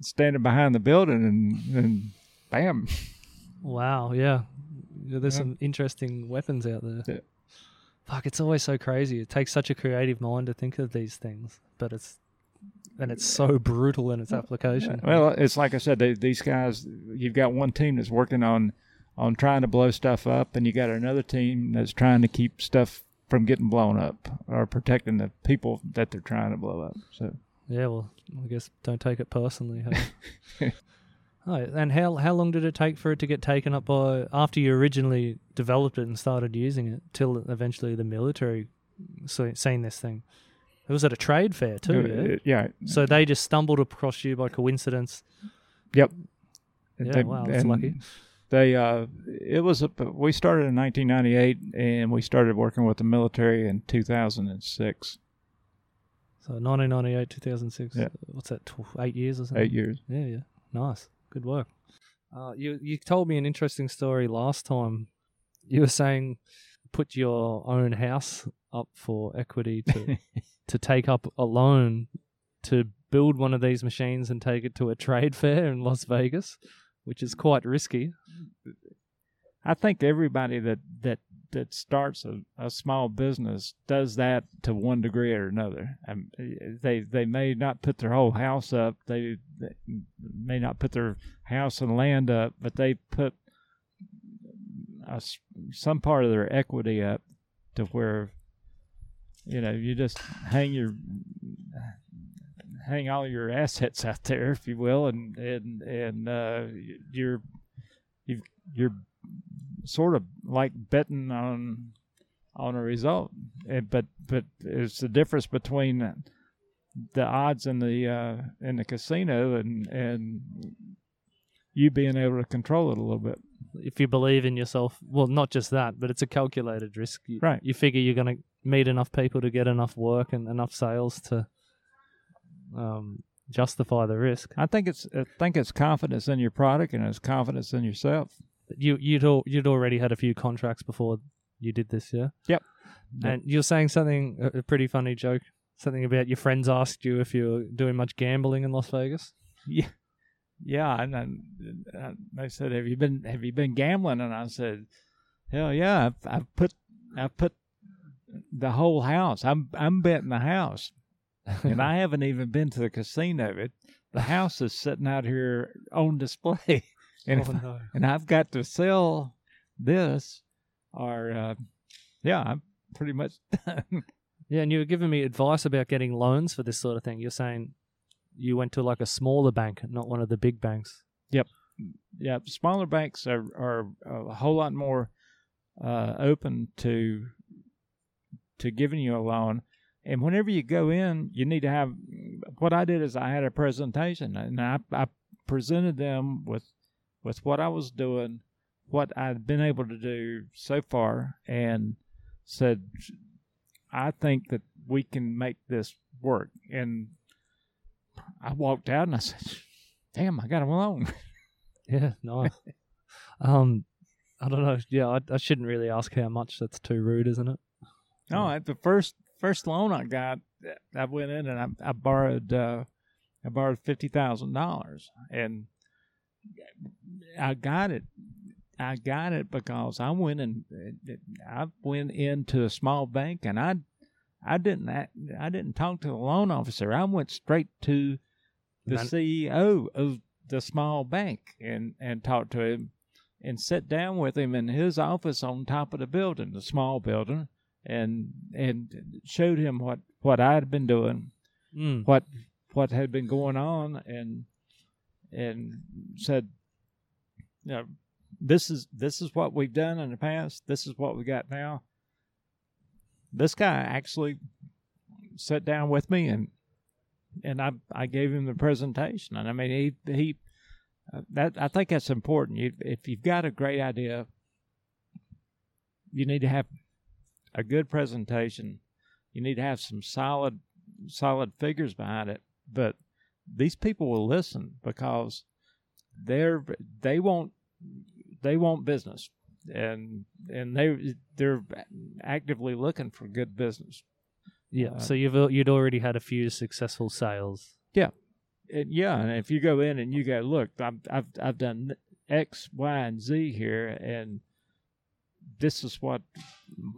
Speaker 2: standing behind the building, and and bam.
Speaker 1: Wow, yeah. Yeah, There's
Speaker 2: Yeah.
Speaker 1: some interesting weapons out there.
Speaker 2: Yeah.
Speaker 1: Fuck, it's always so crazy. It takes such a creative mind to think of these things, but it's and it's so brutal in its application.
Speaker 2: Well, it's like I said, they, these guys. You've got one team that's working on on trying to blow stuff up, and you got another team that's trying to keep stuff from getting blown up or protecting the people that they're trying to blow up. So
Speaker 1: Yeah, well, I guess don't take it personally. Hey? oh, and how how long did it take for it to get taken up by after you originally developed it and started using it till eventually the military seen this thing? It was at a trade fair too. Yeah?
Speaker 2: Uh, yeah.
Speaker 1: So they just stumbled across you by coincidence.
Speaker 2: Yep.
Speaker 1: Yeah,
Speaker 2: They-
Speaker 1: wow, that's lucky.
Speaker 2: They uh, it was a, we started in 1998, and we started working with the military in 2006.
Speaker 1: So 1998, 2006.
Speaker 2: Yeah.
Speaker 1: What's that? Tw- eight years or something.
Speaker 2: Eight years.
Speaker 1: Yeah, yeah. Nice. Good work. Uh, you you told me an interesting story last time. You were saying put your own house up for equity to to take up a loan to build one of these machines and take it to a trade fair in Las Vegas, which is quite risky.
Speaker 2: I think everybody that that that starts a, a small business does that to one degree or another. Um, they they may not put their whole house up. They, they may not put their house and land up, but they put a, some part of their equity up to where you know you just hang your hang all your assets out there, if you will, and and and uh, you're you you're sort of like betting on on a result. And, but but it's the difference between the odds in the uh, in the casino and and you being able to control it a little bit.
Speaker 1: If you believe in yourself, well, not just that, but it's a calculated risk. You,
Speaker 2: right.
Speaker 1: You figure you're going to meet enough people to get enough work and enough sales to um, justify the risk.
Speaker 2: I think it's I think it's confidence in your product and it's confidence in yourself.
Speaker 1: You you'd al- you'd already had a few contracts before you did this, yeah.
Speaker 2: Yep.
Speaker 1: And you're saying something a a pretty funny joke, something about your friends asked you if you were doing much gambling in Las Vegas.
Speaker 2: Yeah, yeah. And, and, and they said, "Have you been Have you been gambling?" And I said, "Hell yeah! I've, I've put I've put the whole house. I'm I'm betting the house, and I haven't even been to the casino. It the house is sitting out here on display, and
Speaker 1: oh, no.
Speaker 2: and I've got to sell this, or uh, yeah, I'm pretty much done.
Speaker 1: Yeah, and you were giving me advice about getting loans for this sort of thing. You're saying you went to like a smaller bank, not one of the big banks. Yep.
Speaker 2: Yeah, smaller banks are are a whole lot more uh, open to to giving you a loan. And whenever you go in, you need to have. What I did is I had a presentation, and I, I presented them with with what I was doing, what I'd been able to do so far, and said, I think that we can make this work. And I walked out and I said, Damn, I got a loan.
Speaker 1: Yeah, nice. um, I don't know. Yeah, I, I shouldn't really ask how much. That's too rude, isn't it?
Speaker 2: No, at the first first loan I got, I went in and I, I borrowed uh, I borrowed fifty thousand dollars, and I got it. I got it because I went and I went into a small bank and I I didn't I didn't talk to the loan officer. I went straight to the CEO of the small bank and and talked to him and sat down with him in his office on top of the building, the small building, and and showed him what what I had been doing,
Speaker 1: Mm.
Speaker 2: what what had been going on, and and said, you know, this is this is what we've done in the past. This is what we got now. This guy actually sat down with me and and I I gave him the presentation, and I mean he he uh, that I think that's important. You, if you've got a great idea, you need to have a good presentation. You need to have some solid solid figures behind it. But these people will listen because they're they want they want business and and they they're actively looking for good business.
Speaker 1: Yeah.
Speaker 2: Uh,
Speaker 1: so you've you'd already had a few successful sales. Yeah.
Speaker 2: And yeah, and if you go in and you go, look, I've I've I've done X, Y, and Z here, and this is what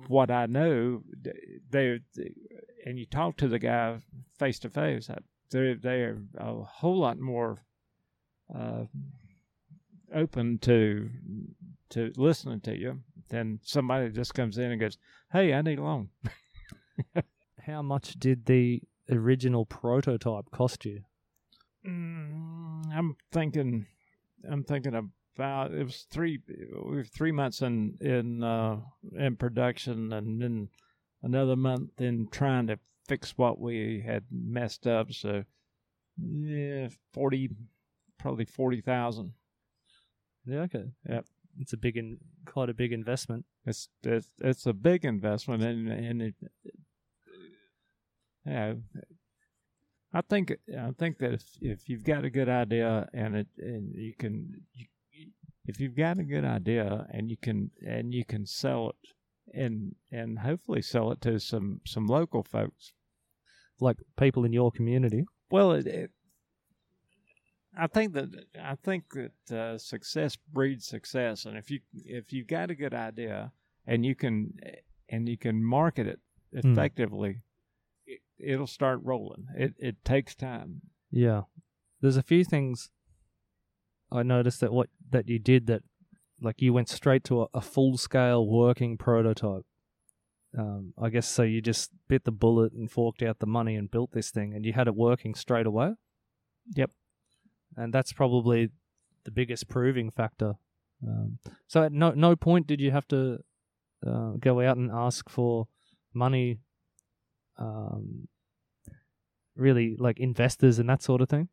Speaker 2: what I know. They and you talk to the guy face to face. They're they're a whole lot more uh, open to to listening to you than somebody just comes in and goes, "Hey, I need a loan."
Speaker 1: How much did the original prototype cost you?
Speaker 2: Mm, I'm thinking, I'm thinking about it was three, we were three months in in uh, in production, and then another month in trying to fix what we had messed up. So, yeah, forty, probably forty thousand.
Speaker 1: Yeah. Okay.
Speaker 2: Yep.
Speaker 1: It's a big, in, quite a big investment.
Speaker 2: It's it's it's a big investment, and and it, yeah. I think I think that if, if you've got a good idea and it and you can you, if you've got a good idea and you can and you can sell it and and hopefully sell it to some some local folks
Speaker 1: Like people in your community.
Speaker 2: Well, it, it, I think that I think that uh, success breeds success, and if you if you've got a good idea and you can and you can market it
Speaker 1: Hmm.
Speaker 2: effectively, it, it'll start rolling. It it takes time.
Speaker 1: Yeah. There's a few things I noticed that what that you did that like you went straight to a, a full scale working prototype. Um, I guess so you just bit the bullet and forked out the money and built this thing and you had it working straight away.
Speaker 2: Yep.
Speaker 1: And that's probably the biggest proving factor. Um, so at no no point did you have to uh, go out and ask for money um, really like investors and that sort of thing.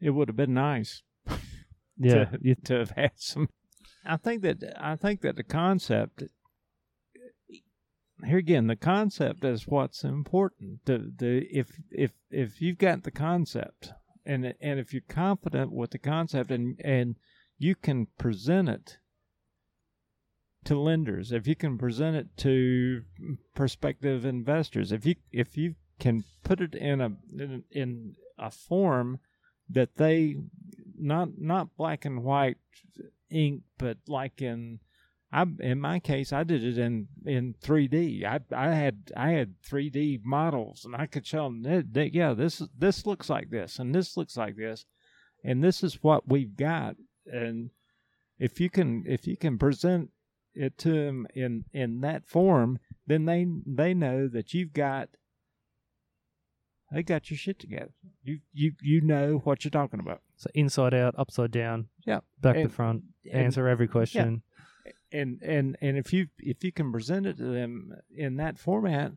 Speaker 2: It would have been nice.
Speaker 1: Yeah,
Speaker 2: to,
Speaker 1: you,
Speaker 2: to have had some. I think that I think that the concept here again, the concept is what's important. The the if if if you've got the concept and and if you're confident with the concept and and you can present it to lenders, if you can present it to prospective investors, if you if you can put it in a in, in a form that they not not black and white ink, but like in I in my case I did it in in 3D. I I had I had 3D models and I could show them that, that yeah this this looks like this and this looks like this and this is what we've got and if you can if you can present it to them in in that form then they they know that you've got they got your shit together. You you you know what you're talking about.
Speaker 1: so inside out, upside down,
Speaker 2: Yeah.
Speaker 1: back to front,
Speaker 2: and-
Speaker 1: answer every question.
Speaker 2: and and and if you if you can present it to them in that format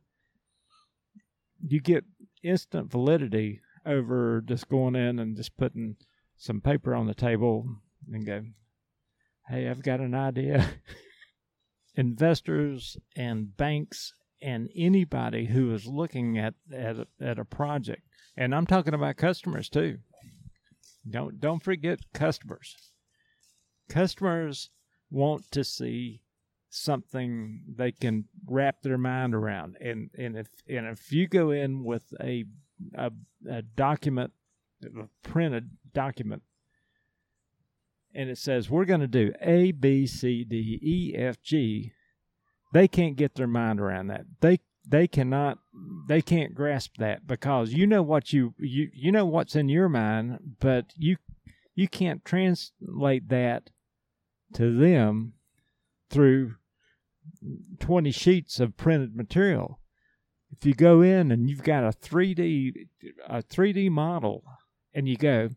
Speaker 2: you get instant validity over just going in and just putting some paper on the table and go hey i've got an idea investors and banks and anybody who is looking at at a, at a project and i'm talking about customers too. Don't don't forget customers. Customers want to see something they can wrap their mind around. And and if and if you go in with a a, a document a printed document and it says we're going to do a b c d e f g they can't get their mind around that they they cannot they can't grasp that because you know what you you you know what's in your mind but you you can't translate that to them through 20 sheets of printed material. If you go in and you've got a 3D a 3D model and you go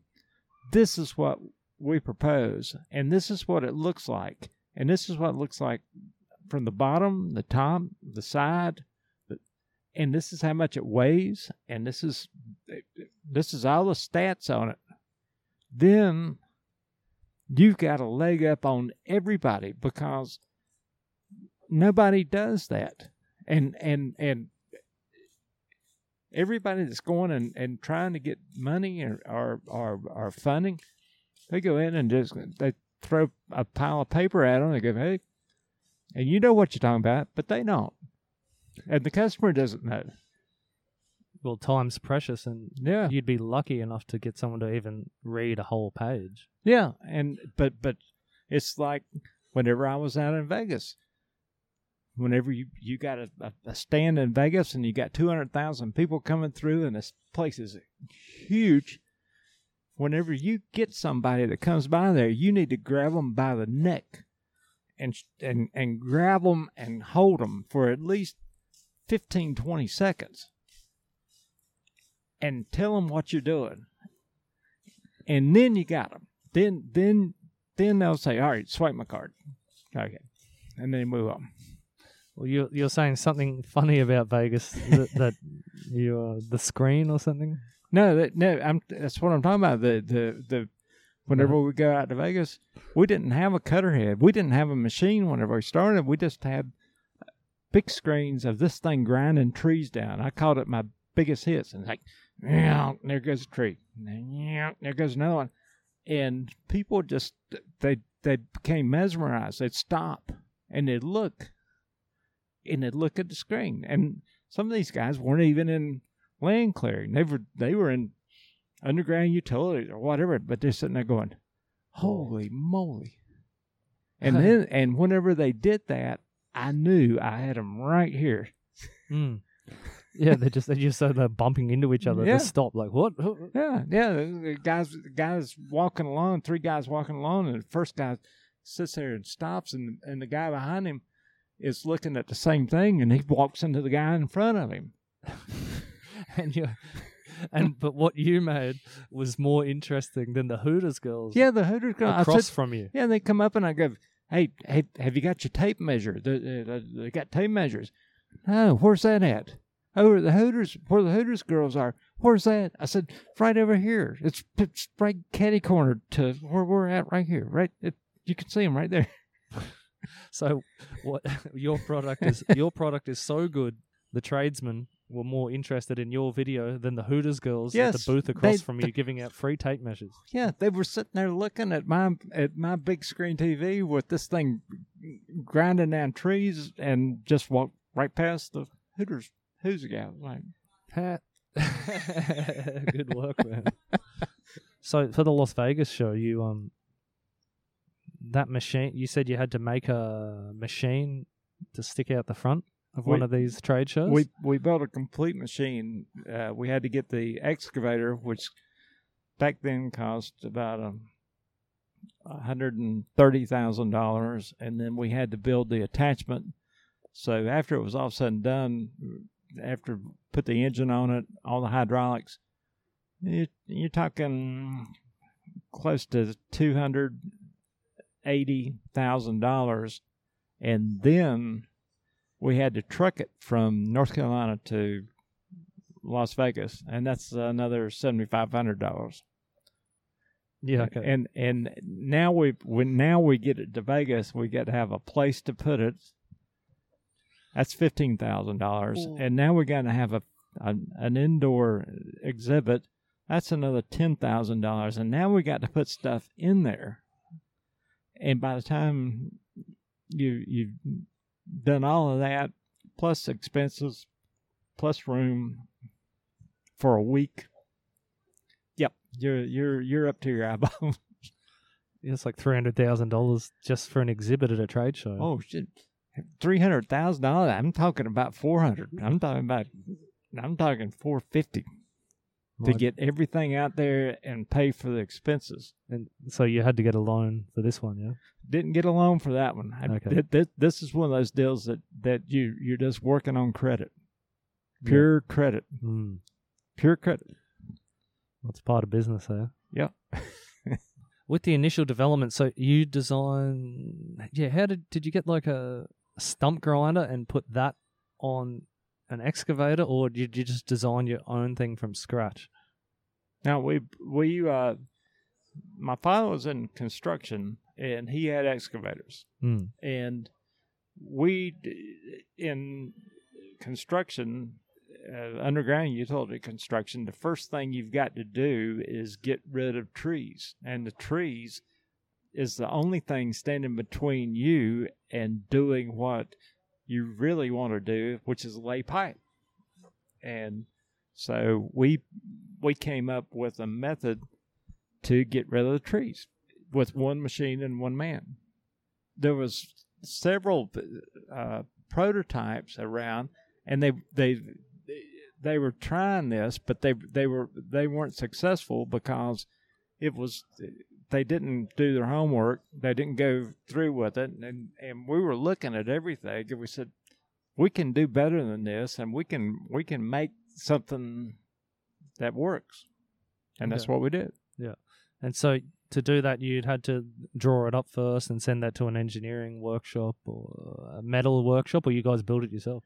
Speaker 2: this is what we propose and this is what it looks like and this is what it looks like from the bottom, the top, the side, and this is how much it weighs and this is this is all the stats on it. Then you've got a leg up on everybody because nobody does that and and and everybody that's going and, and trying to get money or, or or or funding they go in and just they throw a pile of paper at them and go hey and you know what you're talking about but they don't and the customer doesn't know
Speaker 1: Well, time's precious, and
Speaker 2: yeah
Speaker 1: you'd be lucky enough to get someone to even read a whole page.
Speaker 2: Yeah, and but but it's like whenever I was out in Vegas, whenever you you got a, a, stand in Vegas and you got two hundred thousand people coming through and this place is huge. Whenever you get somebody that comes by there, you need to grab them by the neck, and and and grab them and hold them for at least 15, 20 seconds, and tell them what you're doing, and then you got them then then then they'll say, "All right, swipe my card." Okay, and then move on.
Speaker 1: Well, you're you're saying something funny about Vegas that, that you uh, the screen or something.
Speaker 2: No, that, no, I'm that's what I'm talking about. The the the whenever uh-huh. we go out to Vegas, we didn't have a cutter head. We didn't have a machine whenever we started. We just had big screens of this thing grinding trees down. I called it my biggest hits, and it's like, yeah, there goes a tree, yeah, there goes another one, and people just they they became mesmerized. They'd stop and they'd look, and they'd look at the screen, and some of these guys weren't even in land clearing. They were they were in underground utilities or whatever, but they're sitting there going, "Holy moly!" And then and whenever they did that, I knew I had them right here.
Speaker 1: Mm. Yeah, they just they just so they're bumping into each other.
Speaker 2: Yeah.
Speaker 1: They stop like what?
Speaker 2: Yeah, yeah. The guys, the guys walking along, three guys walking along, and the first guy sits there and stops, and and the guy behind him is looking at the same thing, and he walks into the guy in front of him.
Speaker 1: and you and but what you made was more interesting than the Hooters girls.
Speaker 2: Yeah, the Hooters girl. I
Speaker 1: across
Speaker 2: said,
Speaker 1: from you.
Speaker 2: yeah, they come up and I go, "Hey, hey, have you got your tape measure? They, they, they got tape measures. No, where's that at? Oh, the Hooters, where the Hooters girls are. Where's that? I said, right over here. It's, it's right catty corner to where we're at right here. Right, it, you can see them right there.
Speaker 1: So what your product is your product is so good the tradesmen were more interested in your video than the Hooters girls at the booth across
Speaker 2: they-
Speaker 1: from you giving out free tape measures.
Speaker 2: Yeah, they were sitting there looking at my at my big screen TV with this thing grinding down trees and just walked right past the Hooters Hooters guy. Like, Pat,
Speaker 1: Good work, man. so for the Las Vegas show, you um that machine you said you had to make a machine to stick out the front of one of these trade shows?
Speaker 2: we we built a complete machine. Uh, we had to get the excavator, which back then cost about um, a hundred and thirty thousand dollars, and then we had to build the attachment. So after it was all said and done, after put the engine on it, all the hydraulics, you, you're talking close to two hundred eighty thousand dollars, and then we had to truck it from North Carolina to Las Vegas, and that's another seventy five hundred dollars.
Speaker 1: yeah, okay.
Speaker 2: And and now we when now we get it to Vegas, we got to have a place to put it. That's fifteen thousand dollars,
Speaker 1: mm.
Speaker 2: and now we're going to have a an, an indoor exhibit. That's another ten thousand dollars, and now we got to put stuff in there. And by the time you you've done all of that, plus expenses, plus room for a week, yep, you're you're you're up to your eyeballs.
Speaker 1: it's like three hundred thousand dollars just for an exhibit at a trade show.
Speaker 2: Oh shit, three hundred thousand dollars. I'm talking about four hundred. I'm talking about. I'm talking four fifty to get everything out there and pay for the expenses.
Speaker 1: and so you had to get a loan for this one, yeah.
Speaker 2: Didn't get a loan for that one. I,
Speaker 1: Okay.
Speaker 2: th- th- this is one of those deals that that you you're just working on credit, pure credit,
Speaker 1: Mm.
Speaker 2: pure credit.
Speaker 1: That's part of business there.
Speaker 2: Yeah.
Speaker 1: With the initial development, so you design, yeah. How did did you get like a stump grinder and put that on an excavator, or did you just design your own thing from scratch?
Speaker 2: Now we we uh, my father was in construction and he had excavators.
Speaker 1: Mm.
Speaker 2: and we in construction uh, underground utility construction the first thing you've got to do is get rid of trees and the trees is the only thing standing between you and doing what you really want to do which is lay pipe and so we we came up with a method to get rid of the trees with one machine and one man there was several uh, prototypes around, and they they they were trying this, but they they were they weren't successful because it was they didn't do their homework. They didn't go through with it, and and we were looking at everything, and we said we can do better than this, and we can we can make something that works, and that's
Speaker 1: Okay.
Speaker 2: what we did. Yeah.
Speaker 1: And so to do that, you'd had to draw it up first and send that to an engineering workshop or a metal workshop, or you guys built it yourself.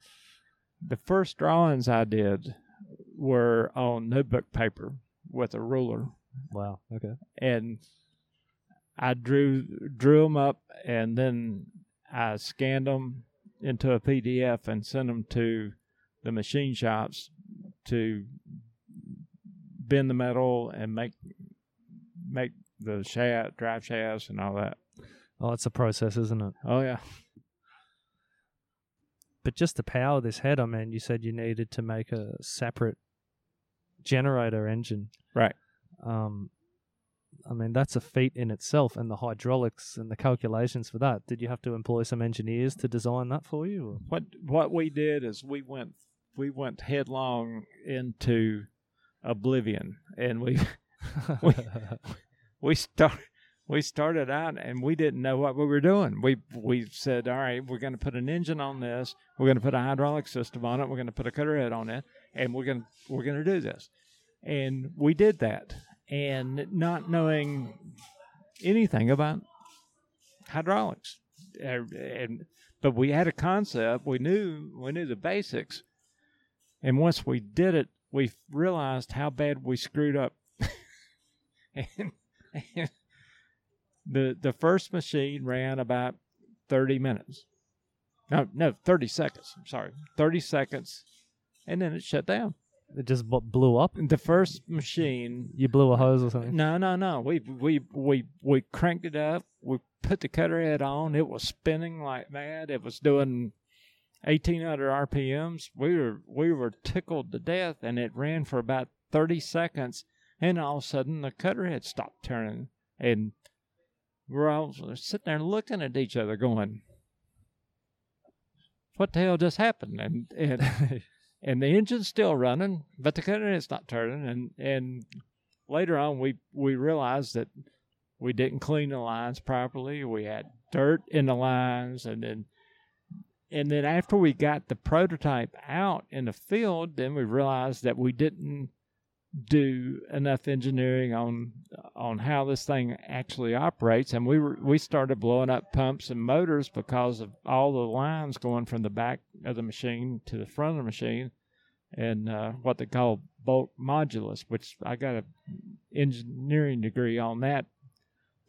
Speaker 2: The first drawings I did were on notebook paper with a ruler,
Speaker 1: Wow. Okay.
Speaker 2: and I drew drew them up, and then I scanned them into a PDF and sent them to the machine shops to bend the metal and make make the shaft, drive shafts, and all that.
Speaker 1: Oh, it's a process, isn't it?
Speaker 2: Oh yeah,
Speaker 1: But just to power this head, I mean, you said you needed to make a separate generator engine.
Speaker 2: Right.
Speaker 1: Um, I mean, that's a feat in itself, and the hydraulics and the calculations for that. Did you have to employ some engineers to design that for you? or-
Speaker 2: what what we did is we went we went headlong into oblivion and we we we start we started out and we didn't know what we were doing. We we said, all right, we're going to put an engine on this. We're going to put a hydraulic system on it. We're going to put a cutter head on it, and we're going we're going to do this. And we did that, and not knowing anything about hydraulics, and but we had a concept. We knew we knew the basics, and once we did it, we realized how bad we screwed up. and, and the the first machine ran about thirty minutes. No, no, thirty seconds. I'm sorry, thirty seconds, and then it shut down.
Speaker 1: It just blew up.
Speaker 2: The first machine
Speaker 1: You blew a hose or something.
Speaker 2: no, no, no. We we we we cranked it up. We put the cutter head on. It was spinning like mad. It was doing eighteen hundred RPMs. We were we were tickled to death, and it ran for about thirty seconds, and all of a sudden the cutter head stopped turning, and we're all sitting there looking at each other, going, "What the hell just happened?" And and and the engine's still running, but the cutter head's not turning. And and later on, we we realized that we didn't clean the lines properly. We had dirt in the lines, and then and then after we got the prototype out in the field, then we realized that we didn't do enough engineering on on how this thing actually operates and we were we started blowing up pumps and motors because of all the lines going from the back of the machine to the front of the machine and uh, what they call bulk modulus which I got an engineering degree on that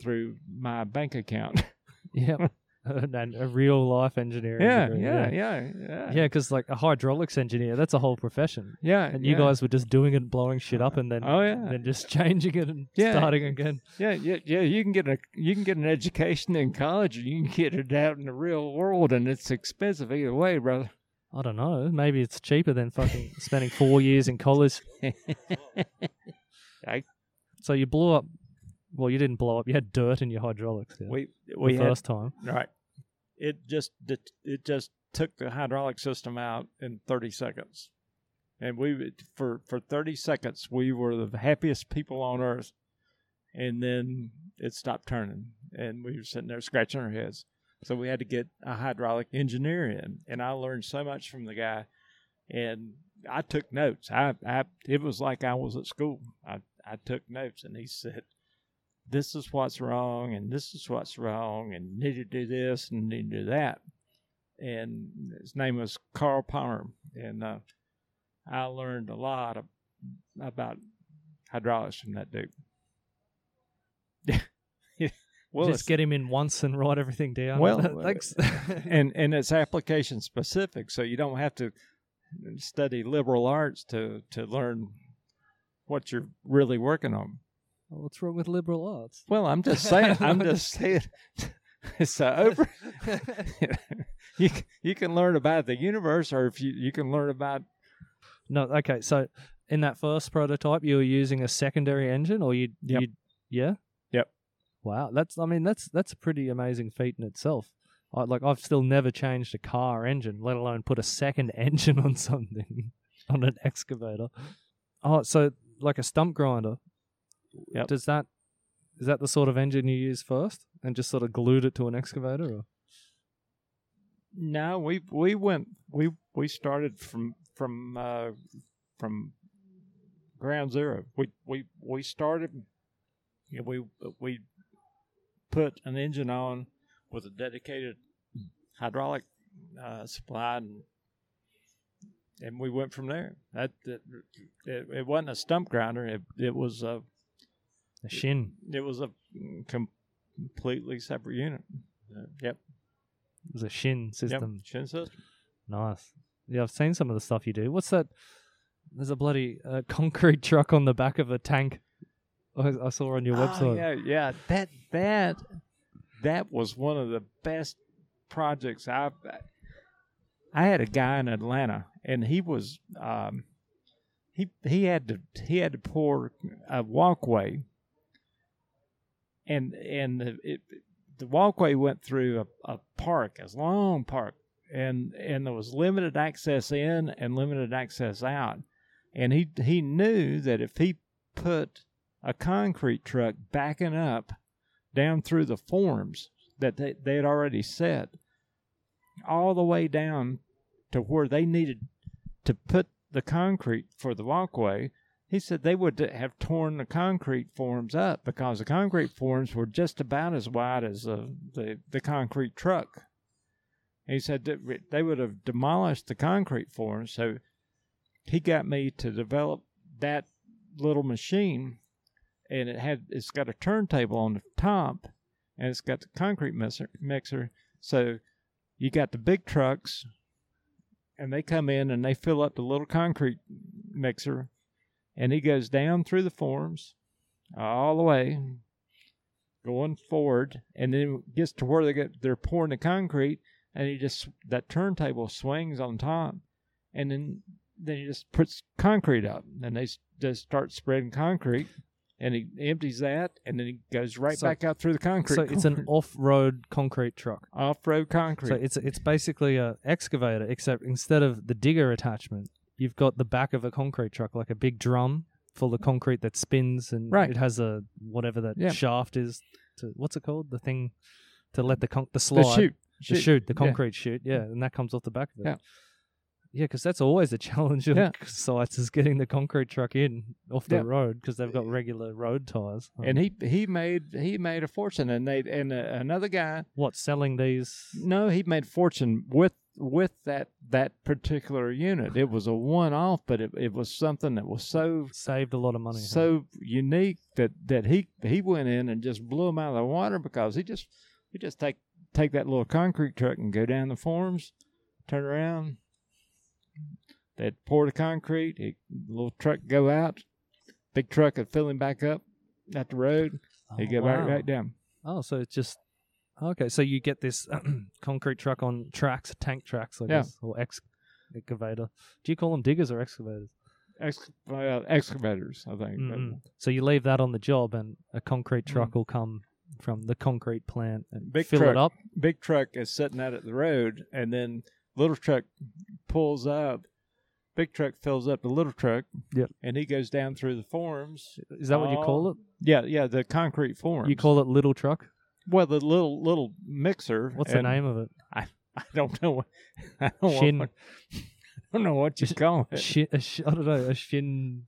Speaker 2: through my bank account
Speaker 1: yeah. and a real life engineering.
Speaker 2: yeah, yeah yeah yeah
Speaker 1: Yeah, because like a hydraulics engineer, that's a whole profession.
Speaker 2: yeah
Speaker 1: And you
Speaker 2: yeah.
Speaker 1: guys were just doing it, and blowing shit up, and then
Speaker 2: oh yeah
Speaker 1: then just changing it and
Speaker 2: Yeah.
Speaker 1: starting again.
Speaker 2: Yeah, yeah, yeah. You can get a you can get an education in college, or you can get it out in the real world, and it's expensive either way, brother.
Speaker 1: I don't know. Maybe it's cheaper than fucking spending four years in college.
Speaker 2: I-
Speaker 1: So you blew up. Well, you didn't blow up. You had dirt in your hydraulics. Yeah,
Speaker 2: We
Speaker 1: the
Speaker 2: we had
Speaker 1: first time.
Speaker 2: right. It just it, just took the hydraulic system out in thirty seconds, and we for for thirty seconds we were the happiest people on earth, and then it stopped turning, and we were sitting there scratching our heads. So we had to get a hydraulic engineer in, and I learned so much from the guy, and I took notes. I, I it was like I was at school. I I took notes, and he said, "This is what's wrong, and this is what's wrong, and need to do this and need to do that." And his name was Carl Palmer, and uh, I learned a lot of, about hydraulics from that dude. well,
Speaker 1: just get him in once and write everything down.
Speaker 2: Well,
Speaker 1: thanks.
Speaker 2: and and it's application specific, so you don't have to study liberal arts to to learn what you're really working on.
Speaker 1: What's wrong with liberal arts?
Speaker 2: Well, I'm just saying. I'm just saying. It's uh, over. you c- you can learn about the universe, or if you you can learn about
Speaker 1: No, okay. So in that first prototype, you were using a secondary engine, or you,
Speaker 2: Yep.
Speaker 1: you yeah,
Speaker 2: Yep.
Speaker 1: Wow, that's I mean that's that's a pretty amazing feat in itself. I, like I've still never changed a car engine, let alone put a second engine on something on an excavator. Oh, so like a stump grinder.
Speaker 2: Yep.
Speaker 1: Does that is that the sort of engine you use first, and just sort of glued it to an excavator? Or?
Speaker 2: No, we we went we we started from from uh, from ground zero. We we we started. You know, we we put an engine on with a dedicated hydraulic uh, supply, and and we went from there. That, that it, it wasn't a stump grinder. It it was a
Speaker 1: A shinn.
Speaker 2: it was a completely separate unit. Uh, yep.
Speaker 1: It was a shinn system.
Speaker 2: Yep. Shinn system.
Speaker 1: Nice. Yeah, I've seen some of the stuff you do. What's that? There's a bloody uh, concrete truck on the back of a tank. I, I saw on your
Speaker 2: Oh,
Speaker 1: website.
Speaker 2: yeah, yeah. That that that was one of the best projects I've. I had a guy in Atlanta, and he was um, he he had to he had to pour a walkway, and and the, it, the walkway went through a, a park, a long park, and and there was limited access in and limited access out, and he he knew that if he put a concrete truck backing up down through the forms that they, they had already set all the way down to where they needed to put the concrete for the walkway, he said they would have torn the concrete forms up because the concrete forms were just about as wide as the the concrete truck. He said that they would have demolished the concrete forms. So he got me to develop that little machine, and it had it's got a turntable on the top, and it's got the concrete mixer. mixer. So you got the big trucks and they come in and they fill up the little concrete mixer and he goes down through the forms all the way going forward and then gets to where they get they're pouring the concrete and he just that turntable swings on top and then then he just puts concrete up and they just start spreading concrete and he empties that, and then he goes right
Speaker 1: So-
Speaker 2: back out through the concrete.
Speaker 1: So it's an off-road concrete truck.
Speaker 2: off-road concrete.
Speaker 1: So it's it's basically a excavator, except instead of the digger attachment, you've got the back of a concrete truck, like a big drum full of concrete that spins, and
Speaker 2: Right.
Speaker 1: it has a whatever that
Speaker 2: Yeah.
Speaker 1: shaft is. To what's it called? The thing to let the con- the slide, the
Speaker 2: chute,
Speaker 1: the chute, the
Speaker 2: yeah.
Speaker 1: concrete chute, yeah, and that comes off the back of it.
Speaker 2: Yeah.
Speaker 1: Yeah, because that's always a challenge of
Speaker 2: Yeah.
Speaker 1: sites is getting the concrete truck in off the
Speaker 2: Yeah.
Speaker 1: road because they've got regular road tires.
Speaker 2: and he he made he made a fortune, and they and uh, another guy.
Speaker 1: what selling these?
Speaker 2: No, he made fortune with with that that particular unit. It was a one off, but it, it was something that was so
Speaker 1: Saved a lot of money. huh?
Speaker 2: so unique that that he he went in and just blew them out of the water because he just he just take take that little concrete truck and go down the forms, turn around. They'd pour the concrete. He, little truck go out. Big truck would fill him back up at the road. Oh, he'd
Speaker 1: Oh,
Speaker 2: go
Speaker 1: wow.
Speaker 2: right right down.
Speaker 1: Oh, so it's just okay. So you get this concrete truck on tracks, tank tracks, I
Speaker 2: Yeah.
Speaker 1: guess, or ex- excavator. Do you call them diggers or excavators?
Speaker 2: Ex, uh, excavators, I think.
Speaker 1: Mm-mm. So you leave that on the job, and a concrete
Speaker 2: Mm.
Speaker 1: truck will come from the concrete plant and
Speaker 2: Big
Speaker 1: fill
Speaker 2: truck.
Speaker 1: it up.
Speaker 2: big truck is sitting out at the road, and then little truck pulls up. Big truck fills up the little truck.
Speaker 1: Yep.
Speaker 2: And he goes down through the forms.
Speaker 1: Is that what you call it?
Speaker 2: Yeah, yeah, the concrete forms.
Speaker 1: You call it little truck?
Speaker 2: Well the little little mixer.
Speaker 1: What's the
Speaker 2: and
Speaker 1: name of it?
Speaker 2: I don't know. What, I don't know
Speaker 1: Shinn.
Speaker 2: what, I don't know what you call it.
Speaker 1: Shinn, a sh- I don't know. A shinn.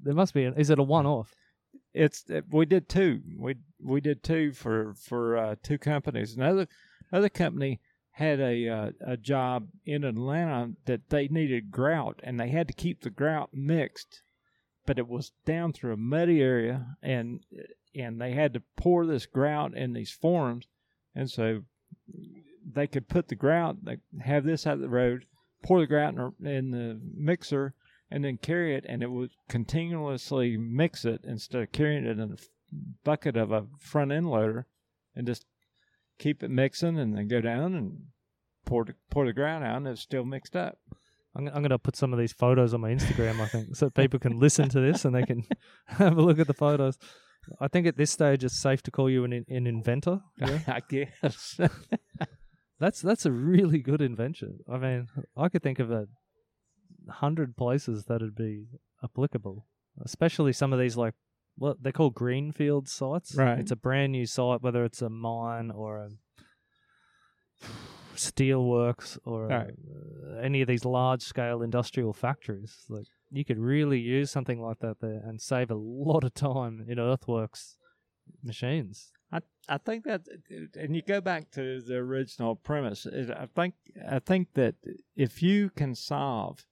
Speaker 1: There must be. An, is it a one-off?
Speaker 2: It's uh, we did two. We we did two for for uh, two companies. Another other company had a uh, a job in Atlanta that they needed grout, and they had to keep the grout mixed, but it was down through a muddy area, and and they had to pour this grout in these forms, and so they could put the grout, they have this out of the road, pour the grout in, the- in the mixer, and then carry it, and it would continuously mix it instead of carrying it in a bucket of a front end loader, and just keep it mixing, and then go down and pour the, pour the grout out, and it's still mixed up.
Speaker 1: I'm, I'm going to put some of these photos on my Instagram, I think, so people can listen to this and they can have a look at the photos. I think at this stage it's safe to call you an, an inventor. Yeah?
Speaker 2: I guess.
Speaker 1: That's that's a really good invention. I mean, I could think of a hundred places that'd be applicable, especially some of these like what they call greenfield sites.
Speaker 2: Right.
Speaker 1: It's a brand new site, whether it's a mine or a steelworks or a-
Speaker 2: Right.
Speaker 1: uh, any of these large scale industrial factories. Like you could really use something like that there and save a lot of time in earthworks machines.
Speaker 2: I I think that, and you go back to the original premise. I think I think that if you can solve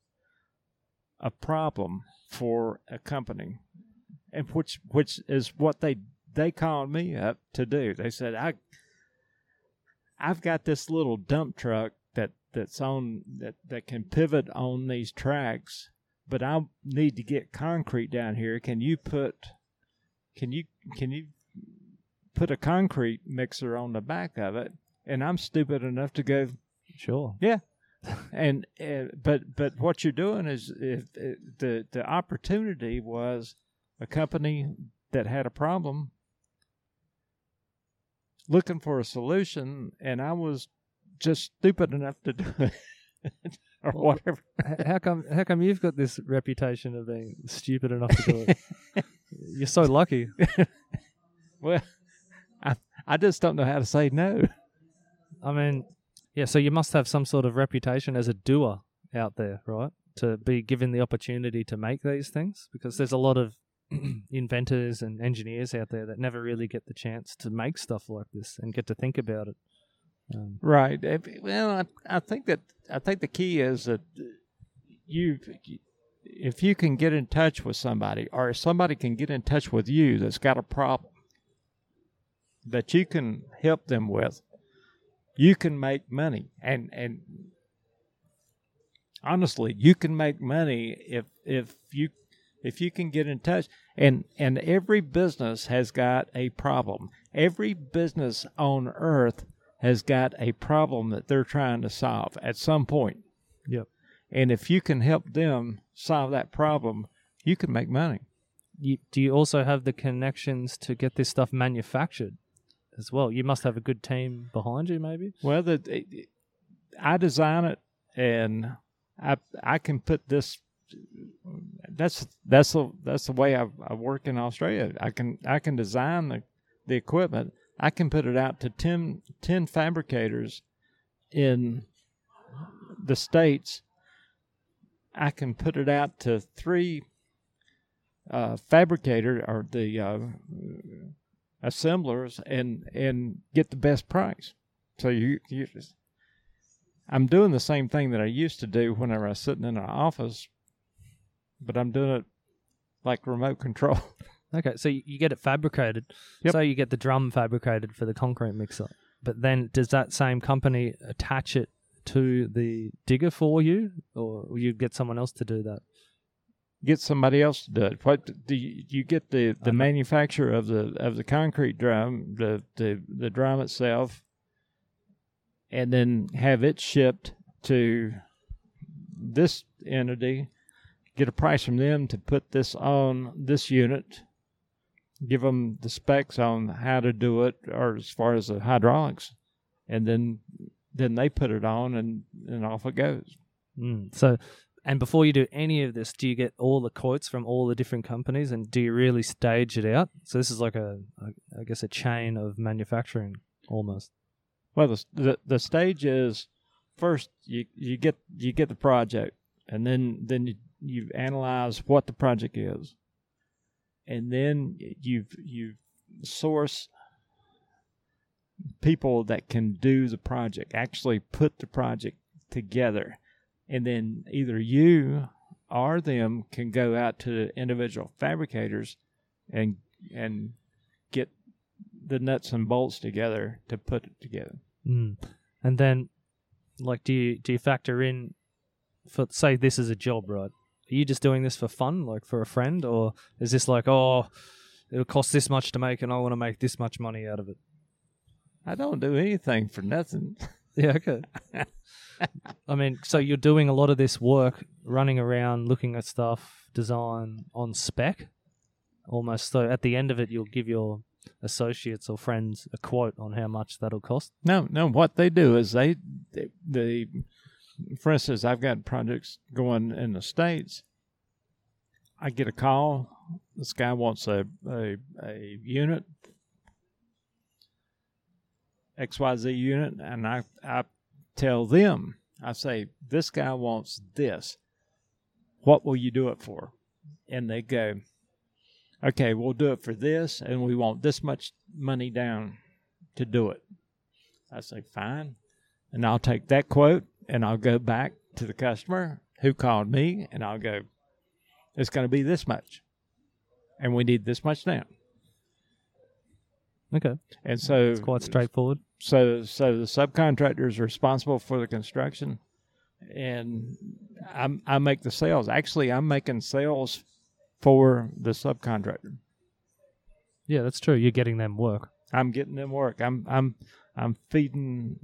Speaker 2: a problem for a company, and which which is what they they called me up to do. They said I I've got this little dump truck that that's on that that can pivot on these tracks, but I need to get concrete down here. Can you put can you can you put a concrete mixer on the back of it? And I'm stupid enough to go,
Speaker 1: Sure. Yeah.
Speaker 2: and uh, but but what you're doing is if, uh, the the opportunity was a company that had a problem looking for a solution, and I was just stupid enough to do it. or
Speaker 1: Well,
Speaker 2: whatever.
Speaker 1: How come? How come you've got this reputation of being stupid enough to do it? You're so lucky.
Speaker 2: Well, I I just don't know how to say no.
Speaker 1: I mean, yeah. So you must have some sort of reputation as a doer out there, right? To be given the opportunity to make these things, because there's a lot of inventors and engineers out there that never really get the chance to make stuff like this and get to think about it. Um,
Speaker 2: Right. Well, I, I think that I think the key is that you, if you can get in touch with somebody, or if somebody can get in touch with you that's got a problem that you can help them with, you can make money. And and honestly, you can make money if if you if you can get in touch. And and every business has got a problem. Every business on earth has got a problem that they're trying to solve at some point.
Speaker 1: Yep.
Speaker 2: And if you can help them solve that problem, you can make money.
Speaker 1: you, do you also have the connections to get this stuff manufactured as well? You must have a good team behind you, maybe.
Speaker 2: Well, the, I design it, and I I can put this. That's that's the that's the way I, I work in Australia. I can I can design the the equipment. I can put it out to 10, 10 fabricators in the states. I can put it out to three uh, fabricator or the uh, assemblers and and get the best price. So you you just, I'm doing the same thing that I used to do whenever I was sitting in an office, but I'm doing it like remote control.
Speaker 1: Okay, so you, get it fabricated.
Speaker 2: Yep.
Speaker 1: So you get the drum fabricated for the concrete mixer. But then does that same company attach it to the digger for you, or will you get someone else to do that?
Speaker 2: get somebody else to do it. What do you, you get the the
Speaker 1: I'm-
Speaker 2: manufacturer of the of the concrete drum, the the the drum itself, and then have it shipped to this entity. Get a price from them to put this on this unit. Give them the specs on how to do it, or as far as the hydraulics, and then then they put it on, and and off it goes.
Speaker 1: Mm. So, and before you do any of this, do you get all the quotes from all the different companies, and do you really stage it out? So this is like a, a I guess, a chain of manufacturing almost.
Speaker 2: Well, the, the the stage is first you you get you get the project, and then then you, you analyze what the project is, and then you've you source people that can do the project, actually put the project together, and then either you or them can go out to the individual fabricators and and get the nuts and bolts together to put it together.
Speaker 1: Mm. And then, like, do you do you factor in for say this is a job, right? Are you just doing this for fun, like for a friend, or is this like, oh, it'll cost this much to make, and I want to make this much money out of it?
Speaker 2: I don't do anything for nothing.
Speaker 1: Yeah, okay. I mean, so you're doing a lot of this work, running around, looking at stuff, design on spec, almost. So at the end of it, you'll give your associates or friends a quote on how much that'll cost.
Speaker 2: No, no. What they do is they, they, they for instance, I've got projects going in the states. I get a call. This guy wants a a, a unit, XYZ unit, and I I tell them I say this guy wants this. What will you do it for? And they go, okay, we'll do it for this, and we want this much money down to do it. I say, fine. And I'll take that quote and I'll go back to the customer who called me and I'll go, it's going to be this much. And we need this much now.
Speaker 1: Okay,
Speaker 2: And so
Speaker 1: it's quite straightforward.
Speaker 2: So, so the subcontractor is responsible for the construction, and I'm, I make the sales. Actually, I'm making sales for the subcontractor.
Speaker 1: Yeah, that's true. You're getting them work.
Speaker 2: I'm getting them work. I'm I'm I'm feeding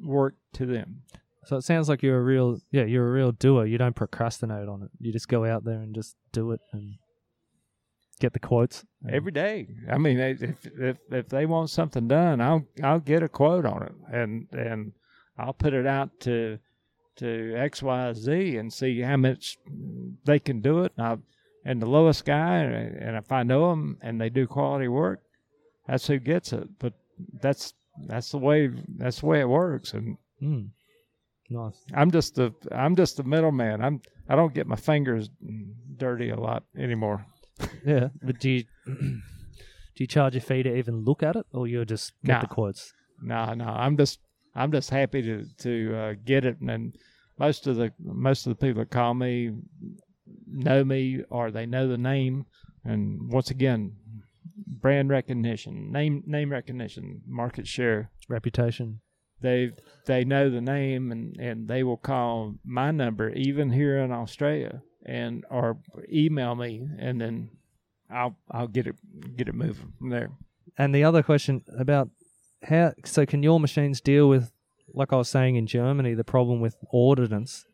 Speaker 2: work to them.
Speaker 1: So it sounds like you're a real, yeah, you're a real doer. You don't procrastinate on it. You just go out there and just do it and get the quotes.
Speaker 2: Every day. I mean, if if if they want something done, I'll I'll get a quote on it, and and I'll put it out to to X Y Z and see how much they can do it. And, I, and the lowest guy, and if I know them and they do quality work, that's who gets it. But that's that's the way that's the way it works, and
Speaker 1: Mm. Nice.
Speaker 2: I'm just the I'm just the middleman. I'm I don't get my fingers dirty a lot anymore.
Speaker 1: Yeah, but do you do you charge a fee to even look at it, or you just get the quotes?
Speaker 2: No, no, I'm just I'm just happy to to uh, get it, and, most of the most of the people that call me know me or they know the name, and once again, brand recognition, name name recognition, market share.
Speaker 1: Reputation.
Speaker 2: They they know the name, and and they will call my number even here in Australia, and or email me, and then I'll I'll get it get it moving from there.
Speaker 1: And the other question about how so can your machines deal with like I was saying in Germany, the problem with ordnance.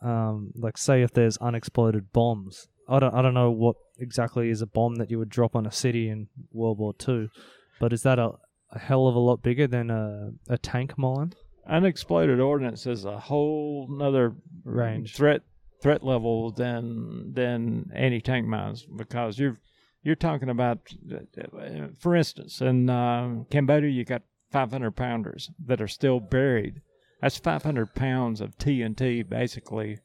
Speaker 1: Um, like say if there's unexploded bombs. I don't I don't know what exactly is a bomb that you would drop on a city in World War Two, but is that a, a hell of a lot bigger than a, a tank mine?
Speaker 2: unexploded ordnance is a whole nother
Speaker 1: Range.
Speaker 2: threat threat level than than anti tank mines because you're you're talking about, for instance, in uh, Cambodia you got 500 pounders that are still buried. That's 500 pounds of TNT basically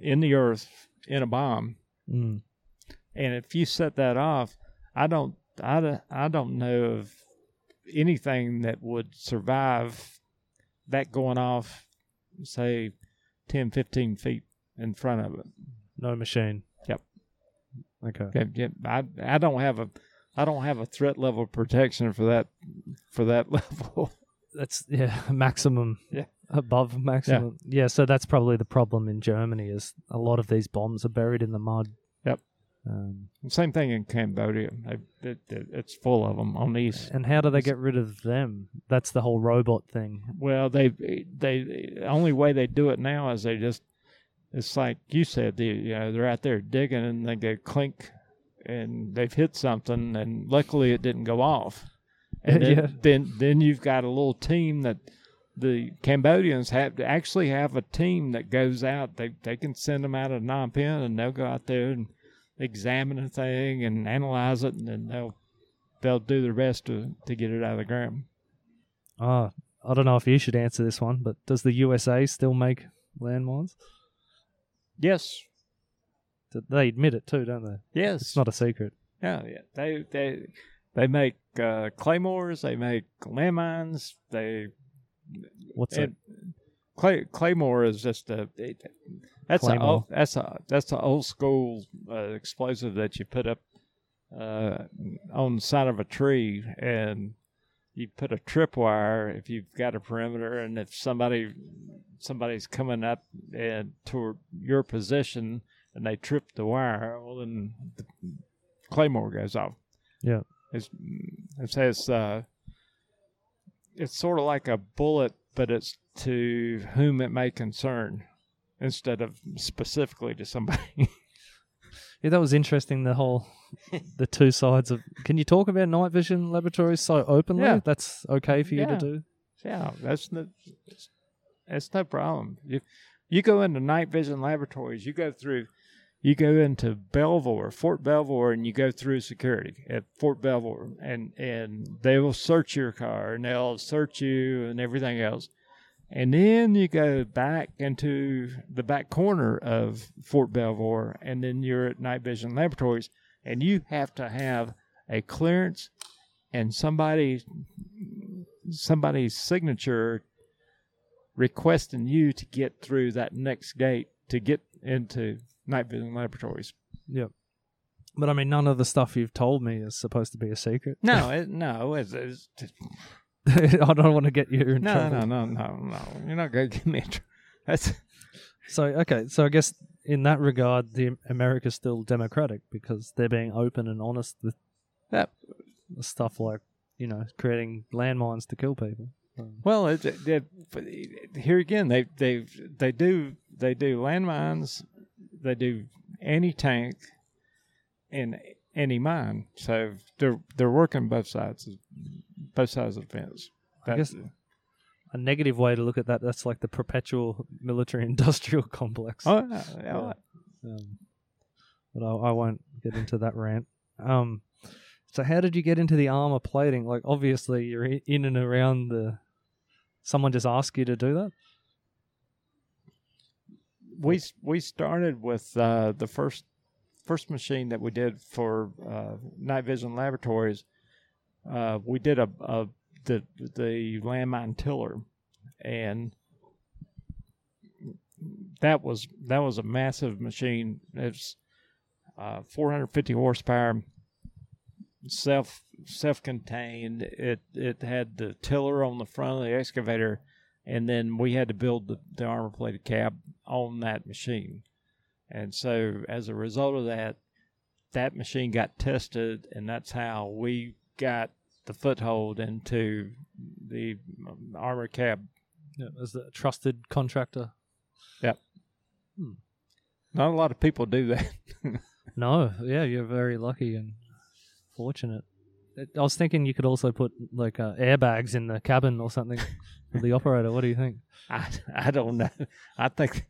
Speaker 2: in the earth in a bomb
Speaker 1: Mm.
Speaker 2: and if you set that off, I don't, I don't, I don't know of anything that would survive that going off, say, 10, 15 feet in front of it.
Speaker 1: No machine.
Speaker 2: Yep.
Speaker 1: Okay.
Speaker 2: Yeah, I, I don't have a, I don't have a threat level protection for that, for that level.
Speaker 1: That's yeah, maximum.
Speaker 2: Yeah.
Speaker 1: Above maximum. Yeah. so that's probably the problem in Germany is a lot of these bombs are buried in the mud. Um,
Speaker 2: Same thing in Cambodia. They, it, it, it's full of them on these.
Speaker 1: and how do they get rid of them? That's the whole robot thing.
Speaker 2: Well, they they the only way they do it now is they just it's like you said, they, you know, they're out there digging and they go clink, and they've hit something, and luckily it didn't go off. And then, then then you've got a little team that the Cambodians have to actually have a team that goes out. They they can send them out of Phnom Penh, and they'll go out there and examine a thing and analyze it, and then they'll they'll do their best to to get it out of the ground.
Speaker 1: Ah, I don't know if you should answer this one, but does the USA still make landmines?
Speaker 2: Yes,
Speaker 1: They admit it too, don't they?
Speaker 2: yes.
Speaker 1: It's not a secret.
Speaker 2: Yeah, yeah. They they they make uh, claymores. They make landmines. They
Speaker 1: What's it?
Speaker 2: Clay claymore is just a it, that's a old, that's a that's an old school uh, explosive that you put up uh, on the side of a tree and you put a tripwire if you've got a perimeter and if somebody somebody's coming up and toward your position and they trip the wire well then the claymore goes off
Speaker 1: Yeah.
Speaker 2: it's it says uh it's sort of like a bullet but it's to whom it may concern instead of specifically to somebody
Speaker 1: Yeah, that was interesting. The whole, the two sides of. Can you talk about night vision laboratories so openly?
Speaker 2: Yeah.
Speaker 1: That's okay for you to do.
Speaker 2: Yeah, that's no, that's no problem. If you go into night vision laboratories, you go through, you go into Belvoir, Fort Belvoir, and you go through security at Fort Belvoir, and and they will search your car and they'll search you and everything else, and then you go back into the back corner of Fort Belvoir, and then you're at night vision laboratories, and you have to have a clearance and somebody somebody's signature requesting you to get through that next gate to get into night vision laboratories. Yep.
Speaker 1: But I mean, none of the stuff you've told me is supposed to be a secret.
Speaker 2: No, it, no, it's, it's
Speaker 1: I don't want to get you in
Speaker 2: no,
Speaker 1: trouble.
Speaker 2: no, no, no, no. No. You're not gonna get me. In trouble. That's
Speaker 1: So okay, so I guess in that regard, the America's still democratic because they're being open and honest with
Speaker 2: that.
Speaker 1: stuff like you know creating landmines to kill people.
Speaker 2: Well, it, it, it, here again, they they they do they do landmines, they do anti tank, and any mine. So they're they're working both sides, both sides of the fence.
Speaker 1: I guess a negative way to look at that that's like the perpetual military industrial complex.
Speaker 2: Oh, yeah, yeah.
Speaker 1: Um, but I, I won't get into that rant. Um, so how did you get into the armor plating? Like, obviously, you're in and around the. Someone just asked you to do that.
Speaker 2: We we started with uh, the first first machine that we did for uh, Night Vision Laboratories. Uh, we did a, a the the landmine tiller, and that was that was a massive machine. It's uh, 450 horsepower, self self contained. It it had the tiller on the front of the excavator, and then we had to build the, the armor plated cab on that machine. And so as a result of that, that machine got tested, and that's how we got the foothold into the um, armor cab.
Speaker 1: Yeah, as a trusted contractor. Yep.
Speaker 2: Not a lot of people do that.
Speaker 1: No, yeah, you're very lucky and fortunate. I was thinking you could also put like uh, airbags in the cabin or something for the operator. What do you think?
Speaker 2: I, I don't know. I think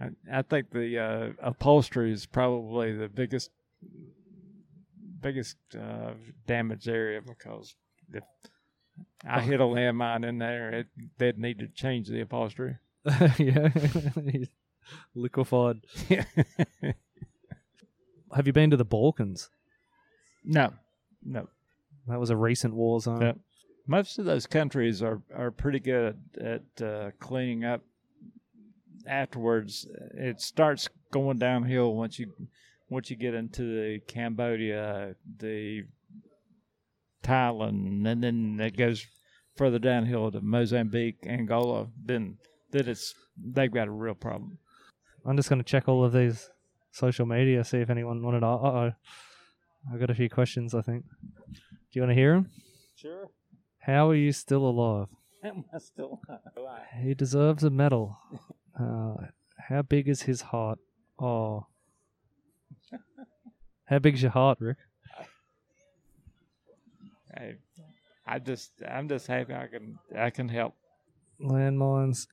Speaker 2: I, I think the uh, upholstery is probably the biggest biggest uh, damage area because if I hit a landmine in there, it, they'd need to change the upholstery.
Speaker 1: yeah, liquefied. Have you been to the Balkans?
Speaker 2: no, no.
Speaker 1: That was a recent war zone.
Speaker 2: Yeah. Most of those countries are, are pretty good at uh, cleaning up afterwards. It starts going downhill once you once you get into the Cambodia, the Thailand, and then it goes further downhill to Mozambique, Angola. Then then it's they've got a real problem.
Speaker 1: I'm just going to check all of these social media, see if anyone wanted to. Uh oh. I got a few questions, I think. Do you want to hear him?
Speaker 2: Sure.
Speaker 1: How are you still alive?
Speaker 2: Am I still alive?
Speaker 1: He deserves a medal. Uh, how big is his heart? Oh. How big's your heart, Rick?
Speaker 2: I, I just I'm just happy I can I can help.
Speaker 1: Landmines.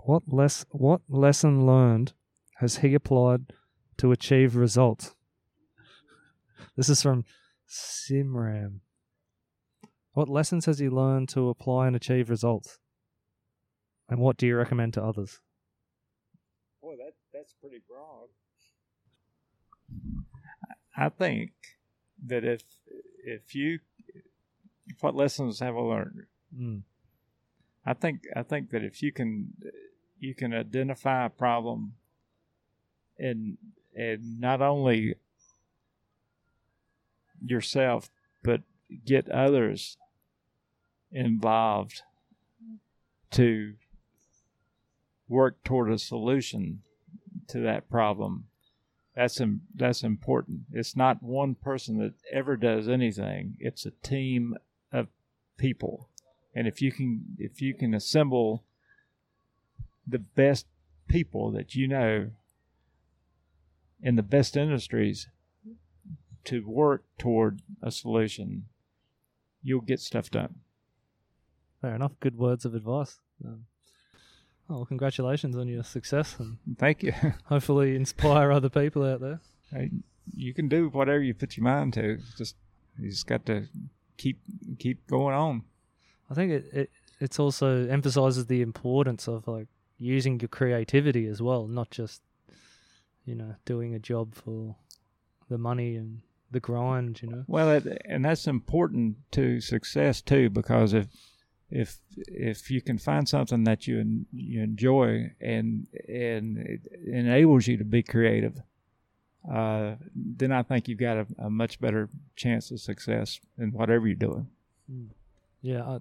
Speaker 1: What less what lesson learned has he applied to achieve results? This is from Simram. What lessons has he learned to apply and achieve results? And what do you recommend to others?
Speaker 2: Boy, that that's pretty broad. I think that if if you what lessons have I learned?
Speaker 1: Mm.
Speaker 2: I think I think that if you can you can identify a problem and and not only yourself but get others involved to work toward a solution to that problem. That's im- that's important. It's not one person that ever does anything. It's a team of people. And if you can if you can assemble the best people that you know in the best industries to work toward a solution you'll get stuff done
Speaker 1: Fair enough. Good words of advice. Um, oh, well, congratulations on your success and
Speaker 2: thank you
Speaker 1: hopefully inspire other people out there.
Speaker 2: Hey, you can do whatever you put your mind to just you just got to keep keep going on
Speaker 1: I think it, it it's also emphasizes the importance of like using your creativity as well, not just you know doing a job for the money and the grind. You know.
Speaker 2: Well, it, and that's important to success too, because if if if you can find something that you you enjoy and and it enables you to be creative, uh, then I think you've got a, a much better chance of success in whatever you're doing.
Speaker 1: Yeah, I,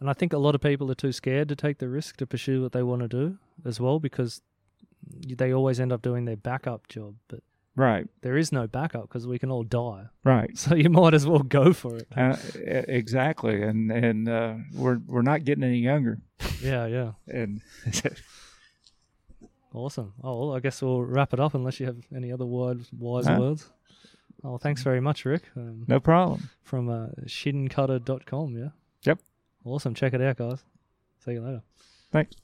Speaker 1: and I think a lot of people are too scared to take the risk to pursue what they want to do as well because they always end up doing their backup job. But
Speaker 2: Right,
Speaker 1: There is no backup because we can all die.
Speaker 2: right.
Speaker 1: So you might as well go for it.
Speaker 2: Uh, exactly, and and uh, we're we're not getting any younger,
Speaker 1: Yeah, yeah.
Speaker 2: and
Speaker 1: Awesome. Oh, well, I guess we'll wrap it up unless you have any other wise, wise
Speaker 2: Huh?
Speaker 1: words. Oh, thanks very much, Rick. Um,
Speaker 2: no problem.
Speaker 1: from uh, shinncutter.com, yeah?
Speaker 2: Yep.
Speaker 1: Awesome. Check it out, guys. See you later.
Speaker 2: Thanks.